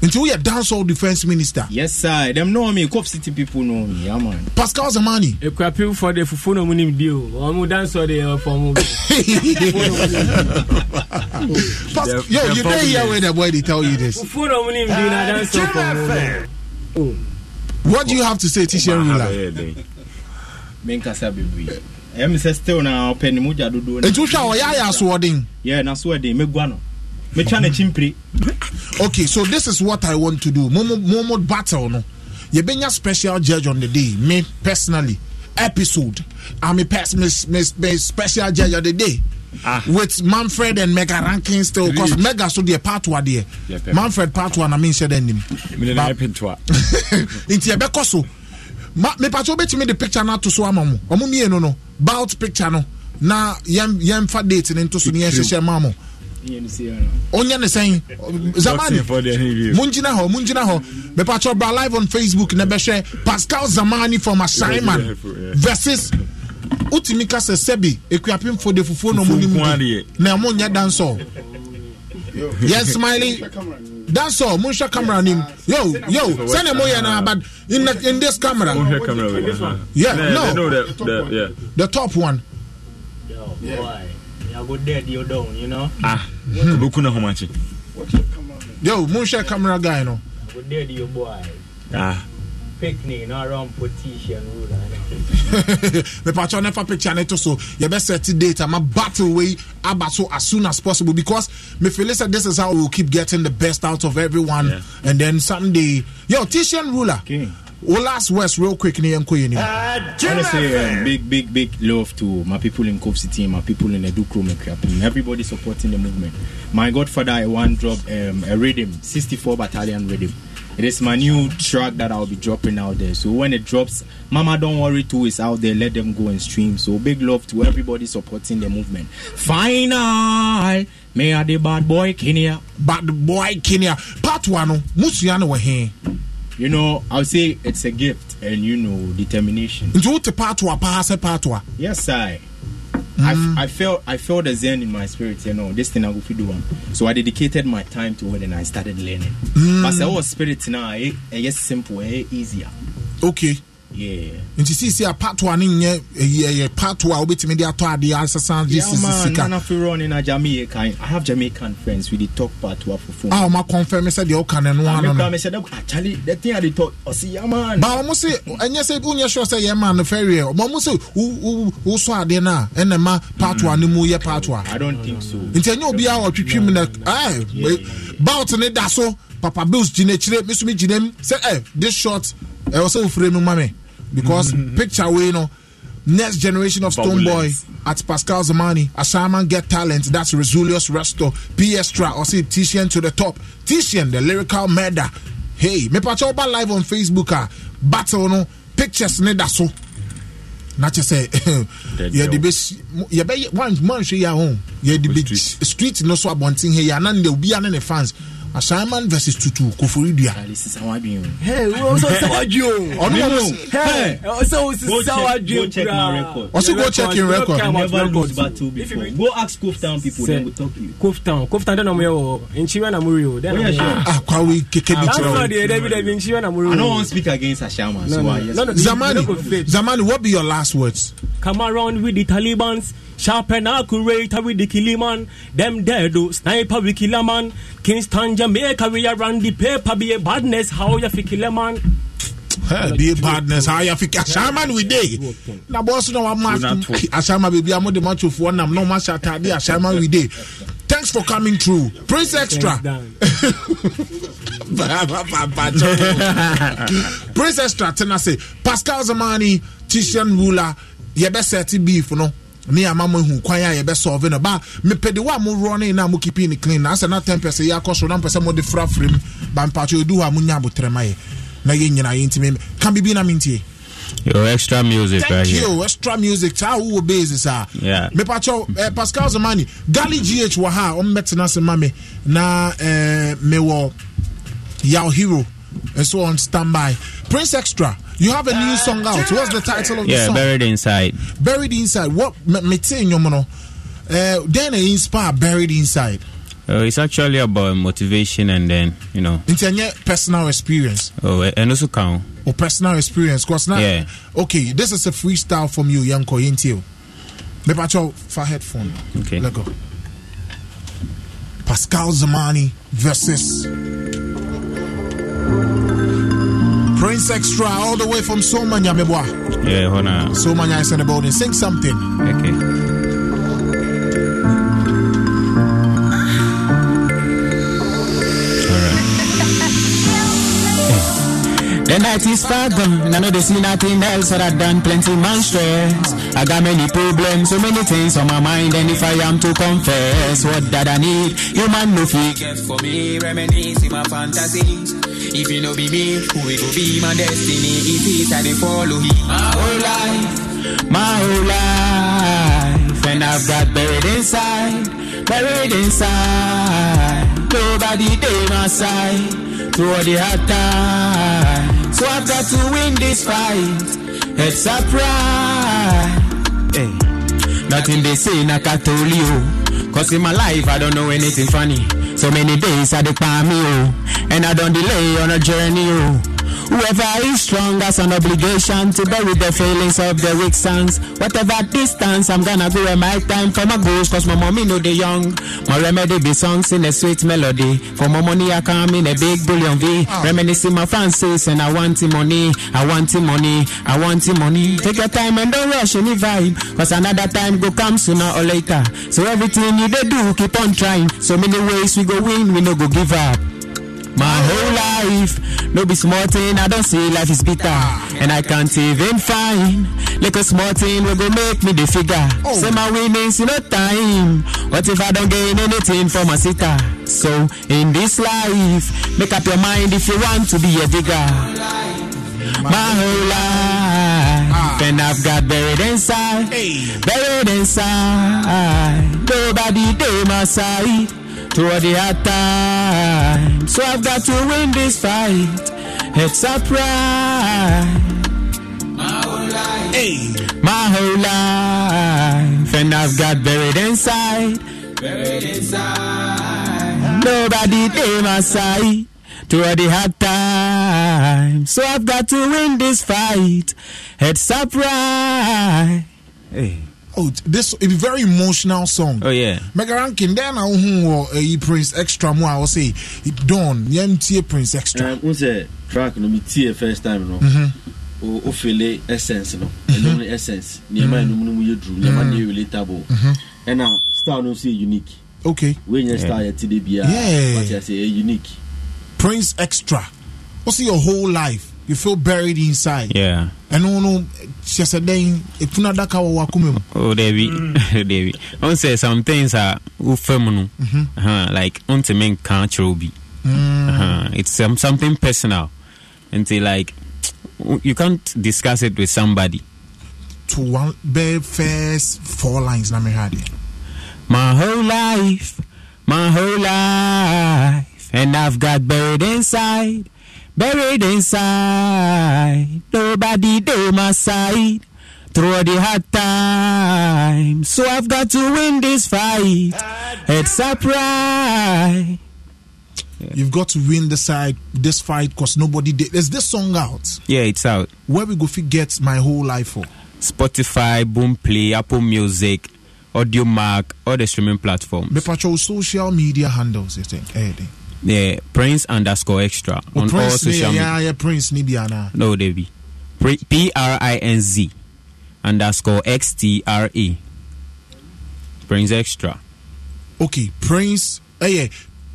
Into we a dancehall defense minister. Yes, sir. Them know me. Cop City people know me. Yeah, man. Pascal Zamani. Equipe for the fufu no munim dio. Omu dance or the for mu. Yo, you didn't hear when the boy they tell you this. Fufu no munim dio na dance for mu. What do you have to say, Titian ruler? Menkasa bebree. Me sɛ still na ɔpɛ ne dodoɔ no. Nti wohwɛ a ɔyɛ ayɛ asoɔden. Yeah, na so ɛden megua no. Metwa n'akyi mpire. Okay, so this is what I want to do. Momo, battle, no. Yebenya special judge on the day. Me personally, episode. I'm a pers- miss, miss, miss special judge of the day. With Manfred and Mega ranking still, because? Mega so the part one there. Yeah, pepper. Manfred part one, I mean, said him. mene na yɛpɛ ntoa nti ɛbɛkɔ so ma mepatɛ wobɛtumi de picture no ato so ama mo. Ɔmo mmienu no bout picture no. Na yɛm- yɛmfa date no nto so ne yɛhyehyɛ ma mo. Yɛn onyɛ ne sɛn zamani. mongyina hɔ mongyina hɔ mepatɛ bra live on facebook na bɛhwɛ pascal zamani from assignment versus wotumi ka sɛ sɛbi ekuapemfo de fufuo na ɔmo nim na ɔmo nyɛ dansɔ yes smiley that's all. Monhwɛ camera nim yo yo Send sɛne moyɛ no but in, the, in this camera. Who camera with? Yeah, Nah, no. they know that, that, yeah. the top one. Yo, Boy, I go dead you down, you know. Ah, Kubuku na homachi. yo monhwɛ camera guy no I go dead you boy. Ah, Picnic, not around petition ruler. mepatwɛ ne fa picture ne to so yɛbɛset date ama battle wei aba so as soon as possible because mefeel sɛ this is how we'll keep getting the best out of everyone and then sunday yo titian ruler wo last words real quick ne yɛnkɔ yɛnim I want to say um, big, big, big love to my people in Cove City my people in Edukro and everybody supporting the movement. My godfather, I want drop um, a rhythm, 64 Battalion rhythm. It is my new track that I'll be dropping out there. So when it drops, Mama Don't Worry Too is out there. Let them go and stream. So big love to everybody supporting the movement. Final. May I the bad boy Kenya. Bad boy Kenya. Part one, oh, no, musua no wɔ eh, he eh. You know, I'll say it's a gift and you know determination. wote part wa paa sɛ part wa Yes, I. I, I felt I felt a zen in my spirit, you know, this thing I go do one. So I dedicated my time to it and I started learning. Mm. But I was spirit now, it, it's simple, eh, easier. okay. Nti sisi a part wa ne nyɛ ɛyi- ɛyɛ part wa a wobɛtumi de atɔ adeɛ asesa gye Yeah, sisi man, sika Nana fi run in a Jamaica. I have Jamaican friends with the talk part to for phone. a ɔma confirm sɛ deɛ woka ne no I ano remember no me said, actually, the thing I did talk, oh, see, yeah, man. ba ɔmo se ɛnyɛ sɛ wonyɛ sure sɛ yɛ ma no fɛreɛ ɔma ɔmo sɛ wo- wo- wosɔ adeɛ no a ɛna ma part wa no mu yɛ part wa I don't think so. nti ɛnyɛ obiaa ɔtwitwi mu na ɛɛ, bout ne da so papa bills gyina akyire me so me gyina mu sɛ ɛ this short ɛwɔ sɛ wofire mu ma me because picture wei no next generation of stone boy at pascal zamani ashaman get talent that's resilius resto p-extra or say titian to the top. Titian the lyrical murder. Hey mepakyɛ woba live on facebook a battle no pictures ne da so. Na kyɛ sɛ yɛde bɛsi yɛbɛyɛ manhwɛ yi a ho yɛde bɛ street. no so abɔnten ha yi ana ne obia ne ne fans Ashaiman versus tutu koforidua This is how I be. Hey, we also sawadji o. ɔno Me ɔno know. se- Hey, also Go check, sawadji go check my record. ɔse go check in record I never lose battle before. Go ask Cove Town people, Say- they will talk to you. Koftown, Koftown dɛ na mo yɛ wɔ nkyiri na mo ri o. Dɛ na Oh, mo yeah, yɛ. sure. ah kwawe keke bi That's kyerɛ not wo the David David nkyiri na mo ri o. I don't want to speak against Ashama, No, so no, I yes. no, no, zamani you no go fit. zamani what be your last words Come around with the Taliban's sharp and accurate with the killing man. Them dead oh, sniper we kill a man. Kingston, Jamaica, we around the paper be a badness. How you fi kill a man? Hey, be a badness how you fik assignment we dey na boss no wa match assignment baby am de match for nam no match atade assignment we dey thanks for coming through prince extra prince extra tena say pascal zamani titian ruler yɛbɛsɛte beef no ne ama mo hu kwan a yɛbɛsɔve no ba mepɛ de wo a morɔ ne na mo keeping ne clean. Na asɛ na tɛm pɛ sɛ yɛakɔ so na mpɛ sɛ mode frafrɛ m ba mpatwɛ ɛdu hɔ a monya abotrɛ ma yɛ na yɛ nyina yɛntimi ka biribi na mentie Yo, extra music right thank here. you extra music. Saa wowɔ bases a Yeah. mepakyɛw eh, pascal zamani gali gh wɔ ha a ɔmmɛtena se ma me na eh, mewɔ yaw hero nso on standby. Prince extra you have a new song out. What's the title of the song? Yeah, buried inside. buried inside. What me me te nnwom uh, then I inspire buried inside. Uh, it's actually about motivation and then, you know, nti ɛnyɛ personal experience. Oh, and also count. or personal experience. Cause now Yeah. okay this is a freestyle from you yanko yɛntie mepakyɛw fa headphone. Okay. let go. Pascal zamani versus prince extra all the way from somanya meboa Yeah, hold on. somanya is in the building sing something Okay. The night is far gone, and I know they see nothing else other than plenty man stress. I got many problems, so many things on my mind, and if I am to confess what that I need, you man no fee. Get for me, reminisce in my fantasies. If you know be me, who will go be my destiny? If It is I dey follow him. My whole life, my whole life, and I've got buried inside, buried inside. Nobody dey my side through the hard. So I've got to win this fight. It's a pride. Hey. Nothing they say, Nakatolio. Cause in my life, I don't know anything funny. So many days I depend me, oh, and I don't delay on a journey, oh. Whoever is strong has an obligation to bury the feelings of the weak sons. Whatever distance, I'm gonna go in my time for my goals, cause my mommy know the young. My remedy be songs in a sweet melody. For my money, I come in a big bullion V. Ah. Reminiscing my Francis, and I want him money. I want him money. I want him money. Take your time and don't rush any vibe. Cause another time go come sooner or later. So everything you they do, keep on trying. So many ways we go win, we no go give up. My whole life, no be small thing, I don't see life is bitter. And I can't even find little small thing will go make me the figure. Oh. Say my winnings in no time. What if I don't gain anything from a sitter? So in this life, make up your mind if you want to be a digger. My whole life, and I've got buried inside, buried inside. Nobody dey my side toward the hard time. So I've got to win this fight. It's a pride. Hey. My whole life, and I've got buried inside. Buried inside. Nobody dey my side toward the hard time. So I've got to win this fight. It's a pride. Hey. Oh, this is a very emotional song. Oh yeah. Mega ranking then I who uh, Prince Extra mo I will say Don yemtie Prince Extra. Um, say track no me tie first time no. Mhm. O o feel essence no. Ɛno no essence. Nneɛma no mu no mu yɛ duru. Nneɛma no yɛ relatable. Mhm. Ɛna style no nso yɛ unique. Okay. Wey nyɛ Yeah. style yɛ ti de bia. Yeah. What you say yɛ unique. Prince Extra. What's your whole life? You feel buried inside. Yeah. And no no just a day efuna daka wa wakume. Oh, David, David. On say some things are ufemuno. Mhm. Uh-huh. Like untime cultural be. Mm. Uh-huh. It's um, something personal. Until like you can't discuss it with somebody. To one bare first four lines na me had it. My whole life, my whole life, and I've got buried inside, buried inside. Nobody dey my side through the hard time. So I've got to win this fight. It's a pride. You've got to win the side this fight because nobody did. Is this song out? Yeah, it's out. Where we go get my whole life for? Spotify, Boomplay, Apple Music, Audiomack, all the streaming platforms. Patrol social media handles. You think? Eh, Yeah, Prince underscore extra Oh, on all Prince ni social media. yeah, yeah, Prince ni biana. No, Debbie. P R I N Z underscore X T R E. Prince Extra. Okay, Prince. Eh, yeah,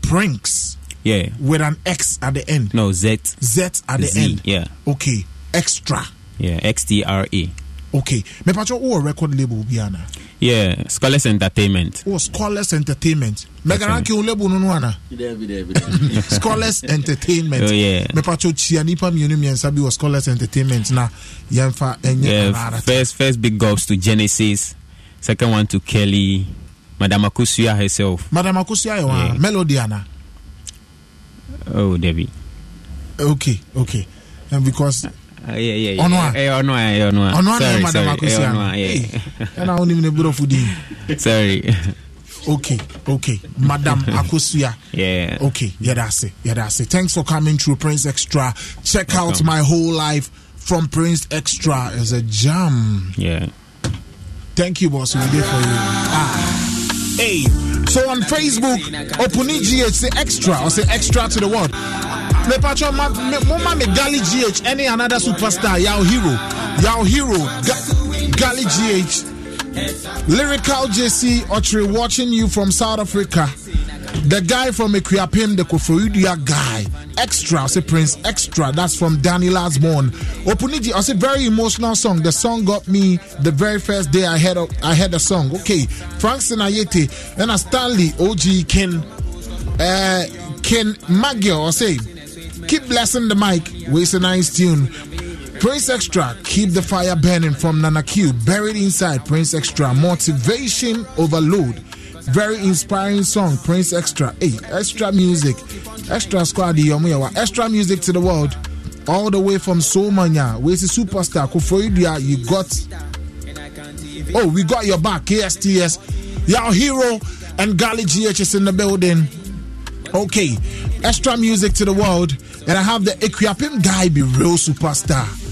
Prince Yeah. with an X at the end. No, Z. Z at the Z. end. Yeah. Okay, extra. Yeah. X T R E. Okay, me patrol who record label biana. Yeah. Scholars Entertainment. Oh, Scholars Entertainment. Mega ranking label no no ana. Scholars Entertainment. Oh, yeah. Me patrol chia nipa mienu miensa bi wɔ Scholars Entertainment na yɛmfa ɛnyɛ Yeah. First, first big ups to Genesis. Second one to Kelly. Madam Akusia herself. Madam Akosi ayɛ wa melody ana. Oh, Debbie. Okay, okay. And because yeah, yeah, yeah. Ọnụ a? Eh, a, eh, a. Sorry, yɛ Madam sorry. Akosi Eh, ọnụ ana. a, yeah. ɛna wonim ne borɔfo din. Sorry. Okay, okay. Madam Akosua. Yeah. Okay, yeah, that's it. Yeah, that's it. Thanks for coming through Prince Extra. Check out my whole life from Prince Extra as a jam. Yeah. Thank you, boss. We did for you. Ah. Hey, so on Facebook, Opuni GH say extra or say extra to the world. Me me mama me Gali GH, any another superstar, Yao Hero, Yao Hero, Ga- Gali GH, Lyrical JC Otri watching you from South Africa. The guy from Akwapim, the Koforidua guy. Extra, I say Prince Extra. That's from Danny Lasborn. Opuni GH, I say very emotional song. The song got me the very first day I heard I heard the song. Okay, Frank Sinayete, then a Stanley, OG Ken, uh, Ken Magio, I say, keep blessing the mic. Waste a nice tune. Prince Extra, keep the fire burning from Nana Q. Buried inside Prince Extra, motivation overload. Very inspiring song, Prince Extra. Hey, extra music, extra squad, extra music to the world. All the way from Somanya, where's the superstar? Koforidua, you got. Oh, we got your back, KSTS. Y'all hero and Gali GH is in the building. Okay, extra music to the world, and I have the Akwapim guy be real superstar.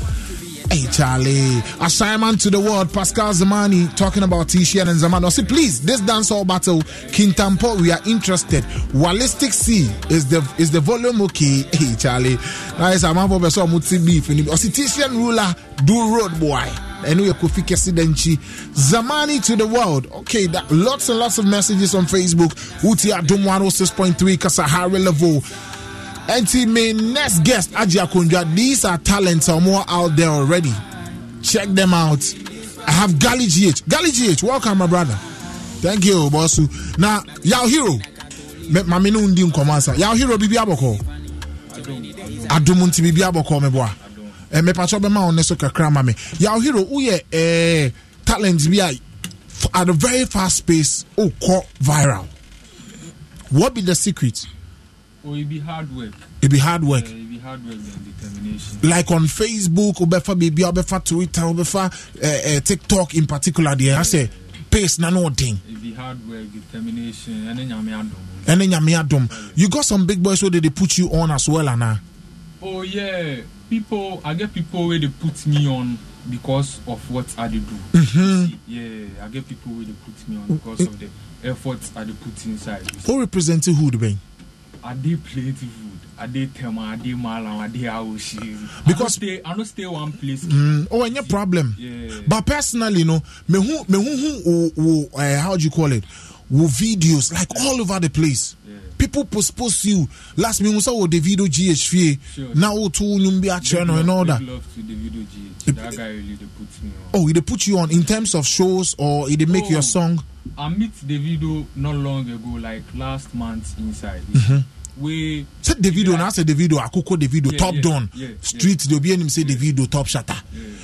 Hey Charlie, Ashaiman to the world. Pascal Zamani talking about T-shirt and Zamani. say, please, this dancehall battle, Kintampo, we are interested. Wallistic C is the is the volume okay? Hey Charlie, nice. I'm about to muti beef. Or T-shirt oh, ruler do road boy. Anyway, Kofi Kesidenchi, Zamani to the world. Okay, that lots and lots of messages on Facebook. Uti Adom 106.3 Kasahare level. And see, my next guest, Aji Akunja, these are talents are more out there already. Check them out. I have Gali GH. Gali GH, welcome, my brother. Thank you, bossu. Now, Yao Hero. Mami no ndi. Yao Hero bibi aboko. Adumunti bibi aboko me boa. Eh me pacho be ma on so kakra ma me. Yao Hero uye eh talent bi at a very fast pace call viral. What be the secret? Oh, it be hard work. It be hard work. Yeah, it be hard work and determination. Like on Facebook, obefa baby, obefa Twitter, obefa uh, uh, TikTok in particular. There, I say pace na no thing. It be hard work, determination, and then nyame adom. And then nyame adom. You got some big boys where they, they put you on as well, Anna. Oh yeah, people. I get people where they put me on because of what I do. Mm-hmm. Yeah, I get people where they put me on because of the efforts I they put inside. Who representing who, Ben? I did plenty food. I did Tema, I did Malam, I did Aoshi. Because stay, I don't stay one place. Mm, oh, any problem. Yeah. But personally, you know, me who me who who uh, how do you call it? Wo videos like all over the place. Yeah. People post you. Last me oh the video GH Sure. Now to numbi a channel and all that. Love to the video GH. That guy really they put me on. Oh, they put you on in terms of shows or they make Oh. your song. I meet the video not long ago, like last month inside. Mhm. We Say the video now say the video akoko the video Yeah, top yeah, down yeah, street be him say the video top shutter.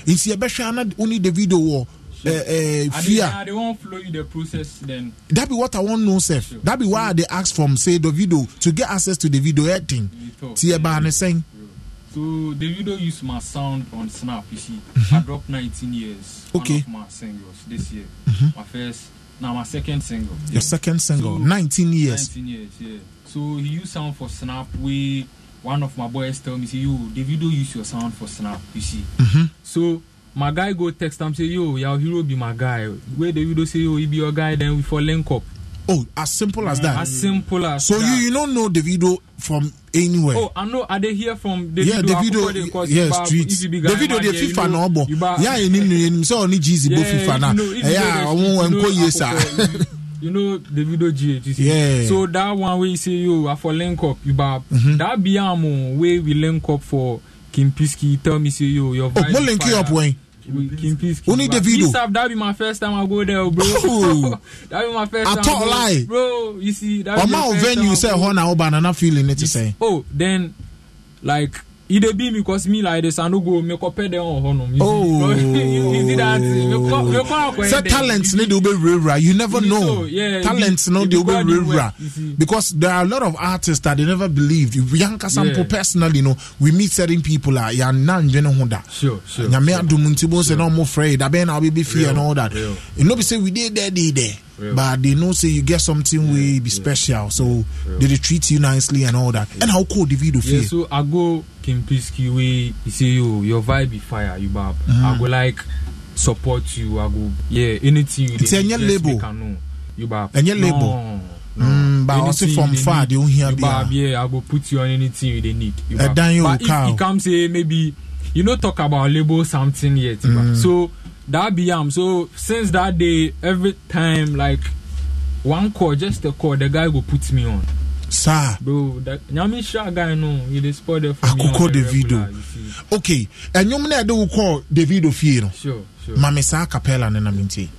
It's your best only the video war. Uh, uh, fear. They, they won't flow you the process then. That be what I want know, Seth. That be why they ask from say the video to get access to the video editing. Tia ba ne saying. So the video use my sound on Snap. You see, Mhm. I dropped 19 years. Okay. One of my singles this year. Mhm. My first, now my second single. Your second single, 19 years. 19 years, yeah. So he used sound for Snap. We one of my boys tell me, say, yo, the video use your sound for Snap. You see. Mhm. So my guy go text him say, yo, your hero be my guy. Where the video say, yo, he be your guy. Then we for link up. Oh, as simple as that. As simple as So that. you you don't know the video from anywhere. Oh, I know. Are they here from the yeah, the video, yeah, streets. The video, the FIFA no obo. Yeah, you need so only Jeezy bo FIFA na. Yeah, omo enko yesa. You know the video GH. You see? Yeah. So that one you say yo, I for link up, you bab. Mhm. That be am where we link up for Kim Pisky. Tell me say yo, your Oh, vibe mo is link you up when. Pisky. Only the video. That be my first time I go there, bro. Oh. that be my first I time. talk go- lie. bro. You see, that be o first time venue I say go- ho na oba na na feeling it to say. Oh, then like it dey be me cause me like this I no go make up them on honum. You Oh. see, you, you see that? thing? Me call- me call akwa Say dem. talents need to be rare. You never You know. know, yeah, it talents be- no it they be will God be in rare work, you see. because there are a lot of artists that they never believed. Yanka sample Yeah. personally, you know, we meet certain people ah ya nan jene ho da. Sure, sure. Nyame adum nti bo say no more afraid. Aben na we be fear and all that. real. You know be say we did there, did there. Real. But they know say you get something we be special, so they, dey treat you nicely and all that. And how cool the video feel Yeah, so I go Kim Pisky way. He say yo, your vibe be fire, you bab. Mhm. I go like support you. I go yeah, anything you It's dey a do, label. make I know. You bab. Enye No, label. No. Mm, but also from you far, need, they won't hear you bab, ah. Yeah, I go put you on anything you they need. You bab. you but if you come say maybe you know talk about label something yet. Mm. So that be am. So since that day, every time like one call, just a call, the guy go put me on. Sir. Bro, that Nyami Sha guy no, he dey spoil there for me. on Akoko Davido. Okay, and you na de wo call Davido fie no. Sure, sure. Mame sa capella na minti.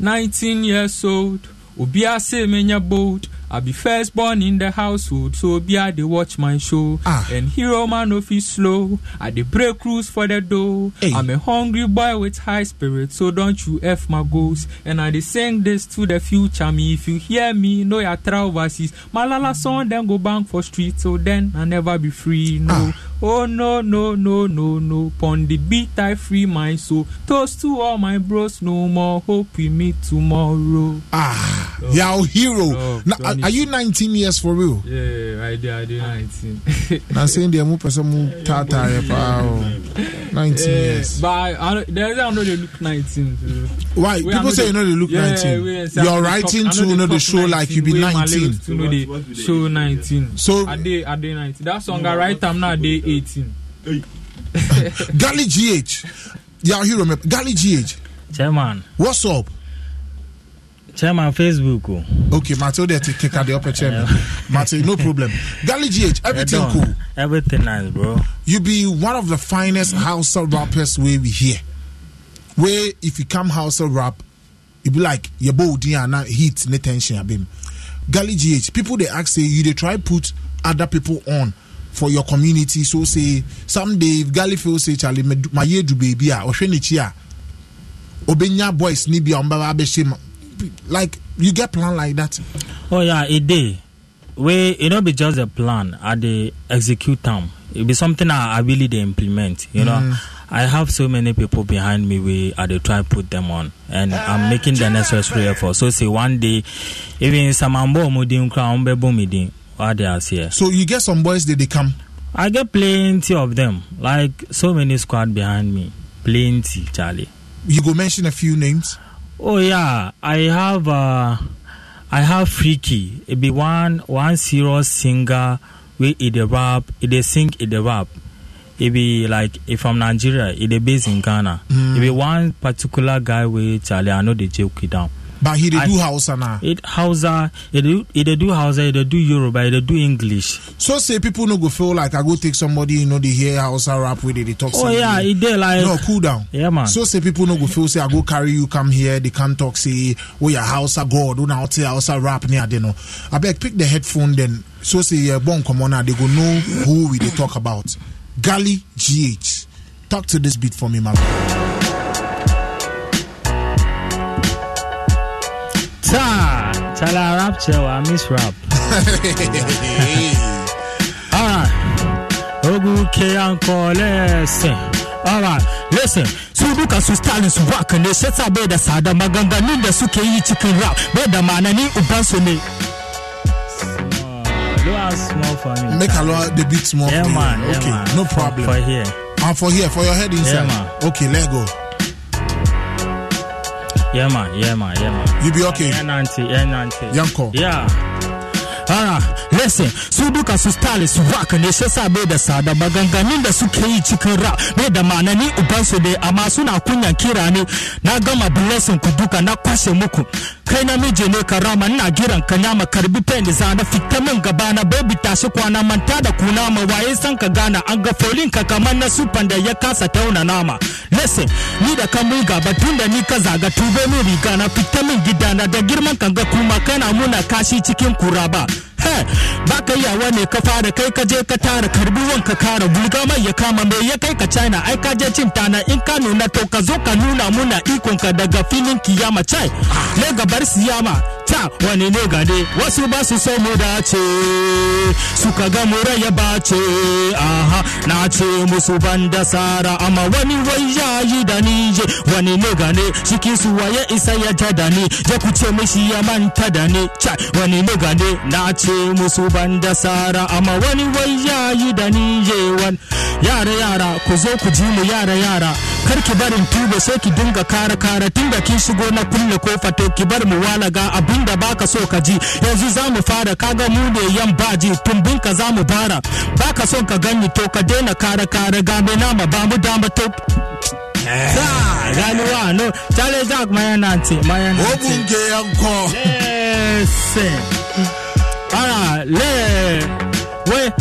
19 years old, Obia say menya bold. I be first born in the household, so Obia they watch my show. And hero man of is slow. I dey break rules for the dough. I'm a hungry boy with high spirit, so don't you F my goals. And I dey sing this to the future me. If you hear me, know ya try overseas. Malala song then go bang for street, so then I never be free. No. Oh no no no no no Pon the beat I free my soul Toast to all my bros No more hope we meet tomorrow Ah Your hero. No, Na, don't uh, are, are you 19 years for real? Yeah, I did. I did 19. Now saying the mu person mu tata pa o. 19 Eh, years. But I, I, don't- there's I know they look 19. too. Why? We People are say you know they look yeah, 19. we are- I You're writing top- to know the show like you be 19, we my 19. lyrics to know the show 19. So I did. I did 19. That song I write am now. Did 18. Gally GH. Yeah, hero me. Gally GH. Chairman. What's up? Chairman Facebook. Oh. Okay, Matilda take take out the upper chairman. Matty, no problem. Ghali GH, everything cool. Everything nice, bro. You be one of the finest house rappers where we hear. Where if you come house rap, it be like your body and not hit no tension abim. Ghali GH, people they ask say you they try put other people on for your community. So say someday if Ghali feel say Charlie me do- my year do baby ah or chia obenya boys ni bi on baba like you get plan like that. Oh yeah, it day. We it not be just a plan. I they execute them. It be something I, I really they implement. You know, Mm. I have so many people behind me. We are they try put them on, and I'm making the necessary effort. So say one day, even some ambo mudin crown bebo midin. What they are here. So you get some boys that they come. I get plenty of them. Like so many squad behind me. Plenty, Charlie. You go mention a few names. Oh yeah, I have uh I have Freaky. It be one one serious singer we it the rap, it they sing it the rap. It be like if from Nigeria, it they based in Ghana. Mm. It be one particular guy with Charlie, I know the joke it down. But he they do house and now. It Hausa, it do it they do Hausa, it they do Yoruba, it they do English. So say people no go feel like I go take somebody you know they hear house a rap with it they talk. Oh something. yeah, it they like no cool down. Yeah man. So say people no go feel say I go carry you come here they can't talk say oh your house a god oh now say house rap near they know. I beg pick the headphone then so say yeah bon come on now they go know who we they talk about. Ghali GH. Talk to this beat for me, man. Ta, Charlie I rap chill, I miss rap. Alright. Okay, uncle, listen. Alright, listen. Su duka su stalin su waka ne, shi sa bai da sada maganganun da suke yi cikin rap, bai da manani ne. A small for me. Make a lot the beat small. Yeah, man, yeah, okay, man. no problem. for here. And for here, for your head inside. man. Okay, let go. Yeah, man, yeah, man, yeah, man. You be okay? Yeah, Nanti, yeah, Nanti. Yanko. Yeah. Alright, listen, su duka su style su waƙa ne shi sa bai da sada maganganun da suke yi cikin rap bai da manani ubansu ne amma suna kunyan kira ne na gama blessing ku duka na kwashe muku kai namiji ne karama ina giran ka nyama karɓi pen za na fita min gaba na. Baby tashi kwana manta da kuna ma. Waye san ka gana? An ga folin ka kamar na sufan da ya kasa tauna nama. Listen ni da kan mun gaba tun da ni ka zaga tube min riga na. Fita min gidana da girman kan ga kuma kana muna kashi cikin kuraba ba ka yawa ne ka fara kai ka je ka tara karbi wanka kara bulga mai ya kama me ya kai ka china. Ai ka je cin tana in ka nuna to ka zo ka nuna muna ikon ka daga filin kiyama. Chai ne gabar siyama? Ta wani ne gade? Wasu ba su so mu dace suka ga mura ya bace. Aha na ce musu ban da sara amma wani wai ya yi da ni je. Wani ne gane cikin su waye isa ya ta da ni? Ya ku ce mishi ya manta da ni. Chai wani ne gane na ce musu ban da sara amma wani wai yayi da ni je wan yara yara ku zo ku ji mu yara yara. Kar ki barin tube sai ki dinga kara kara tunda kin shigo na kulle ƙofa to ki bar mu walaga abin da baka so ka ji. Yanzu za mu fara kaga mu ne yan baji tumbin ka za mu bara. Baka son ka gani to ka daina kara kara game nama ba mu dama to gani wa no chale jack maya nanti maya nanti obunge yanko. Listen ara le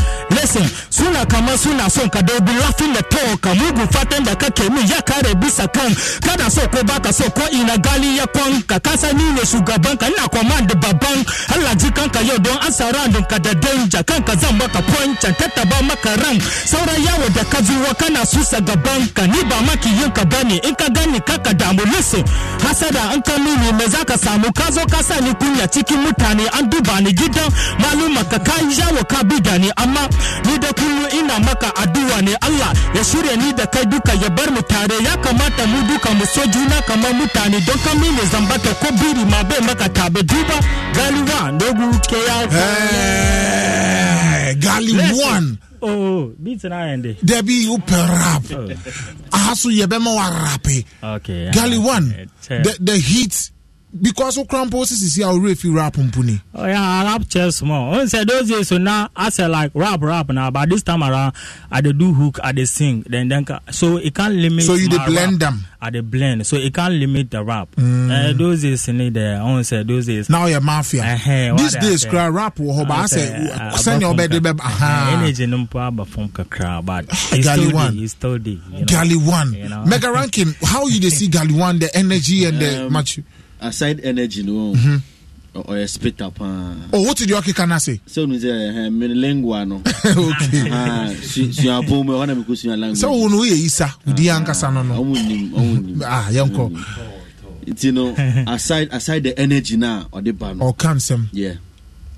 listen suna kama suna son ka dobi lafin da to ka mugu fatan da kake min ya kare bisa kan kada so ko baka so ko ina gali ya kwan ka kasa ni ne shugaban ka ina command babban Allah ji kanka yau don an surrounding ka da danger. Kanka zan baka point tattaba maka ran sauran yawo da ka zuwa kana susa gaban ka ni ba maki yin ka bane in ka gani kaka damu listen. Hasada an ka mini me zaka samu ka zo ka sa ni kunya cikin mutane an duba ni gidan maluma ka kai yawo ka bi ni amma ni da kullum ina maka addu'a ne Allah. Ya shirya ni da kai duka ya bar mu tare. Ya kamata mu duka mu so juna kamar mutane. Don kan mini zambata ko biri ma bai maka tabe. Duba galiwa dogu ke ya Eh, gali one. Oh beat na yende dabi wopɛ rap. Aha so yɛbɛma wa rapi. okay gali one the, the heat because wokora mpo sisisi a worɛ fi rap mpo ni Oh yeah, I rap chess small. When say those days, so now I say like rap, rap now. But this time around, I dey do hook, I dey sing, then then ca- so it can't limit. So you dey my blend rap. them? I dey blend, so it can't limit the rap. Mm. Uh, those days, in there, I want say those days. now yɛ mafia Uh-huh, what these I days say. kora rap wɔ hɔ ba I asɛ say, uh, sɛnea aba wobɛde fam bɛ ka- aha energy no mpo aba fam kakra, but it's Gali still one. there, it's still there. you know. gali one You know? mega ranking how you dey see gali one the energy and the Um, match aside energy no ɔyɛ spitter paa did you ɔkeka na say? Sɛ wonu sɛ mene lingua no suapɔn mu ɛhɔ na mekɔsua language sɛ wo no woyɛ isa wodi ankasa no no yɛnkɔ nti no aside aside the energy na ɔde ba no ɔka nsɛm yeah.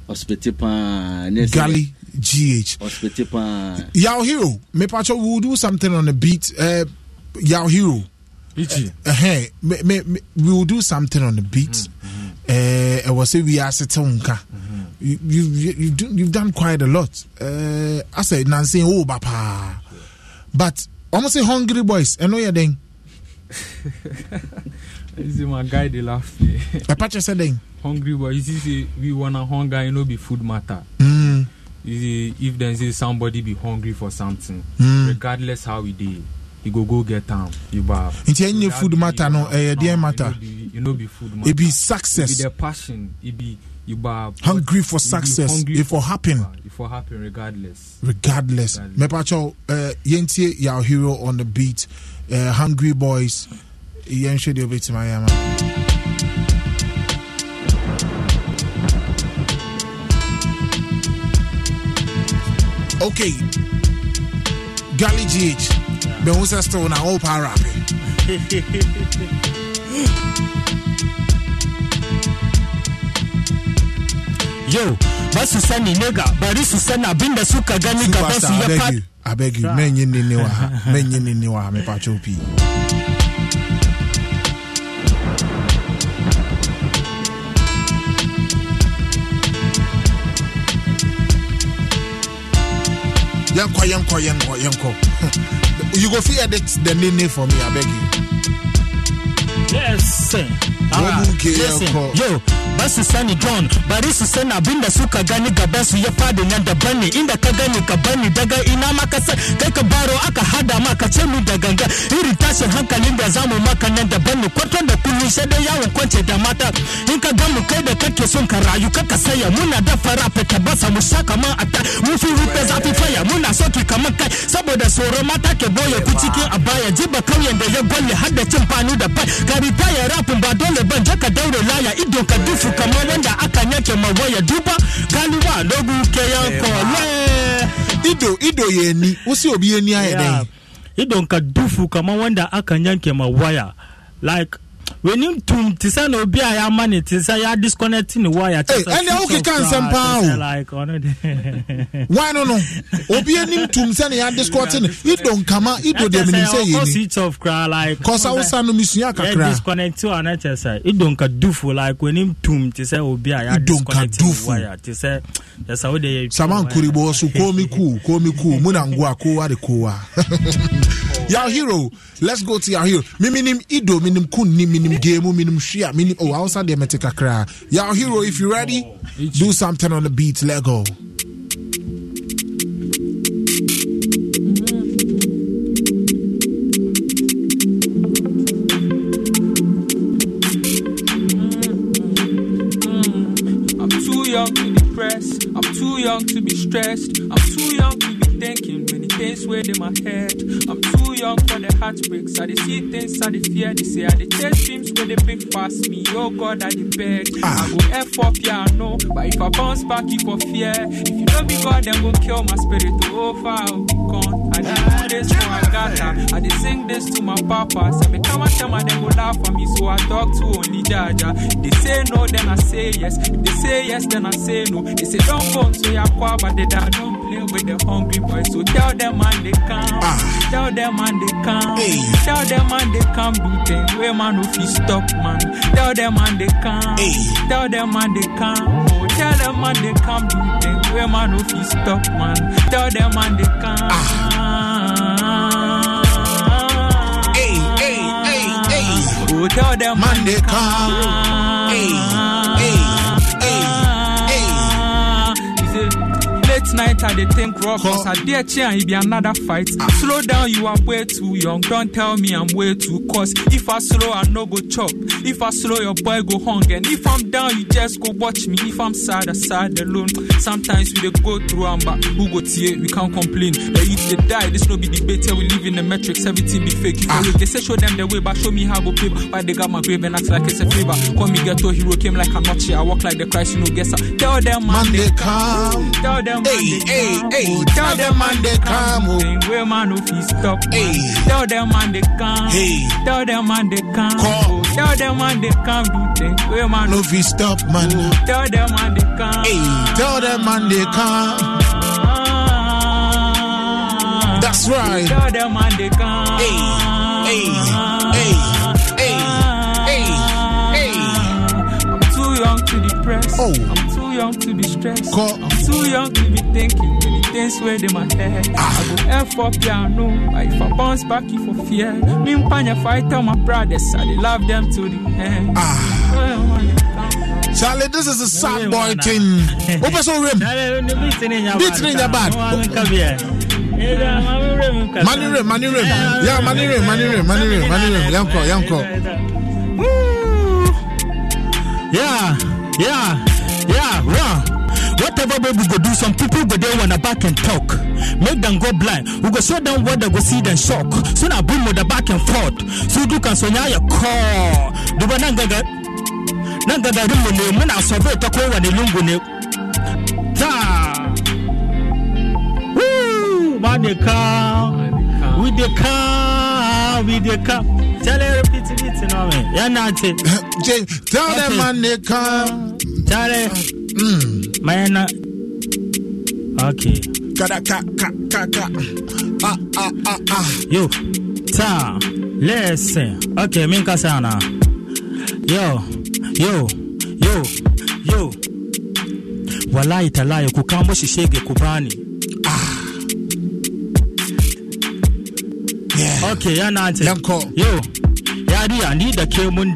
Ɔspɛte paa gali gh ɔspɛte paa Yao Hero, me pacho we will do something on the beat. Uh, Yao Hero. Uh, hey, me, me, me, we will do something on the beat. Uh, I was say we are setonka. You, you, you, you've, done, you've done quite a lot. Uh, I said, Nancy, oh, papa. But, almost say hungry boys. I know you're. You see my guy dey laugh me. I patch you said. Hungry boys, you see we wanna hunger, you know be food matter. Mm. You see, if then say somebody be hungry for something, Mm. regardless how we dey, you go go get am. You buy. Nti any food matter no, eh, dear matter. You know be food matter. It be success. be the passion. It be you buy. Hungry for success. It for happen. It for happen regardless. regardless. Me pacho uh yentie Yao Hero on the beat. Uh, Hungry Boys. Yenhwe de obeti my yama. Okay. Ghali GH. Me who say still na all power rap. Yo, ba su sani nega, bari su sani abinda suka gani gaban su Superstar, I ya beg fad. you. I beg you. Menye nini wa ha. Menye nini wa ha. Me Yanko, yanko, yanko, yanko. You go fi edit the nini for me, I beg you. Yes. Alright, Listen, yanko. yo, ba su sani John, bari su sani abin da suka gani gaban su ya faɗi nan daban ne inda ka gani ka bani daga ina maka sai kai ka baro aka hada ma ka ce mu da ganga irin tashin hankalin da za mu maka nan daban ne kwarton da kullun sai dai yawon kwance da mata in ka ga mu kai da kake son ka rayu kaka saya muna da fara fita basa mu sha kaman ata mun fi rufe zafi faya muna soki kaman kai saboda tsoro mata ke ɓoye ku cikin abaya jiba kauyen da ya gwalle har da cin fanu da fai ka ritaya rapin ba dole ban je ka daure laya idon ka dufu kamar wanda aka yanke mawaya duba. Galiba logu ke yanko le. Ido ido ye ni wosi obi ye ni ayɛ dɛn idon ka dufu kamar wanda aka yanke mawaya like w'anim tum te sɛ na obi a yɛama ne te sɛ yɛ disconnect ne wire kyɛ sɛ ɛnɛ wokeka nsɛm paa o. wan no no. Obi anim tum sɛ ne yɛadescɔte no ido nkama ido deɛ menim sɛ yɛ ni like Kɔsa wosa no mesua yɛ kakra disconnect wa na kyɛ sɛ idon ka dufu like w'anim tum te sɛ obi a yɛ disconnect ne dufu. wire te sɛ kyɛ sɛ wode yɛ sama nkuribo so komi cool komi cool. Mu na ngoa kowa de kowa. Yao hero let's go to Yao hero me minim ido minim kunni minim gemu minim shia minim oh hausa de mete kakra Yao hero if you ready do something on the beat let go I'm too young to be stressed. I'm too young to be thinking many things weigh in my head. I'm too young for the heartbreaks. I dey see things, I dey fear. They say I dey chase dreams where they big past me. Oh God, I dey beg. I ah. go F up, yeah, I know. But if I bounce back, you for fear. If you don't be God, then go kill my spirit. Oh, foul. Oh, con. I dey do this for Agatha. I dey sing this to my papa. Say me come and tell my them go laugh at me, so I talk to only Jaja. They say no, then I say yes. If they say yes, then I say no. They say don't go to your qua, but they don't play with the hungry boys. So tell them man they come. Ah. Tell them man they come. Tell them man they come do things where man no fit stop man. Tell them man they come. Tell them man they come. Oh, tell them man they come do things where man no fit stop man. Tell them man they come. Ah. Hey, hey, hey, hey. Oh, tell them man they come. Hey, hey, Late night I dey think rock cause I dare chair it be another fight. Ah. Slow down, you are way too young. Don't tell me I'm way too cause if I slow I no go chop. If I slow your boy go hung and if I'm down you just go watch me. If I'm sad I sad alone. Sometimes we dey go through am but who go tear we can't complain. The youth they die this no be debate here we live in the metrics everything be fake. If ah. look they say show them the way but show me how go pay. Why they got my grave and act like it's a favor. Call me ghetto hero came like a notch I walk like the Christ you know guess I tell them man, they come. Tell them man Hey, hey, hey. Oh, Tell them man they come. oh. Where man no fit stop. Hey. Tell them man they come. Hey. Tell them man they come. Call. Oh, tell them man they come do things where man No fit stop man. Oh, tell them man they come. Hey, tell them man they come. That's right. Tell them man they come. Hey, hey, hey, hey, hey, hey. I'm too young to depress. Oh. I'm too young to be stressed. Call. I'm too young to be thinking many things where in my head. Ah. I go F up piano, but if I bounce back, you for fear. Me and Panya fight tell my brothers, I dey love them to the end. Ah. Charlie, this is a sad boy thing. Open so rim. Beat in your bad. Money rim, money rim. Yeah, money rim, money rim, money rim, money rim. Yanko, yanko. Yeah, yeah, yeah, yeah. Whatever way we go do, some people go there wanna back and talk. Make them go blind. We go show them what they go see then shock. So now boom with the back and forth. So you can sonya your call. Do ba nangaga nangaga rumu ne muna survey ta kowane lungu ne. Ta. Woo! Ma de ka. We de ka. We de ka. Tell her repeat it no me. Ya na te. Jay, tell them man they come. Tell. Mm. Mayana. Okay. Kada ka ka ka ka. Ah ah ah ah. Yo, ta, listen. Okay, minka sana. Yo, yo, yo, yo. Walai talayo kukambo shishege kubani. Ah. Yeah. Okay, yana ante. Yanko. Yo, yariya ni da ke mun.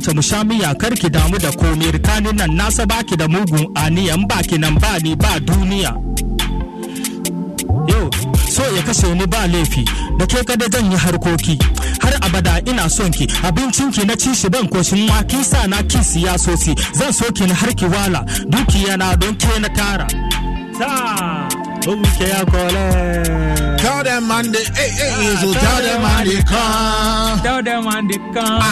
Ta mu sha miya kar ki damu da komai. Rikanin nan nasa baki da mugun aniyan baki nan ba ni ba duniya. Yau so ya kashe ni ba laifi. Da ke kada zan yi harkoki. Har abada ina son ki. Abincin ki na ci shi ban koshin ma kin sa na kin siya sosi. Zan so ki ni har ki wala. Dukiya na don ke na tara. Ta ya kole Tell them man they, hey, hey, hey, so tell them man they come. Tell them man they come.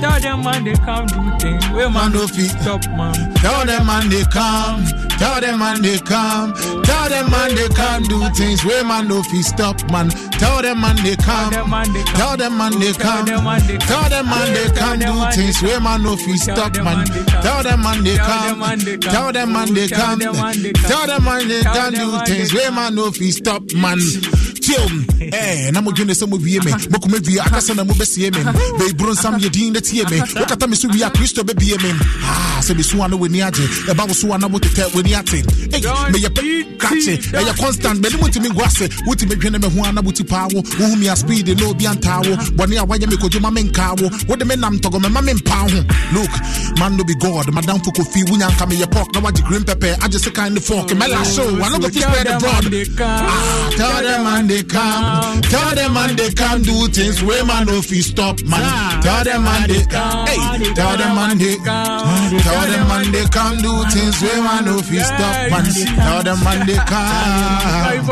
Tell them man they come do things where man no fit stop man. Tell them man they come. Tell them man they come. Tell them man they come do things where man no fit stop man. Tell them man they come. Tell them man they come. Tell them man they come do things where man no fit stop man. Tell them man they come. Tell them man they come. Tell them man they come do things where man no fit stop man. Chill eh na mo dwene sɛ mo wie me. Mo kuma wie aka sɛ na mo bɛsie me. Bɛi bro nsam yɛ din na tie me. Me so wie a kristo bɛbie me. Ah sɛ mesu a na w'ani agye ɛba wo so a na wotetɛ w'ani ate. Ei meyɛ pɛ krakye ɛyɛ constant bɛne motumi ngu ase wotumi dwene me ho a na woti paa wo. Wohu me a speed na obi antaa wo. Bɔne a woayɛ me kodwo ma menkaa wo. Wode me nam tɔgɔ mɛma mempaa ho look man no be god. Madamfo kofi wonya nka meyɛ pɔk na wagye green pepper agye sekan ne fork. Mɛla show. I no go fit spread the broad ah tell them man they come. Tell them man they come do things where man no fit stop man. Tell them man they hey tell them man they tell them man they come do things where man no fit stop man. Tell them man they come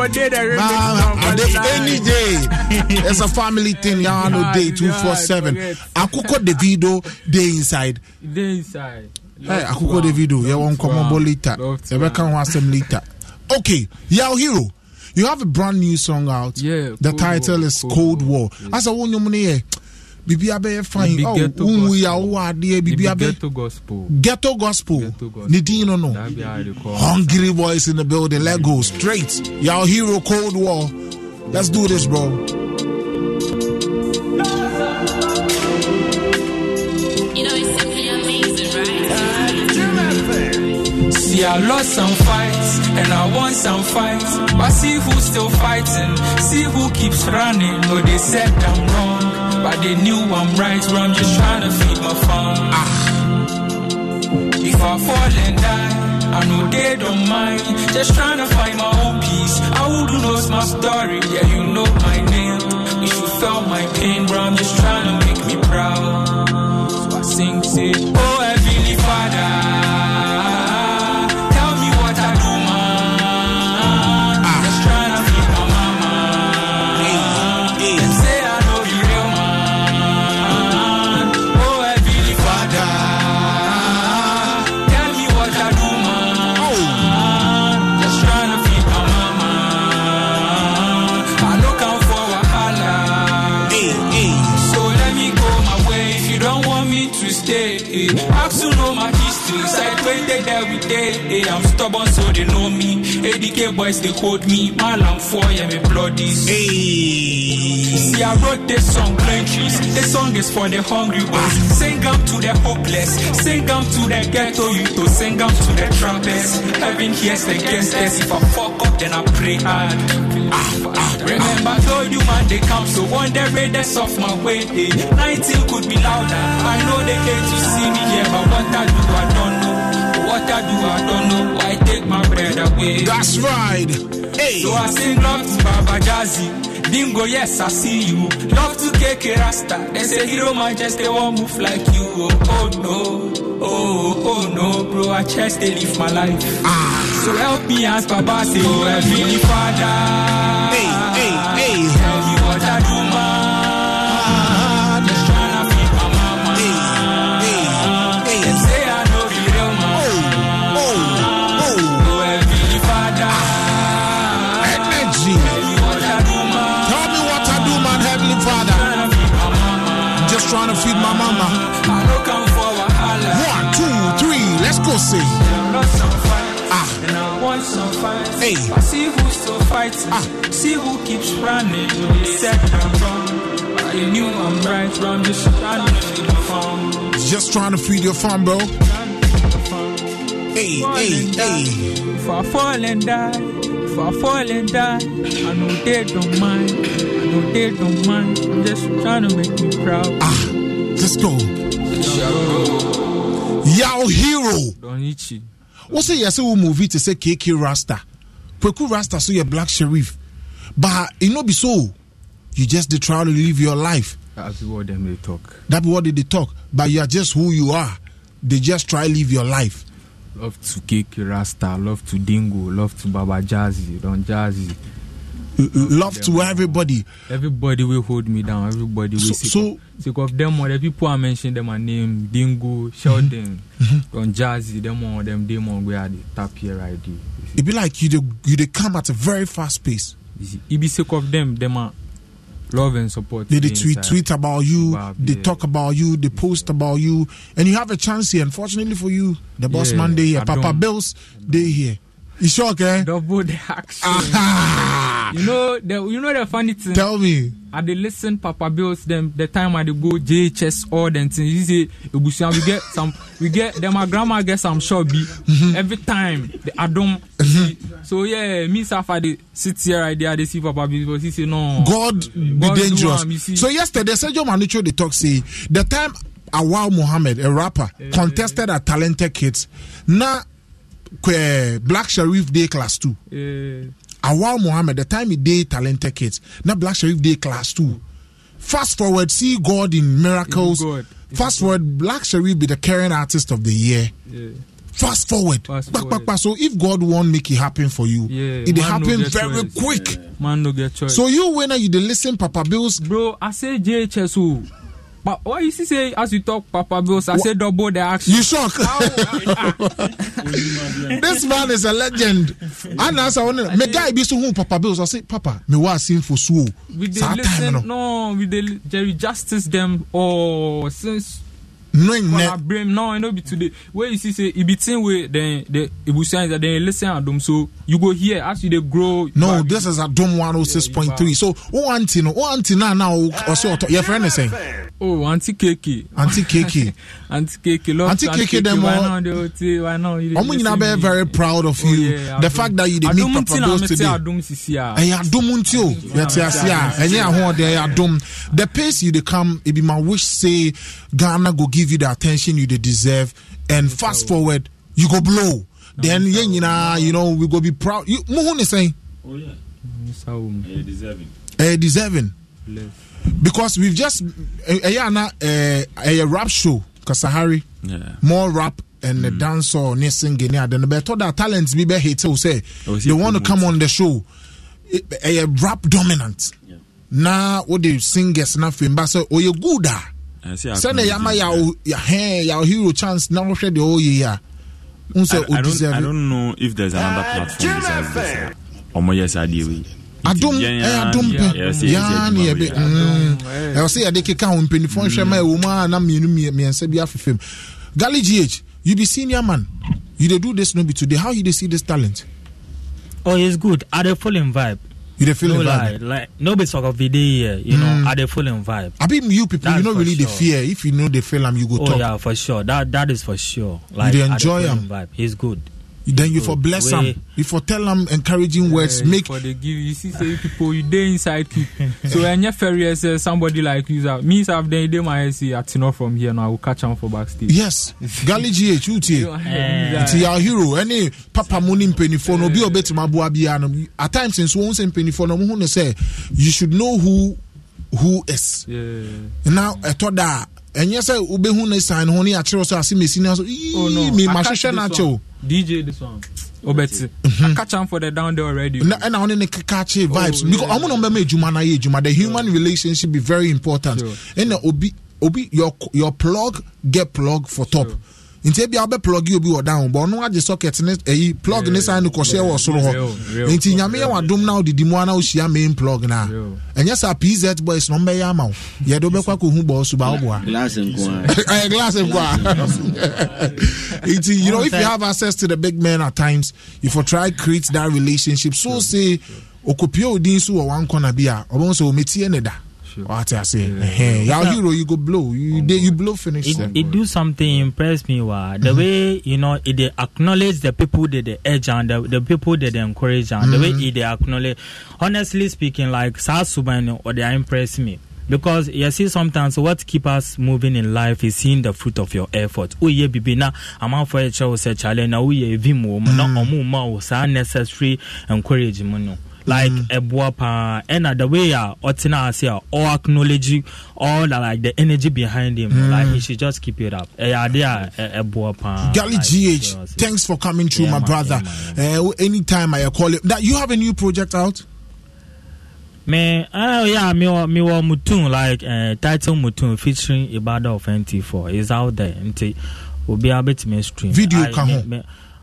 they- any day. It's a family thing y'all know day 247 akoko davido day inside. Dey inside. Hey, akoko davido yɛwɔ nkɔmmɔbɔ later yɛbɛka ho asɛm later okay yao hero you have a brand new song out. Yeah, the Cold title War, is Cold cold war. Asa wo nnwom no yɛ biribia bɛyɛ fine. Oh, wohu gospel. yɛ wowɔ adeɛ Ebi ghetto gospel. ghetto gospel. Gospel. no no. That be how they call it. hungry boys in the building. Let go. Straight. Yao hero cold war. Let's do this bro See, I lost some fights and I won some fights. But see who's still fighting. See who keeps running. No, they said I'm wrong. But they knew I'm right. So I'm just trying to feed my fun. Ah. If I fall and die, I know they don't mind. Just trying to find my own peace. I would knows my story. Yeah, you know my name. You should feel my pain, bro. I'm just trying to make me proud. So I sing, say, Oh, every day. eh. I'm stubborn, so they know me. ADK boys, they hold me. Mal, I'm for yeah, me bloody. See, I wrote this song, playing trees. This song is for the hungry ones. Sing out to the hopeless. Sing out to the ghetto youth. To sing out to the trappers. Heaven hears the gangsters. If I fuck up, then I pray hard. Ah, ah, remember, I told you, man, they come. So one day, raiders off my way. eh. 19 could be louder. I know they hate to see me here, but what I do, I don't know. What I do, I don't know. Why take my bread away? That's right. Hey. So I sing love to Baba Jazzy. Dingo, yes, I see you. Love to KK Rasta. They say hero man just they won't move like you. Oh, oh no. Oh, oh no, bro. I just they live my life. Ah. So help me ask Baba say, Oh, Heavenly Father. Hey. Hey. I see who's still fighting. See who keeps running. They said I'm wrong. But they knew I'm right, but I'm just trying to feed my phone. Just trying to feed your fun, bro. Hey, hey, hey. If I fall and die, if I fall and die, I know they don't mind. I know they don't mind. I'm just trying to make me proud. Ah, let's go. Yao hero. Donichi. What say yes, we movie to say KK Rasta. Kweku Rasta so you're Black Sherif. But it no be so. You just dey try to live your life. That's what them they talk. That be what they, they talk. But you are just who you are. They just try live your life. Love to Keke Rasta, love to Dingo, love to Baba Jazzy, Don Jazzy. Love to everybody. Everybody will hold me down. Everybody will So- sick, so- of, sick of them. All the people I mentioned them my name Dingo, Sheldon, mm-hmm. Don Jazzy. Them all them them all where the tap here right there. It be like you you dey come at a very fast pace. It be sick of them. Them are love and support. They, they tweet tweet about you, Bab, they yeah. talk about you, they post about you, and you have a chance here. Unfortunately for you, the boss Yeah, man day here, Papa Bills day here. You sure, okay? Double the action. Aha! you know the you know the funny thing. Tell me. I dey listen Papa Bills them the time I dey go JHS all them things. You Ebusian we get some we get then my grandma get some shop be Mm-hmm. every time the Adom. So yeah, me I dey sit here right there I dey see Papa Bills but he say no. God be God dangerous. see. So yesterday, Sergio Manucho they talk say the time Awal Muhammad, a rapper, contested at Talented Kids, kwe Black Sherif Day Class Two. Yeah. Awal Muhammad, the time he did Talented Kids, na Black Sherif Day Class Two. Fast forward, see God in miracles. God. Fast forward, Black Sherif be the current artist of the year. Yeah. Fast forward. Fast Back, forward. back, back. So if God won't make it happen for you, Yeah, it dey no happen very choice. quick. Man no get choice. So you when you the listen Papa Bills, bro, I say JHS o. But why you see say as you talk Papa Bills, I say double the action. You shock? this man is a legend. And as I want me guy be so who Papa Bills. I say, Papa, me wa sing for so. we dey Saa time listen no. no we dey li- jerry justice dem or since No, ne- collaborate no e no be today wey you see say e be thing wey dem the ebusian is that dem lis ten adom so you go hear as you dey grow. No, this is Adom 106.3. So, oh, auntie, no, oh, auntie, now, now, or so, your friend is saying, oh aunty keke. Auntie Keke. aunty keke love Auntie to Keke dem why all- not dey o ti why not you dey Omo lis nyina ten be very proud of you. yeah, the Adom. fact that you dey meet Adom Papa nti na Bills mete today. Adom sisi a. ɛyɛ adom nti o yɛte ase a ɛnyɛ ahoɔden ɛyɛ adom the pace you dey come it be my wish say ghana go give you the attention you dey deserve and fast forward you go blow. Then yɛn nyinaa you know we go be proud. You muhu ne sɛn Oh yeah. Nsa wo deserving. ɛyɛ deserving. Bless. because we've just ɛ- ɛyɛ ana ɛɛ ɛyɛ rap show Kasahare Yeah. more rap and the dance or ne singing ne ade no bɛtɔ da talent bi bɛ hate o sɛ Oh, they want to come on the show. Eh, eh, ɛ- ɛyɛ rap dominant. Na o de singers na fame ba sɛ oyɛ good a I see sɛnɛ yama yawo hero chance na wohwɛ deɛ ɔyɛ yi a n I, sɛ o I don't deserve I don't know if there's another platform besides this. Omo yes idea we. adom ɛyɛ adom pɛ yaa ne yɛbɛ ɛwɔ sɛ yɛde keka ho mpanimfoɔ nhwɛ ma ɛwɔ mu a na mmienu mmie- mmiɛnsa bi afefam gali gh you be senior man. You dey do this no be today. How you dey see this talent? Oh, it's good. I dey full in vibe. You dey feel no in lie, vibe? like no be sort of video here. You know, Mm. I dey full in vibe. I mean, you people, That's you know, really the fear. If you know the film, you go Oh talk. yeah, for sure. That that is for sure. Like dey enjoy am. vibe. He's good. Then you for Good. bless them. You for tell them encouraging words. Yeah, Make for the give you see say people you dey inside keep so ɛnyɛ fɛrɛ sɛ somebody like you sef me sef den dey my head say atino from here now i go catch am for backstage. yes gali gh utie nti yà hero ɛne papa mu ne mpanyinfoɔ no obi a ɔbɛtumi aboa biara no at times nso wɔn sɛ mpanyinfoɔ no wɔn ho ne sɛ you should know who who is na ɛtɔ da a ɛnyɛ sɛ wobɛhu ne sign ho ne yɛakyerɛw sɛ ase mesi no so Oh, no. ii me I ma catch hwehwɛ no akyɛw one. DJ this one. Obeti. I catch am for the down there already. na ɔne ne keka kye vibes Oh, because yeah. ɔmo na ɔmbɛma adwuma no ayɛ adwuma the human relationship be very important ɛna obi obi your your plug get plug for top nti ebi a wobɛ plug yi obi wɔ down bɔ ɔno agye socket ne ɛyi plug ne sign no kɔhyɛ wɔ soro hɔ nti nyame yɛ wadom na wodedi mu ana wohyia main plug no a ɛnyɛ sɛ pz boys na ɔmbɛyɛ ama wo yɛde wobɛkɔ akɔhu bɔɔ so ba woboa glass nko a ɛyɛ glass nko It's, you know, if you have access to the big men at times, if you try create that relationship, so say okopie odin so wɔ one corner bi a ɔbɛn sɛ ometie ne da. Wate ase. Ɛhɛn. Your hero you go blow. You dey you blow finish It, them. it do something impress me wa the way you know it they acknowledge the people that they edge and the, the people that they encourage and the way Mhm. it they acknowledge honestly speaking like South Sudan or they impress me because you see sometimes what keep us moving in life is seeing the fruit of your effort oh yeah bibi na amanfo e chew say challenge na we vim wo mu na omu ma wo sa necessary encouragement no like ɛboa paa ɛna the way a ɔtena ase a ɔ acknowledge all the, like the energy behind him Mm. like he should just keep it up ɛyɛ ade a ɛboa paa like, GH, thanks for coming through, Yeah, my man, brother. Uh, anytime I call it, that you have a new project out. Me, uh, yeah, me, me wa Mutum, like uh, title Mutum featuring Ibada of NT4 is out there. Nti, will be able to mainstream. Video I- ka me-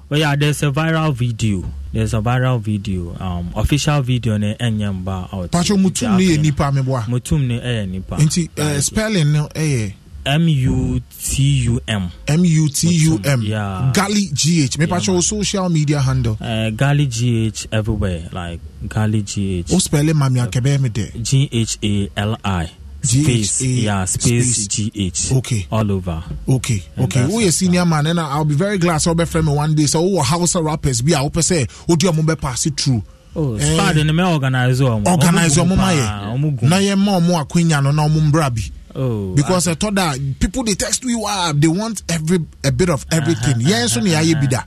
ho. yeah, there's a viral video. There's a viral video. Um, official video ne enyamba out. Pacho mutum ne yɛ nipa meboa. Mutum ne ɛyɛ nipa. Nti uh, spelling no eh M U T U M. M U T U M. Yeah. Gali GH. Me patch your social media handle. Uh, Gali GH everywhere, like Gali GH. O spell it, mami akebe me de. G H A L I. Space, G-H-A yeah, space, space. G H. Okay. all over. Okay, And okay. Who a senior man, and I'll be very glad. So, be friend me one day. So, who house rappers be? I hope say, who do you want pass it through? Oh, Eh, in the me organize them. organize your mama Omu ye na yɛ ma ɔmo akwanya no na ɔmo mbra bi Oh, because I thought that people they text you ah they want every a bit of everything ne yɛayɛ bi da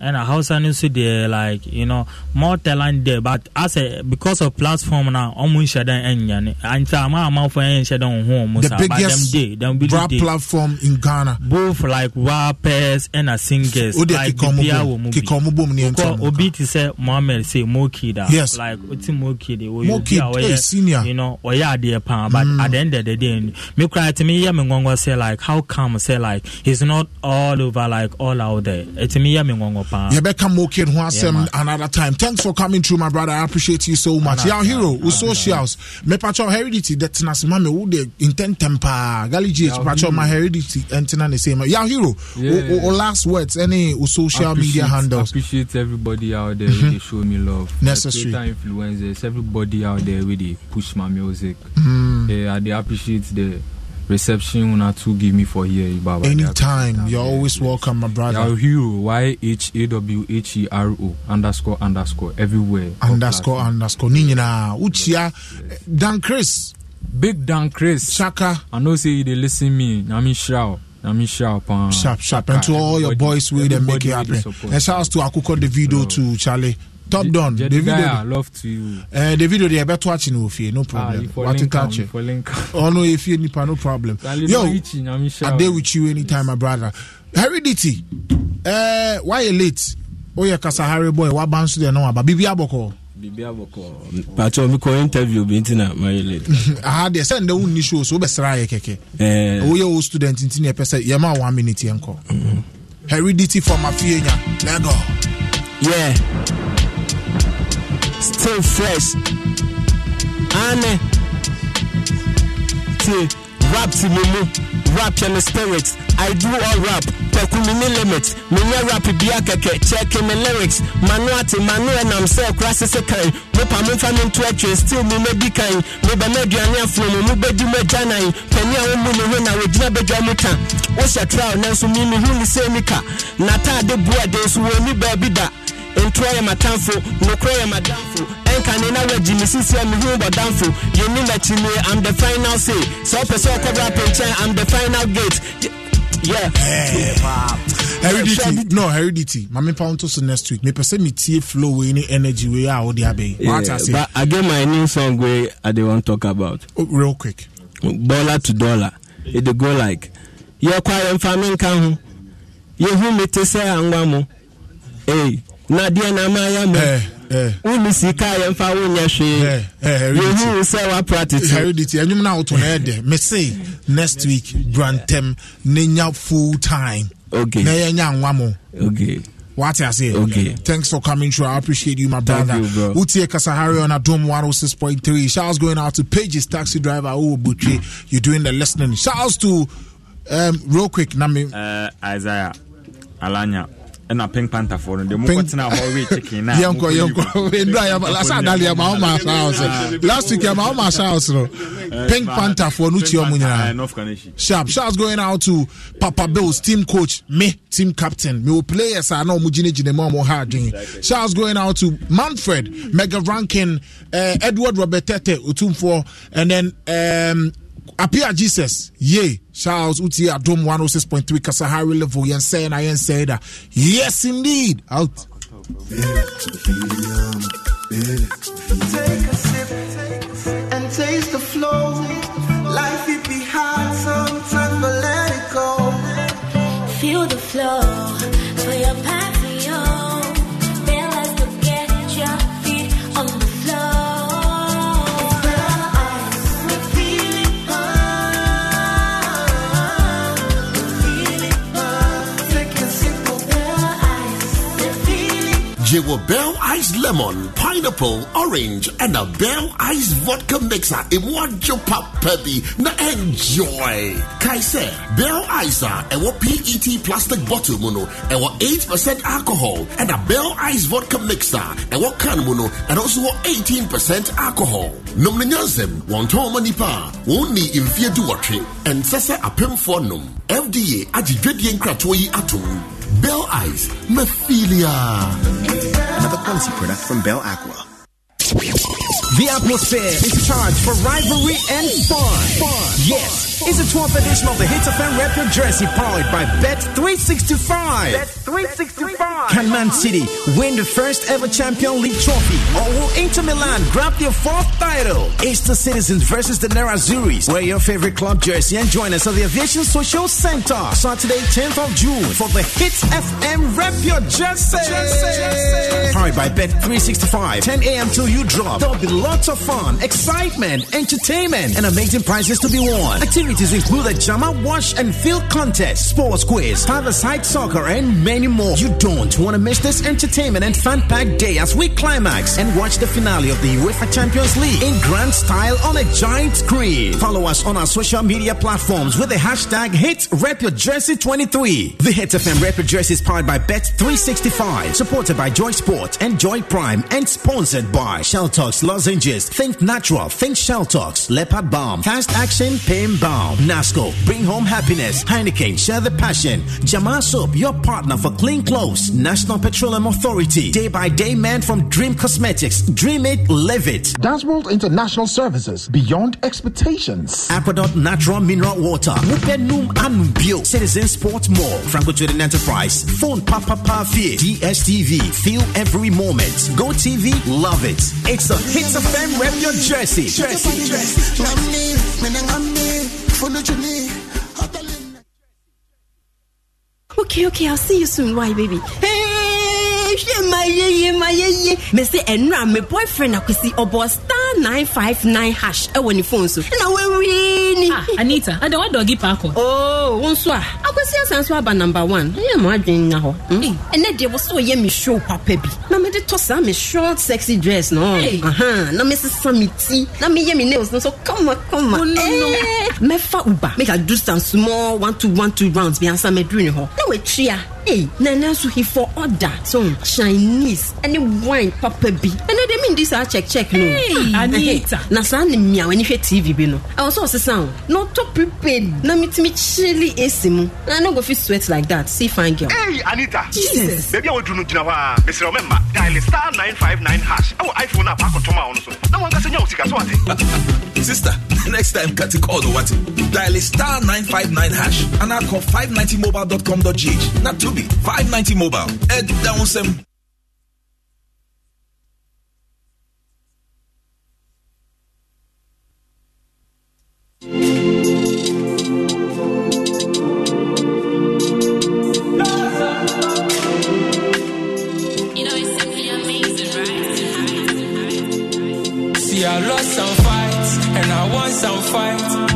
and a house and also there like you know more talent there. But as a because of platform now almost shut down and and I'm out for shut down home the but them biggest day them be rap day platform in Ghana. Both like rappers and a singers o de like ne yɛn Because ntɛm obi te sɛ mohammed say moki da. Yes. like oti moki de o Mo Kid, eh, senior. you know ɔyɛ adeɛ paa but Mm. at the end of the day me cry to me yɛ me ngɔngɔ say like how come say like he's not all over like all out there. Eti me yɛ me paa yɛbɛka mo kid ho asɛm another time thanks for coming through my brother i appreciate you so much yaw hero wo socials mepatwɛ heredity de tena se ma me wo de intɛntɛm paa ghali gh Hero. ma heredity ɛntena ne same yaw hero Yeah. wo- wo wo last words any wo social media handles Appreciate everybody out there they show me love. Necessary. The influencers, everybody out there where they push my music. Mm. Yeah, I dey appreciate the reception una to give me for here, Baba. Anytime you're always welcome my brother Hero, Y H A W H E R O underscore underscore everywhere. Underscore underscore ne nyinaa wokyia dan chris Big Dan Chris. Chaka. I know say dey listen me. Na me shout. Na me pan. sharp sharp and to all your boys wey dem make it everybody wey dey happen and shout out to akoko davido to charlie top don Jedediah, davido love to you. Eh, davido deɛ ɛbɛto akyi no wɔ fie no Ah, problem. You for link wateta am, you akyi for link am. ɔno ɛfie nipa no problem. Charlie, yo no itchy, na me shout. I dey with you anytime my brother. Heredity. Eh, wayɛ late? Woyɛ kasahare boy waba nso deɛ na waba biribi abɔkɔ biribi abɔkɔ patro mekɔ interview bi nti na mayɛ late. Aha deɛ sɛ ndɛ wonni show so wobɛsra yɛ kɛkɛ Eh, woyɛ wo student nti ne ɛpɛ sɛ yɛma one minute yɛnkɔ heredity from afienya lego. Yeah still fresh. Ane tie rap ti me mu rap yɛ me spirit i do all rap. Pɛku me ne limit menyɛ rap bia kɛkɛ kyɛke me lyrics. Mano ate mano ɛnam sɛ kora sese kan mopa momfa me nto atwe still mu mɛdi kan mebɛma aduane afono mu mobɛdi mu agya nan pani a womu ne ho na wogyina bɛdwa mu ka wohyɛ trial nanso me mehu ne sɛ nika nataade boaden so wɔ ni baabi da ntoa yɛ matamfo nokorɛ yɛ madamfo ɛnka ne na wagyi me sisi a mehu bɔdamfo yɛni m'akyi nie am the final say sɛ wopɛ sɛ wɔkɔbra pɛnkyɛn am the final gate Y- yeah heredity no heredity mame pa nto so next week mepɛ sɛ metie flow wei ne energy wei a wode abɛyi Yeah, wate ase but I get my new song where I dey want talk about. real quick. Dollar to dollar. It dey go like. Yɛ kwa yɛ mfa me nka ho. Yehu me te sɛ angwa mo. Hey, na deɛ na ma ya mo. Wuni sika yɛ mfa wo nyɛ hwee. Yehu sɛ wa practice. heredity ɛnwom no a woto no ɛdɛ mese next week brantem nenya full time okay. na yɛnya anwa mo Okay. What I say? Okay. Thanks for coming through. I appreciate you, my Thank brother. you, bro. Utie Kasahare on Adom 106.3. Shouts going out to Pages taxi driver. Oh, Butchie. You're doing the listening. Shouts to um real quick. Nami. uh, Isaiah Alanya ɛna Pink Panther for no de mokɔtena hɔ we chicken na Yɛnkɔ yɛnkɔ Ndra yɛ last adali yɛ ma ɔma house. Last week yɛ ma ɔma house no. Pink Panther for no chi ɔmo nyinaa. Sharp. Shouts going out to Papa Bills, team coach, me, team captain. Me will players are no mujine jine mo mo hard doing. Shouts going out to Manfred, Mega Ranking, uh, Edward Robertete, Utumfo, and then um Apia Jesus, yay. Shouts Uti Adom 106.3 Kasahare level. Yen saying I yen say that. Yes, indeed. Out. Take a sip and taste the flow. Life it be hard sometimes, but let it go. Feel the flow for your patio. It Jewo Bell Ice Lemon, Pineapple, Orange, and a Bell Ice Vodka Mixer. Imwajo Papebi. Na enjoy. Kaise, Bell Ice, ah, a PET plastic bottle muno, and 8% alcohol, and a Bell Ice Vodka Mixer, and what can muno, and also 18% alcohol. Nom nyansem, one toma nipa, only in fear duatre, and sesa apem for num. FDA, agidwedie nkratoyi yi atom. Bell Ice, Mephilia. Another quality product from Bell Aqua. The atmosphere is charged for rivalry and fun. Fun. Yes, it's the 12th edition of the Hits FM Rep Your Jersey powered by Bet365. Bet365. Can Man City win the first ever Champion League trophy? Or will Inter Milan grab their fourth title? It's the Citizens versus the Nerazzurris. Wear your favorite club jersey and join us at the Aviation Social Center Saturday, 10th of June for the Hits FM Rep Your Jersey. Powered by Bet365. 10 a.m. till you drop. There'll be lots of fun, excitement, entertainment, and amazing prizes to be won. Activities include a Jama Wash and Field contest, sports quiz, five-a-side soccer, and many more. You don't want to miss this entertainment and fun-packed day as we climax and watch the finale of the UEFA Champions League in grand style on a giant screen. Follow us on our social media platforms with the hashtag HitsRepYourJersey23. The Hits FM Rep Your Jersey is powered by Bet365, supported by Joy Sport and Joy Prime, and sponsored by Shell Talks Think natural. Think Shell Talks. Leopard Balm. Fast Action Pain Balm. Nasco. Bring home happiness. Heineken. Share the passion. Jamal Soap. Your partner for clean clothes. National Petroleum Authority. Day by day man from Dream Cosmetics. Dream it. Live it. Dashboard International Services. Beyond expectations. Aquadot Natural Mineral Water. Mupenum Anubio. Citizen Sports Mall. Franco Trading Enterprise. Phone Papa Pafie. DSTV. Feel every moment. Go TV. Love it. It's a hit of Fame Rep Your Jersey. Jersey. Jersey. Okay, okay, I'll see you soon. Why, baby? Hey, hwɛ ma yeye ma yeye mɛsɛ ɛnura me boyfriend akwasi ɔbɔ star nine five nine hash ɛwɔ ne phone so. Ɛna wawie ni. anita ade wa dɔgi paako. oo wo nso a akwasi asan so aba number one. Ɛyɛ mo adwene nya hɔ. ɛnɛ deɛ wɔ sɛ ɔyɛ me show papa bi. Na mede tɔ saa me short sexy dress. Aha, na mesesa me ti. Na meyɛ me nails no so kama kama Oh, no. Eh, mɛfa uba make i do some small one two one two rounds bi ansa mɛduru ne hɔ. Na watua Hey, na nanso he for order. So chinese ɛne wine papa bi. Ɛnɛ de mendi saa check check no Ah, Anita. ɛhɛ, na saa ne mmea w'ani hwɛ tv bi no ɛwɔ sɛ ɔsesa o. Na ɔtɔ prepaid na metumi kyele AC mu. Na I no go fit sweat like that. See fine girl. Hey, Anita. Jesus. Baby, I want to know gyina hɔ a mesrɛ wo mɛma dial star 959 hash. Ɛwɔ iphone a paakɔtɔma wo no so na wankasa nya wo sika so ate Sister, next time cut the call what? Dial star 959 hash. And I'll call 590mobile.com.gh. Not to be. 590 mobile. Head down some. Some fights